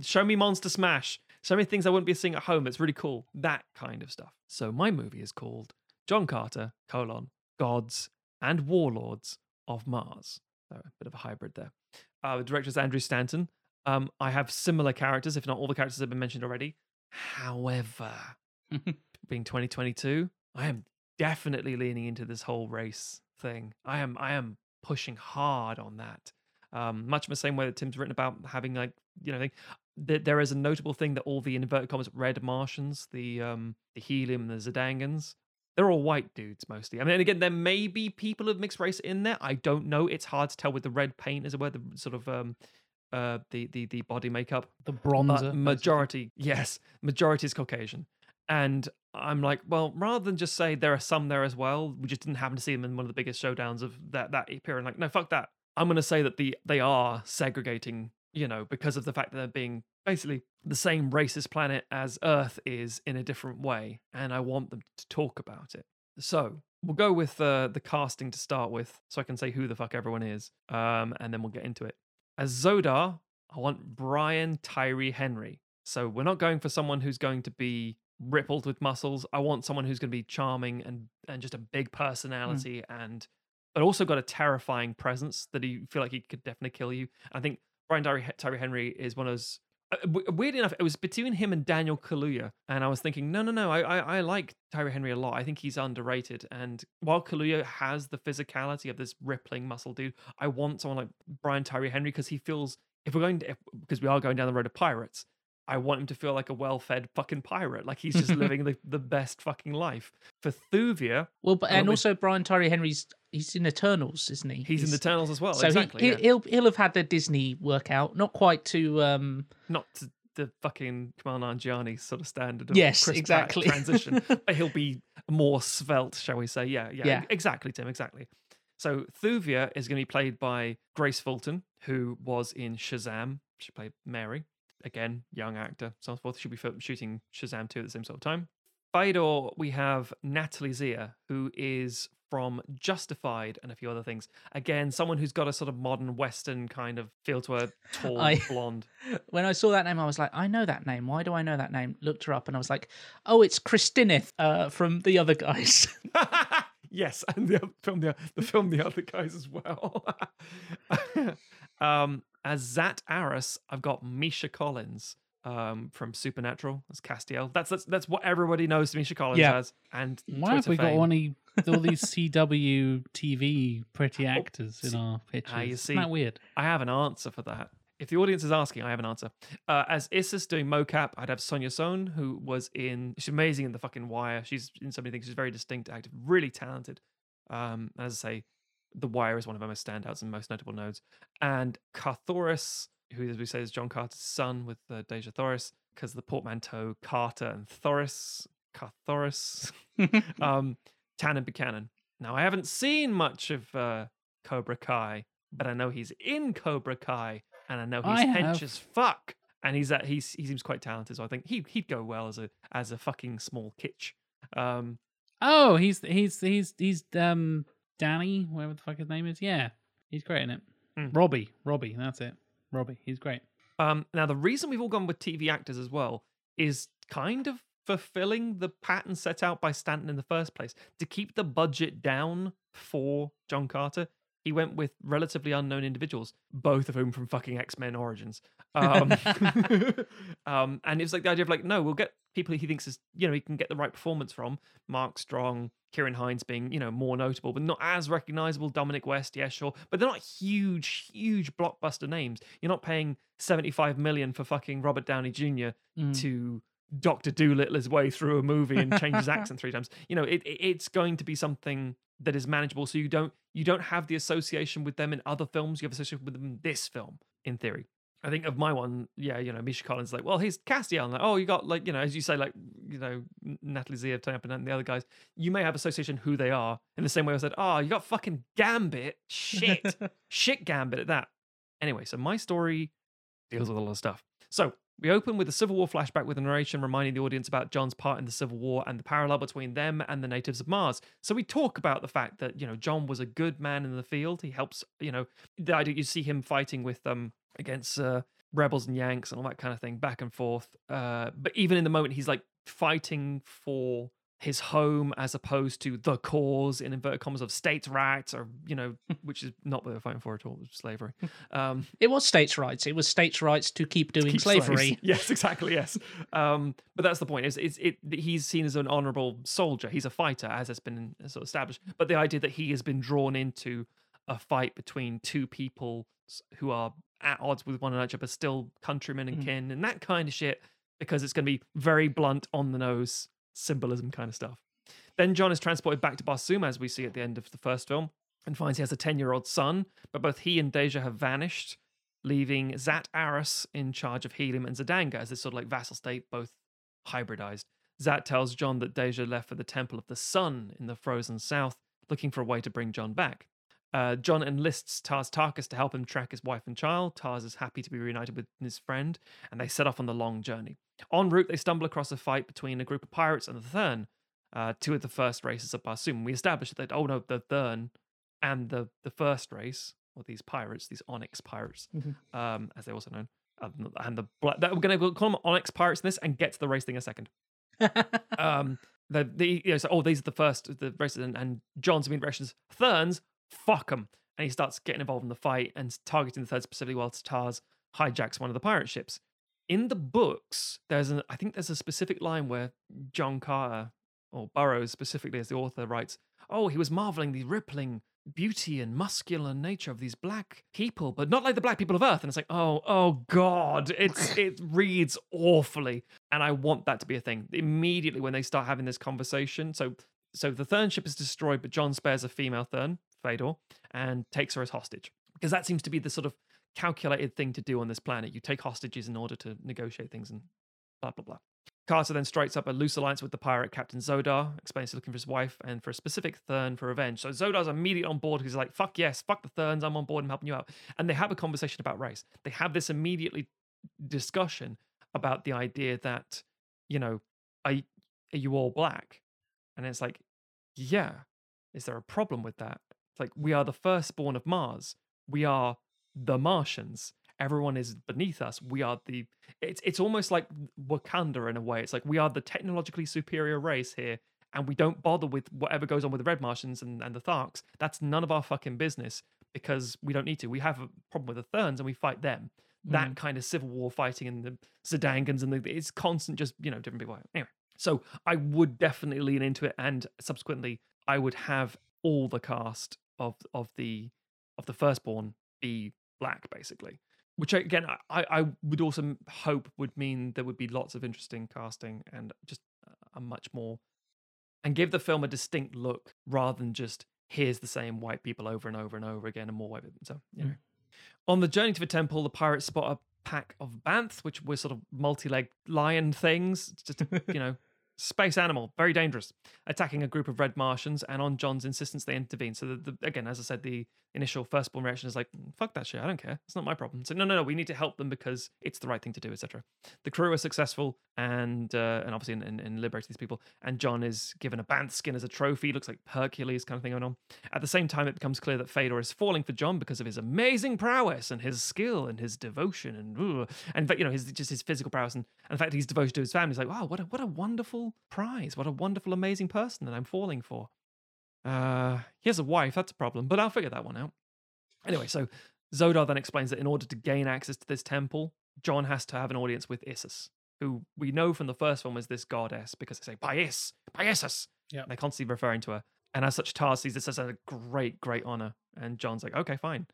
show me Monster Smash. Show me things I wouldn't be seeing at home. It's really cool. That kind of stuff. So my movie is called John Carter: colon Gods and Warlords of Mars. So a bit of a hybrid there. Uh, the director is Andrew Stanton. Um, I have similar characters, if not all the characters have been mentioned already. However, being 2022, I am definitely leaning into this whole race thing. I am I am pushing hard on that. Um, much in the same way that Tim's written about having like you know. There, there is a notable thing that all the inverted commas red Martians, the um, the helium, the Zodangans, they're all white dudes mostly. I mean, again, there may be people of mixed race in there. I don't know. It's hard to tell with the red paint, as it were, the sort of um, uh, the the the body makeup. The but bronzer. majority yes majority is caucasian. And i'm like well rather than just say there are some there as well we just didn't happen to see them in one of the biggest showdowns of that that period. Like no fuck that. I'm going to say that the they are segregating you know because of the fact that they're being basically the same racist planet as earth is in a different way and i want them to talk about it. So we'll go with uh, the casting to start with so i can say who the fuck everyone is um, and then we'll get into it as Xodar, I want Brian Tyree Henry. So we're not going for someone who's going to be rippled with muscles. I want someone who's going to be charming and and just a big mm. personality and but also got a terrifying presence that you feel like he could definitely kill you. I think Brian Tyree, Tyree Henry is one of those. Uh, w- weird enough, it was between him and Daniel Kaluuya, and I was thinking, no, no, no, I, I, I like Tyree Henry a lot. I think he's underrated. And while Kaluuya has the physicality of this rippling muscle dude, I want someone like Brian Tyree Henry because he feels if we're going to, if, because we are going down the road of pirates, I want him to feel like a well-fed fucking pirate, like he's just living the, the best fucking life. For Thuvia, Well, but and also Brian Tyree Henry's he's in Eternals, isn't he? he's, in the Eternals as well. So exactly. he, yeah. he, will he'll have had the Disney workout, not quite to um Not to the fucking Kumail Nanjiani sort of standard. Of Yes, Chris exactly. transition, but he'll be more svelte, shall we say? Yeah, yeah, Yeah. exactly, Tim, exactly. So Thuvia is going to be played by Grace Fulton, who was in Shazam. She played Mary. Again, young actor, so forth. She'll be shooting Shazam 2 at the same sort of time. Phaidor, we have Natalie Zea, who is from Justified and a few other things. Again, someone who's got a sort of modern Western kind of feel to her, tall, I- blonde. when I saw that name, I was like, I know that name. Why do I know that name? Looked her up and I was like, oh, it's Christinith uh, from the other guys. yes, and the film, the, the film, the other guys as well. um, as Zat Arrras, I've got Misha Collins um, from Supernatural as Castiel. That's that's that's what everybody knows Misha Collins Yeah. as. And Why have Twitter we got fame. one of all these CW TV pretty actors in our pictures? ah, you Isn't see. that weird? I have an answer for that. If the audience is asking, I have an answer. Uh, as Issus doing mocap, I'd have Sonja Sohn, who was in. She's amazing in The Fucking Wire. She's in so many things. She's very distinct, active, really talented. Um, as I say, The Wire is one of her most standouts and most notable nodes. And Carthoris, who, as we say, is John Carter's son with uh, Dejah Thoris, because the portmanteau Carter and Thoris, Carthoris, um, Tanner Buchanan. Now, I haven't seen much of uh, Cobra Kai, but I know he's in Cobra Kai, and I know he's I hench as fuck. And he's that he's he seems quite talented, so I think he he'd go well as a as a fucking small Kitsch. Um, Oh, he's he's he's he's um Danny, whatever the fuck his name is. Yeah, he's great in it. Hmm. Robbie, Robbie, that's it. Robbie, he's great. Um, now, the reason we've all gone with TV actors as well is kind of fulfilling the pattern set out by Stanton in the first place. To keep the budget down for John Carter, he went with relatively unknown individuals, both of whom from fucking X Men Origins. Um, um, and it's like the idea of like, no, we'll get people he thinks is, you know, he can get the right performance from. Mark Strong, Ciarán Hinds being, you know, more notable, but not as recognizable. Dominic West, yeah, sure. But they're not huge, huge blockbuster names. You're not paying 75 million for fucking Robert Downey Jr. Mm. to Doctor Dolittle his way through a movie and change his accent three times. You know, it, it- it's going to be something that is manageable. So you don't you don't have the association with them in other films. You have association with them in this film, in theory. I think of my one, yeah, you know, Misha Collins, like, well, he's Castiel. Like, oh, you got like, you know, as you say, like, you know, Natalie Zea turning up and the other guys, you may have association who they are in the same way I said, oh, you got fucking Gambit. Shit. Shit Gambit at that. Anyway, so my story deals with a lot of stuff. So we open with a Civil War flashback with a narration reminding the audience about John's part in the Civil War and the parallel between them and the natives of Mars. So we talk about the fact that, you know, John was a good man in the field. He helps, you know, the idea you see him fighting with um against uh, rebels and Yanks and all that kind of thing, back and forth. Uh, but even in the moment, he's like fighting for his home as opposed to the cause in inverted commas of states' rights, or you know, which is not what they're fighting for at all, slavery. Um, It was states' rights. It was states' rights to keep doing keep slaves. slavery. Yes, exactly. Yes, um, but that's the point. Is it's it? He's seen as an honourable soldier. He's a fighter, as has been sort of established. But the idea that he has been drawn into a fight between two people who are at odds with one another, but still countrymen and Mhm. kin, and that kind of shit, because it's going to be very blunt, on the nose symbolism kind of stuff. Then John is transported back to Barsoom, as we see at the end of the first film, and finds he has a 10 year old son, but both he and Dejah have vanished, leaving Zat Arrras in charge of Helium and Zodanga as this sort of like vassal state, both hybridized. Zat tells John that Dejah left for the Temple of the Sun in the frozen south, looking for a way to bring John back. Uh, John enlists Tars Tarkas to help him track his wife and child. Tars is happy to be reunited with his friend, and they set off on the long journey. En route, they stumble across a fight between a group of pirates and the Thern, uh, two of the first races of Barsoom. We established that, oh no, the Thern and the, the first race, or these pirates, these Onyx pirates, Mhm. um, as they're also known, um, and the black, that, we're going to call them Onyx pirates in this and get to the race thing in a second. Um, the, the you know, so, oh, these are the first, the races, and, and John's immediate reactions, Therns, fuck him. And he starts getting involved in the fight and targeting the third specifically while Tars hijacks one of the pirate ships. In the books, there's an I think there's a specific line where John Carter or Burroughs specifically as the author writes, "Oh, he was marveling the rippling beauty and muscular nature of these black people, but not like the black people of Earth. And it's like, oh, oh God, it's it reads awfully. And I want that to be a thing. Immediately when they start having this conversation. So so the Thern ship is destroyed, but John spares a female Thern, Phaidor, and takes her as hostage. Because that seems to be the sort of calculated thing to do on this planet. You take hostages in order to negotiate things and blah blah blah. Carter then strikes up a loose alliance with the pirate Captain Xodar, explains he's looking for his wife and for a specific Thern for revenge. So Xodar's immediately on board he's like, fuck yes, fuck the Therns, I'm on board, I'm helping you out. And they have a conversation about race. They have this immediately discussion about the idea that, you know, are, are you all black? And it's like, yeah. Is there a problem with that? It's like, we are the firstborn of Mars. We are the Martians everyone is beneath us. We are the it's it's almost like Wakanda in a way. It's like we are the technologically superior race here, and we don't bother with whatever goes on with the Red Martians and, and the Tharks. That's none of our fucking business because we don't need to. We have a problem with the Therns and we fight them. That Mm. kind of civil war fighting and the Zodangans and the it's constant just, you know, different people. Anyway. So I would definitely lean into it and subsequently I would have all the cast of of the of the firstborn be black basically which again I, I would also hope would mean there would be lots of interesting casting and just a much more and give the film a distinct look rather than just here's the same white people over and over and over again and more white people. So yeah. Mm. On the journey to the temple, the pirates spot a pack of banth, which were sort of multi-legged lion things, just you know, space animal, very dangerous, attacking a group of red Martians. And on John's insistence, they intervene. So the, the, again, as I said, the initial firstborn reaction is like, "Mm, "Fuck that shit, I don't care. It's not my problem." So no, no, no, we need to help them because it's the right thing to do, etc. The crew are successful, and uh, and obviously in, in, in liberating these people. And John is given a banth skin as a trophy. Looks like Hercules kind of thing going on. At the same time, it becomes clear that Phaidor is falling for John because of his amazing prowess and his skill and his devotion and and but you know his just his physical prowess and, and the fact that he's devoted to his family. He's like, wow, what a what a wonderful prize, what a wonderful, amazing person that I'm falling for. Uh, he has a wife, that's a problem, but I'll figure that one out. Anyway, so Xodar then explains that in order to gain access to this temple, John has to have an audience with Isis, who we know from the first film as this goddess because they say, by Is, by Isis. Yep. They're constantly referring to her. And as such, Tar sees this as a great, great honor. And John's like, okay, fine.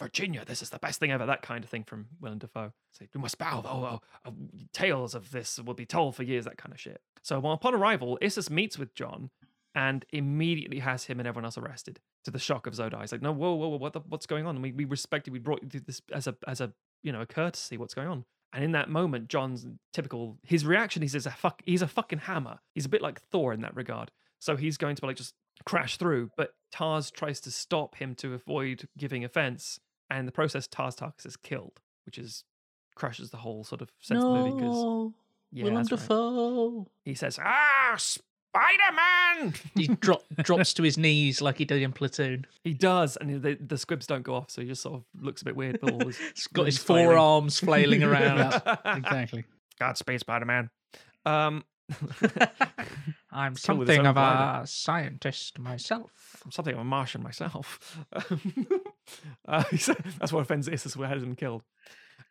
Virginia, this is the best thing ever. That kind of thing from Willem Dafoe. Say, we must bow. Oh, oh, oh, tales of this will be told for years. That kind of shit. So, well, upon arrival, Issus meets with John and immediately has him and everyone else arrested. To the shock of Xodar, he's like, "No, whoa, whoa, whoa what the, what's going on? We we respected. We brought you this as a as a you know a courtesy. What's going on?" And in that moment, John's typical his reaction. He says, "A fuck." He's a fucking hammer. He's a bit like Thor in that regard. So he's going to like just crash through. But Tars tries to stop him to avoid giving offense, and in the process, Tars Tarkas is killed, which is crushes the whole sort of sense of the movie because yeah, Willem that's right. He says, "Ah, Spider Man." He drop, drops to his knees like he did in Platoon. He does, and the, the squibs don't go off, so he just sort of looks a bit weird. But all his, He's got his flailing. forearms flailing around. Yeah, exactly. Godspeed, Spider Man. Um, I'm Come with his something of glider. a scientist myself. I'm something of a Martian myself. uh, he said- that's what offends Isis, who had him killed.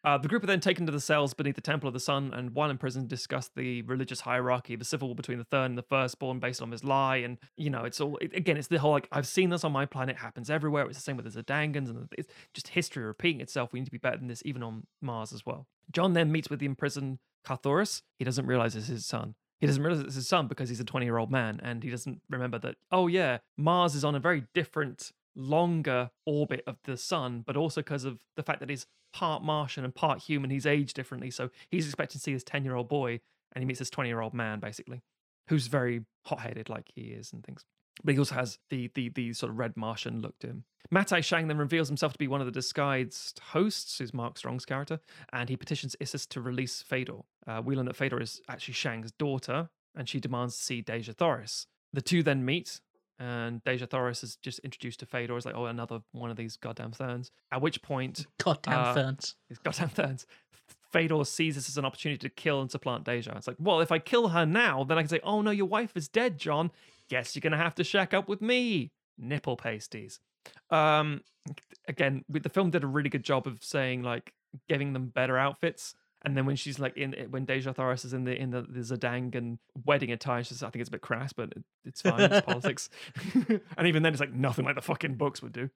Uh, the group are then taken to the cells beneath the Temple of the Sun, and while in prison, discuss the religious hierarchy, the civil war between the third and the firstborn, based on his lie. And you know, it's all it, again, it's the whole like I've seen this on my planet, it happens everywhere. It's the same with the Zodangans, and it's just history repeating itself. We need to be better than this, even on Mars as well. John then meets with the imprisoned Carthoris. He doesn't realize it's his son. He doesn't realize it's his son because he's a 20 year old man and he doesn't remember that, oh, yeah, Mars is on a very different, longer orbit of the sun, but also because of the fact that he's part Martian and part human, he's aged differently. So he's expecting to see his 10 year old boy and he meets this 20 year old man, basically, who's very hot headed like he is and things. But he also has the, the the sort of red Martian look to him. Matai Shang then reveals himself to be one of the disguised hosts, who's Mark Strong's character, and he petitions Isis to release Phaidor. Uh, we learn that Phaidor is actually Shang's daughter, and she demands to see Dejah Thoris. The two then meet, and Dejah Thoris is just introduced to Phaidor as like, oh, another one of these goddamn Therns. At which point, Goddamn Uh, ferns. these goddamn Therns, Phaidor sees this as an opportunity to kill and supplant Dejah. It's like, well, if I kill her now, then I can say, oh no, your wife is dead, John. Guess you're gonna have to shack up with me. Nipple pasties. Um, again, the film did a really good job of saying like giving them better outfits And then when she's like in when Dejah Thoris is in the in the, the Zodangan wedding attire, she's, I think it's a bit crass, but it, it's fine. It's politics. and even then, it's like nothing like the fucking books would do.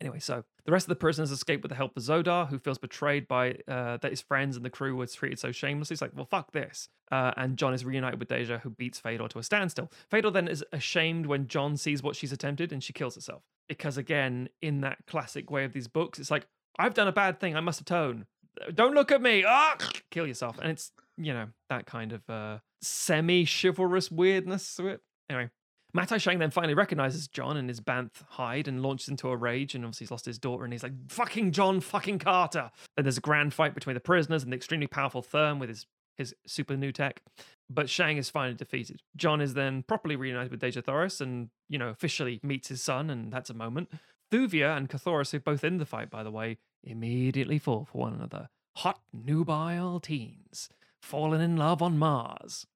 Anyway, so the rest of the prisoners escape with the help of Xodar, who feels betrayed by uh, that his friends and the crew were treated so shamelessly. He's like, well, fuck this. Uh, and John is reunited with Dejah, who beats Phaidor to a standstill. Phaidor then is ashamed when John sees what she's attempted and she kills herself. Because, again, in that classic way of these books, it's like, I've done a bad thing. I must atone. Don't look at me. Ah, kill yourself. And it's, you know, that kind of uh, semi chivalrous weirdness to it. Anyway, Matai Shang then finally recognizes John and his Banth hide and launches into a rage. And obviously, he's lost his daughter. And he's like, fucking John, fucking Carter. Then there's a grand fight between the prisoners and the extremely powerful Thern with his, his super new tech. But Shang is finally defeated. John is then properly reunited with Dejah Thoris and, you know, officially meets his son. And that's a moment. Thuvia and Carthoris, who are both in the fight, by the way, immediately fall for one another. Hot, nubile teens, falling in love on Mars.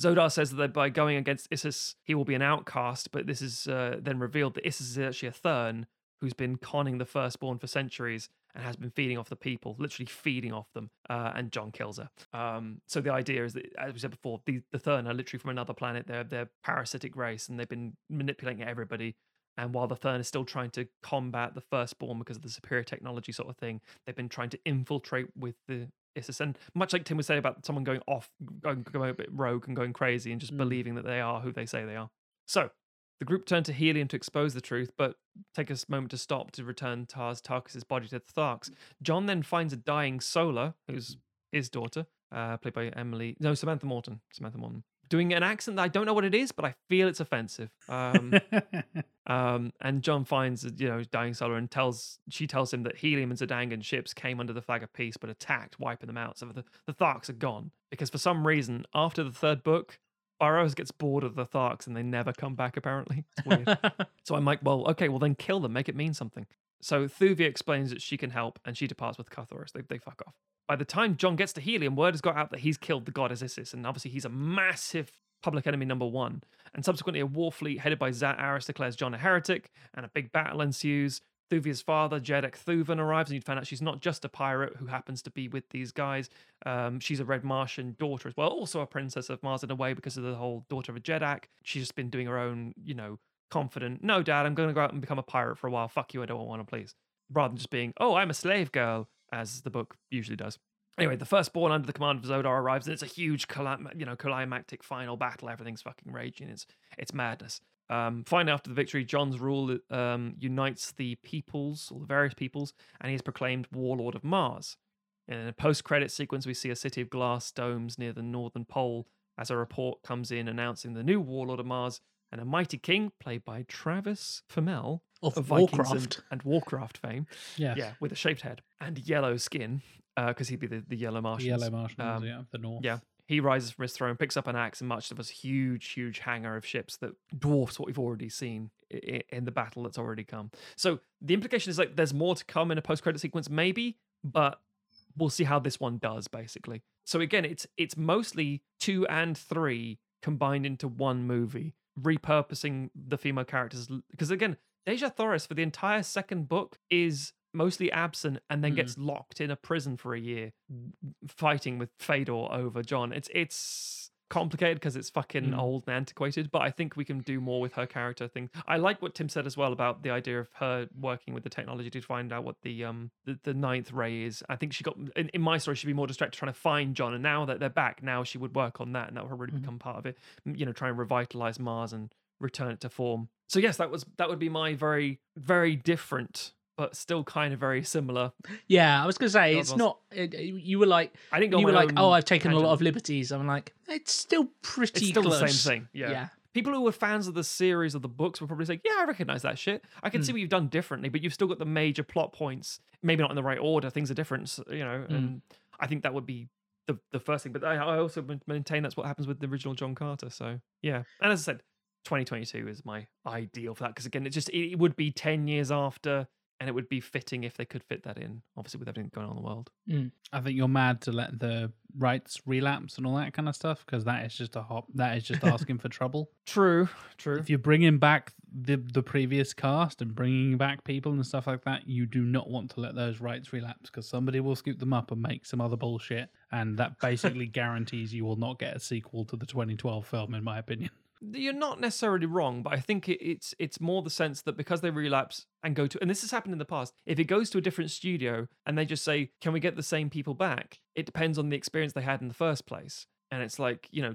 Xodar says that by going against Issus, he will be an outcast, but this is uh, then revealed that Issus is actually a Thern who's been conning the firstborn for centuries and has been feeding off the people, literally feeding off them. Uh, and John kills her. Um, so the idea is that, as we said before, the, the Thern are literally from another planet. They're they're parasitic race, and they've been manipulating everybody. And while the Thern is still trying to combat the firstborn because of the superior technology sort of thing, they've been trying to infiltrate with the Issus. And much like Tim was saying about someone going off, going, going a bit rogue and going crazy and just Mm. believing that they are who they say they are. So the group turn to Helium to expose the truth, but take a moment to stop to return Tars Tarkas's body to the Tharks. John then finds a dying Sola, who's his daughter, uh, played by Emily, no, Samantha Morton. Samantha Morton. Doing an accent that I don't know what it is, but I feel it's offensive. Um, um, and John finds, uh, you know, dying Sola and tells she tells him that Helium and Zodangan ships came under the flag of peace but attacked, wiping them out. So the, the Tharks are gone because for some reason, after the third book, Burroughs gets bored of the Tharks and they never come back. Apparently, it's weird. so I'm like, well, okay, well then kill them, make it mean something. So Thuvia explains that she can help, and she departs with Carthoris. They they fuck off. By the time John gets to Helium, word has got out that he's killed the goddess Isis, and obviously he's a massive public enemy number one. And subsequently, a war fleet headed by Zat Arrras declares John a heretic, and a big battle ensues. Thuvia's father, Jeddak Thuvan, arrives, and you find out she's not just a pirate who happens to be with these guys. Um, she's a Red Martian daughter as well, also a princess of Mars in a way because of the whole daughter of a Jeddak. She's just been doing her own, you know, confident. No, Dad, I'm going to go out and become a pirate for a while. Fuck you, I don't want to, please. Rather than just being, oh, I'm a slave girl, as the book usually does. Anyway, the firstborn under the command of Zodar arrives, and it's a huge, you know, climactic final battle. Everything's fucking raging. It's it's madness. Um, finally, after the victory, John's rule um, unites the peoples, or the various peoples, and he is proclaimed warlord of Mars. In a post-credit sequence, we see a city of glass domes near the northern pole as a report comes in announcing the new warlord of Mars and a mighty king, played by Travis Fimmel Of Vikings and- Warcraft. and Warcraft fame. yes. Yeah, with a shaved head and yellow skin, because he'd be the, the yellow The Martians. Yellow Martians, Um, yeah, the north. Yeah. He rises from his throne, picks up an axe, and marches to this huge, huge hangar of ships that dwarfs what we've already seen i- i- in the battle that's already come. So the implication is like there's more to come in a post-credit sequence, maybe, but we'll see how this one does, basically. So again, it's it's mostly two and three combined into one movie, repurposing the female characters. Because again, Dejah Thoris for the entire second book is mostly absent and then Mm. gets locked in a prison for a year fighting with Phaidor over John. It's it's complicated because it's fucking Mm. old and antiquated, but I think we can do more with her character thing. I like what Tim said as well about the idea of her working with the technology to find out what the um the, the ninth ray is. I think she got in, in my story she'd be more distracted trying to find John, and now that they're back, now she would work on that, and that would really Mhm. become part of it. You know, try and revitalize Mars and return it to form. So yes, that was that would be my very very different. But still, kind of very similar. Yeah, I was going to say God it's not. It, you were like, I didn't go. you were my like, own oh, I've taken a lot tangent. of liberties. I'm like, it's still pretty. It's still close. the same thing. Yeah. yeah. People who were fans of the series or the books will probably say, "Yeah, I recognize that shit. I can see Mm. what you've done differently, but you've still got the major plot points. Maybe not in the right order. Things are different, s- you know." Mm. And I think that would be the the first thing. But I, I also ma- maintain that's what happens with the original John Carter. So yeah, and as I said, 2022 is my ideal for that because again, it just it, it would be 10 years after and it would be fitting if they could fit that in. Obviously, with everything going on in the world. Mm. I think you're mad to let the rights relapse and all that kind of stuff because that is just a hop. That is just asking for trouble. True, true. If you're bringing back the the previous cast and bringing back people and stuff like that, you do not want to let those rights relapse because somebody will scoop them up and make some other bullshit, and that basically guarantees you will not get a sequel to the 2012 film, in my opinion. You're not necessarily wrong, but I think it's it's more the sense that because they relapse and go to, and this has happened in the past. If it goes to a different studio and they just say, "Can we get the same people back?" It depends on the experience they had in the first place, and it's like, you know,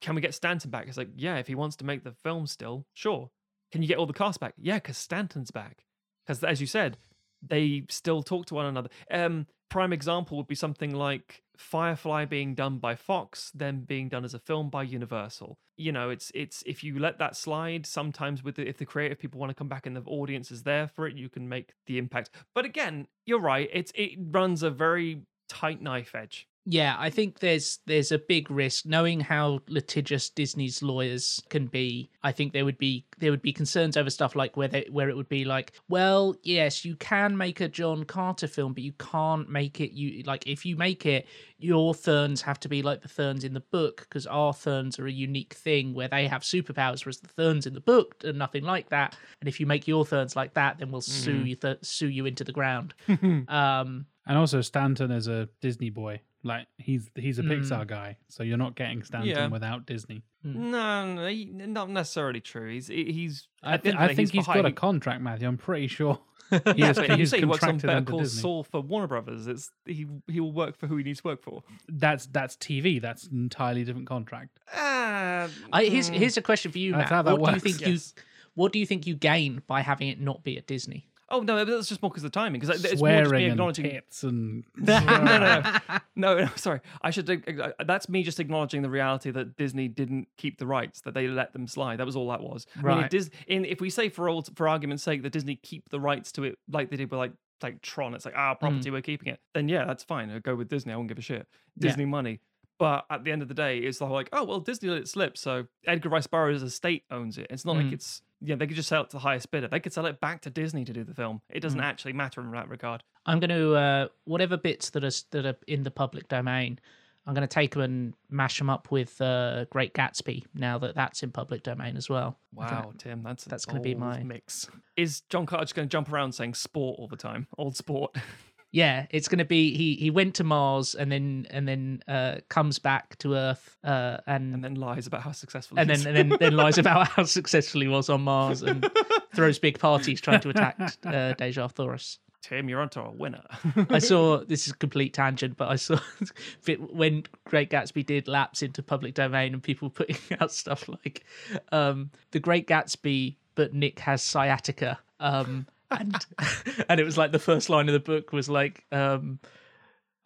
can we get Stanton back? It's like, yeah, if he wants to make the film still, sure. Can you get all the cast back? Yeah, because Stanton's back. Because as you said, they still talk to one another. Um, prime example would be something like Firefly being done by Fox, then being done as a film by Universal. You know, it's it's if you let that slide, sometimes with the, if the creative people want to come back and the audience is there for it, you can make the impact. But again, you're right. It's it runs a very tight knife edge. Yeah, I think there's there's a big risk knowing how litigious Disney's lawyers can be. I think there would be there would be concerns over stuff like where they, where it would be like, well, yes, you can make a John Carter film, but you can't make it you like if you make it, your Therns have to be like the Therns in the book because our Therns are a unique thing where they have superpowers, whereas the Therns in the book are nothing like that. And if you make your Therns like that, then we'll sue you th- sue you into the ground. um, And also, Stanton is a Disney boy. Like he's he's a Pixar hmm. guy, so you're not getting Stanton Yeah. without Disney. Hmm. Hmm. No, no, he- not necessarily true. He's he's. I, at the thi- end of the I day, think he's got a contract, Matthew. I'm pretty sure. He Yeah, is, but you he's say he works on contracted Better under Call Disney. Saul for Warner Brothers. It's he he will work for who he needs to work for. That's that's TV. That's an entirely different contract. Ah, I, here's here's a question for you, That's Matt. how that what do you think yes. you what do you think you gain by having it not be at Disney? Oh no, that's just more because of the timing. Because it's more just me Swearing and acknowledging. tits and no, no, no, no, no. Sorry, I should. That's me just acknowledging the reality that Disney didn't keep the rights; that they let them slide. That was all that was. I mean, if, Dis- in, if we say for all, for argument's sake that Disney keep the rights to it, like they did with like like Tron, it's like our property, mm. we're keeping it. Then yeah, that's fine. I'll go with Disney. I won't give a shit. Yeah. Disney money. But at the end of the day, it's like, oh well, Disney let it slip. So Edgar Rice Burroughs' estate owns it. It's not like mm. it's yeah, they could just sell it to the highest bidder. They could sell it back to Disney to do the film. It doesn't actually matter in that regard. I'm going to uh, whatever bits that are that are in the public domain. I'm going to take them and mash them up with uh, Great Gatsby now that that's in public domain as well. Wow, Tim, that's that's gonna be my- mix. Is John Carter just going to jump around saying sport all the time? Old sport. Yeah, it's going to be he he went to Mars and then and then uh, comes back to Earth uh, and and then lies about how successful and he then and then, then lies about how successful he was on Mars and throws big parties trying to attack uh, Dejah Thoris. Tim, you're onto a winner. I saw this is a complete tangent, but I saw when Great Gatsby did lapse into public domain and people putting out stuff like um, the Great Gatsby, but Nick has sciatica. Um, and and it was like the first line of the book was like um,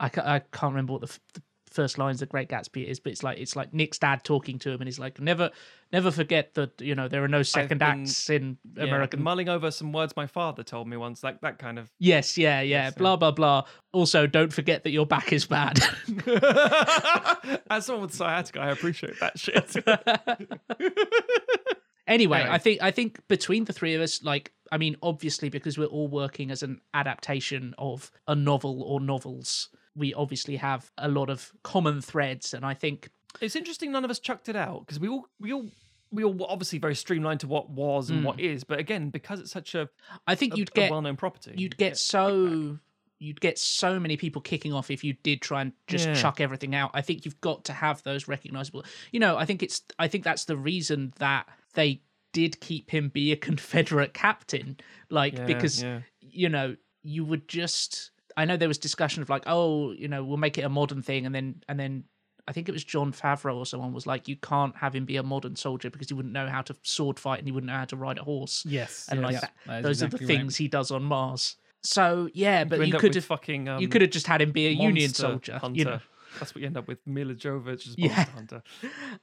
I, ca- I can't remember what the, f- the first lines of Great Gatsby is, but it's like it's like Nick's dad talking to him, and he's like, never never forget that you know there are no second been- acts in Yeah, American mulling over some words my father told me once, like that kind of. Yes, yeah, yeah. Yes, blah blah blah. Also, don't forget that your back is bad. As someone with sciatica, I appreciate that shit. anyway, Anyway. I think I think between the three of us, like, I mean, obviously because we're all working as an adaptation of a novel or novels, we obviously have a lot of common threads, and I think it's interesting none of us chucked it out because we all we all we all were obviously very streamlined to what was and hmm. what is, but again, because it's such a, I think a, you'd a get well-known property, you'd get so you'd get so many people kicking off if you did try and just Yeah. chuck everything out. I think you've got to have those recognizable. You know, I think it's I think that's the reason that they did keep him be a Confederate captain, like Yeah, because yeah. you know you would just. I know there was discussion of like, oh, you know, we'll make it a modern thing, and then and then I think it was Jon Favreau or someone was like, you can't have him be a modern soldier because he wouldn't know how to sword fight and he wouldn't know how to ride a horse. Yes, and like yes, that, that those are the exactly right. things he does on Mars. So yeah, but You you could have fucking um, you could have just had him be a Union soldier. Hunter. You know, That's what you end up with. Milla Jovovich as Yeah. Monster Hunter.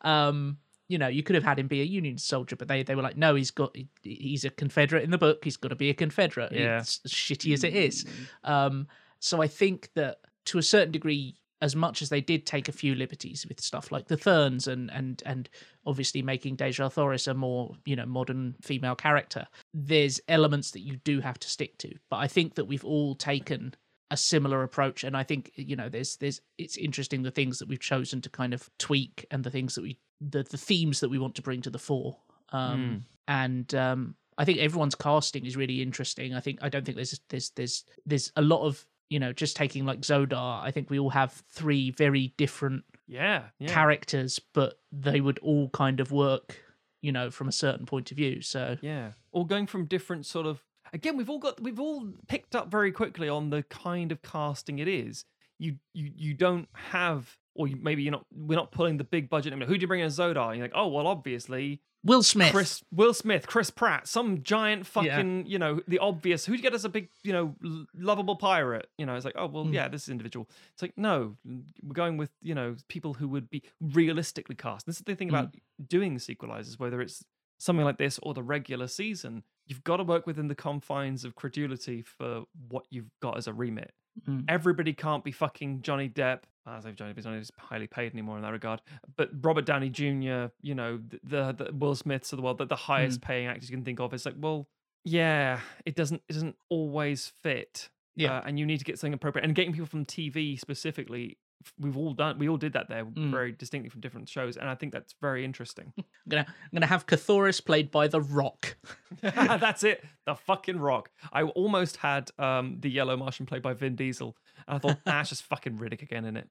um, you know, you could have had him be a Union soldier, but they they were like, no, he's got he- he's a Confederate in the book. He's got to be a Confederate. Yeah. It's as shitty as it is. Um, so I think that to a certain degree, as much as they did take a few liberties with stuff like the Therns and and and obviously making Dejah Thoris a more you know modern female character, there's elements that you do have to stick to. But I think that we've all taken a similar approach, and I think you know there's there's it's interesting the things that we've chosen to kind of tweak and the things that we the the themes that we want to bring to the fore. Um, And um, I think everyone's casting is really interesting. I think I don't think there's there's there's there's a lot of you know just taking like Xodar. I think we all have three very different Yeah, yeah. characters, but they would all kind of work, you know, from a certain point of view. So Yeah, all going from different sort of. Again, we've all got we've all picked up very quickly on the kind of casting it is. You you you don't have, or maybe you're not. We're not pulling the big budget. Who do you bring in as Xodar? And you're like, oh well, obviously Will Smith, Chris Will Smith, Chris Pratt, some giant fucking, you know, the obvious. Who'd you get as a big, you know, lovable pirate? You know, it's like, oh well, Mm. yeah, this is individual. It's like, no, we're going with, you know, people who would be realistically cast. This is the thing Mm. about doing sequelizers, whether it's something like this or the regular season. You've got to work within the confines of credulity for what you've got as a remit. Mm. Everybody can't be fucking Johnny Depp. I say Johnny Depp is highly paid anymore in that regard. But Robert Downey Jr., you know, the the, Will Smiths of the world, the, the highest paying actors you can think of. It's like, well, yeah, it doesn't it doesn't always fit. Yeah. uh, and you need to get something appropriate. And getting people from TV specifically, we've all done. We all did that there, Mm. very distinctly from different shows, and I think that's very interesting. I'm gonna I'm gonna have Carthoris played by The Rock. That's it. The fucking rock. I almost had um, the Yellow Martian played by Vin Diesel. And I thought, it's just fucking Riddick again in it.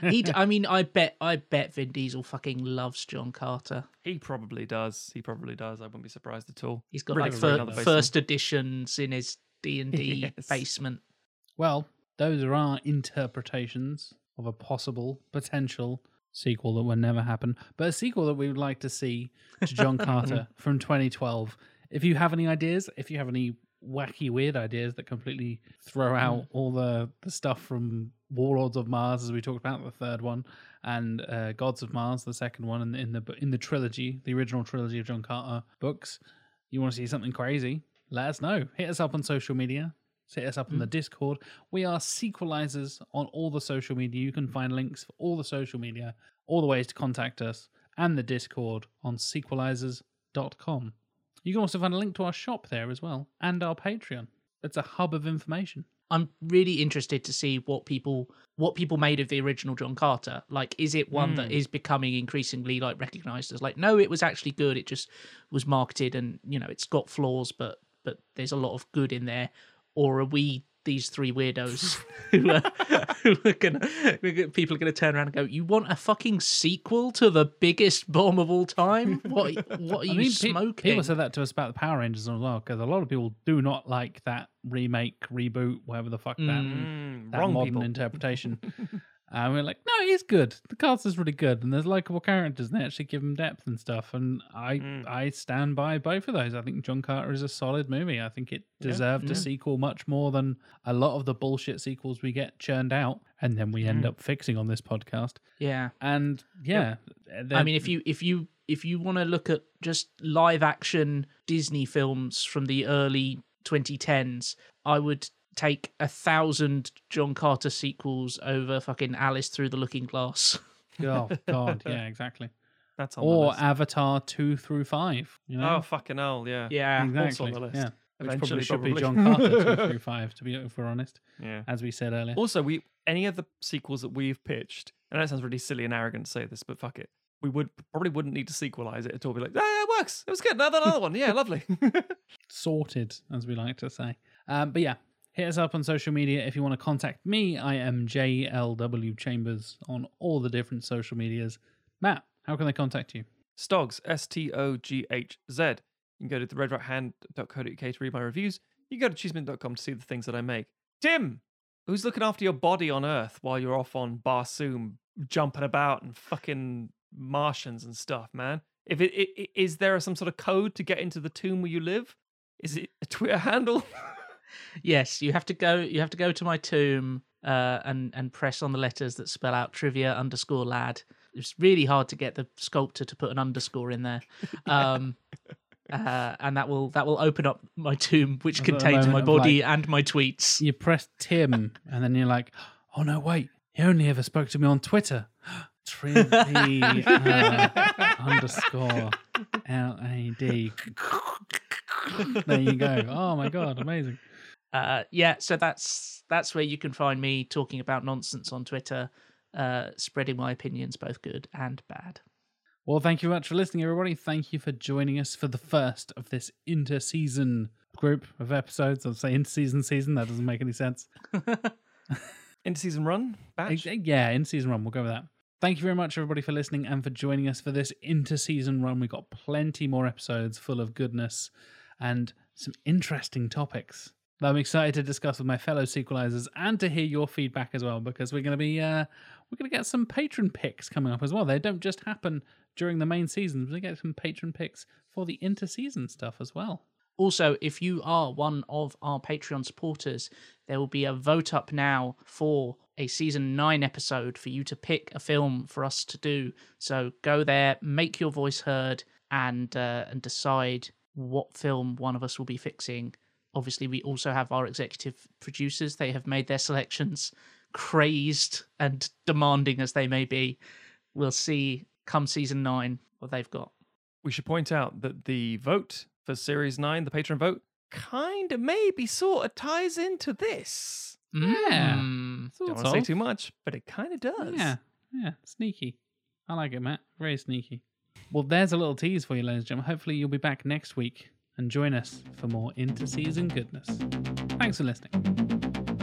He, d- I mean, I bet I bet Vin Diesel fucking loves John Carter. He probably does. He probably does. I wouldn't be surprised at all. He's got Riddick like fir- another first editions in his D and D Yes. basement. Well, those are our interpretations of a possible potential sequel that will never happen, but a sequel that we would like to see to John Carter from 2012. If you have any ideas, if you have any wacky, weird ideas that completely throw out all the, the stuff from Warlords of Mars, as we talked about, the third one, and uh, Gods of Mars, the second one, in, in the in the trilogy, the original trilogy of John Carter books, you want to see something crazy? Let us know. Hit us up on social media. Hit us up on the mm. Discord. We are sequelizers on all the social media. You can find links for all the social media, all the ways to contact us, and the Discord on sequelizers.com. You can also find a link to our shop there as well, and our Patreon. It's a hub of information. I'm really interested to see what people what people made of the original John Carter. Like, is it one that hmm. is becoming increasingly like recognized as like, no, it was actually good. It just was marketed, and you know, it's got flaws, but but there's a lot of good in there. Or are we these three weirdos who are, who are gonna people are gonna turn around and go, "You want a fucking sequel to the biggest bomb of all time? What what are you I mean, smoking?" people said that to us about the Power Rangers as well, because a lot of people do not like that remake, reboot, whatever the fuck that, Mm, that wrong modern people. interpretation. and we're like, no, he's good. The cast is really good, and there's likable characters, and they actually give him depth and stuff. And I, Mm. I stand by both of those. I think John Carter is a solid movie. I think it deserved a sequel much more than a lot of the bullshit sequels we get churned out, and then we Mm. end up fixing on this podcast. yeah. And yeah, I mean, if you if you if you want to look at just live action Disney films from the early 2010s, I would take a thousand John Carter sequels over fucking Alice Through the Looking Glass. oh god, yeah, exactly. That's on the Or list. Avatar two through five. You know, Oh fucking hell, yeah. Yeah, exactly. on the list. Yeah, which probably Eventually, should be. John Carter two through five. To be if we're honest, Yeah. as we said earlier. Also, we any of the sequels that we've pitched, and that sounds really silly and arrogant to say this, but fuck it. We would probably wouldn't need to sequelize it at all. Be like, yeah, it works. It was good. Another, another one. Yeah, lovely. sorted, as we like to say. Um, but yeah, hit us up on social media if you want to contact me. I am JLW Chambers on all the different social medias. Matt, how can they contact you? Stogs, S T O G H Z. You can go to the redrighthand.co.uk to read my reviews. You can go to cheeseman.com to see the things that I make. Tim, who's looking after your body on Earth while you're off on Barsoom jumping about and fucking Martians and stuff, man? If it, it is there some sort of code to get into the tomb where you live? Is it a Twitter handle? yes, you have to go. You have to go to my tomb uh, and and press on the letters that spell out trivia underscore lad. It's really hard to get the sculptor to put an underscore in there. Um, uh, and that will that will open up my tomb, which the contains my body and my tweets. You press Tim, and then you're like, oh no, wait, He only ever spoke to me on Twitter. Trippy uh, underscore L A D. There you go. Oh my god, amazing. Uh, yeah, so that's that's where you can find me talking about nonsense on Twitter, uh, spreading my opinions, both good and bad. Well, thank you very much for listening, everybody. Thank you for joining us for the first of this inter-season group of episodes. I'll say inter-season season. That doesn't make any sense. Into season run, batch. Yeah, in season run. We'll go with that. Thank you very much, everybody, for listening and for joining us for this inter season run. We've got plenty more episodes full of goodness and some interesting topics that I'm excited to discuss with my fellow sequelizers and to hear your feedback as well, because we're going to be uh, we're going to get some patron picks coming up as well. They don't just happen during the main seasons. We get some patron picks for the inter season stuff as well. Also, if you are one of our Patreon supporters, there will be a vote up now for a season nine episode for you to pick a film for us to do. So go there, make your voice heard, and uh, and decide what film one of us will be fixing. Obviously, we also have our executive producers. They have made their selections, crazed and demanding as they may be. We'll see come season nine what they've got. We should point out that the vote for Series 9, the patron vote, kind of maybe sort of ties into this. Yeah. Mm. Don't want to say too much, but it kind of does. Yeah, yeah, sneaky. I like it, Matt. Very sneaky. Well, there's a little tease for you, ladies and gentlemen. Hopefully, you'll be back next week and join us for more inter-season goodness. Thanks for listening.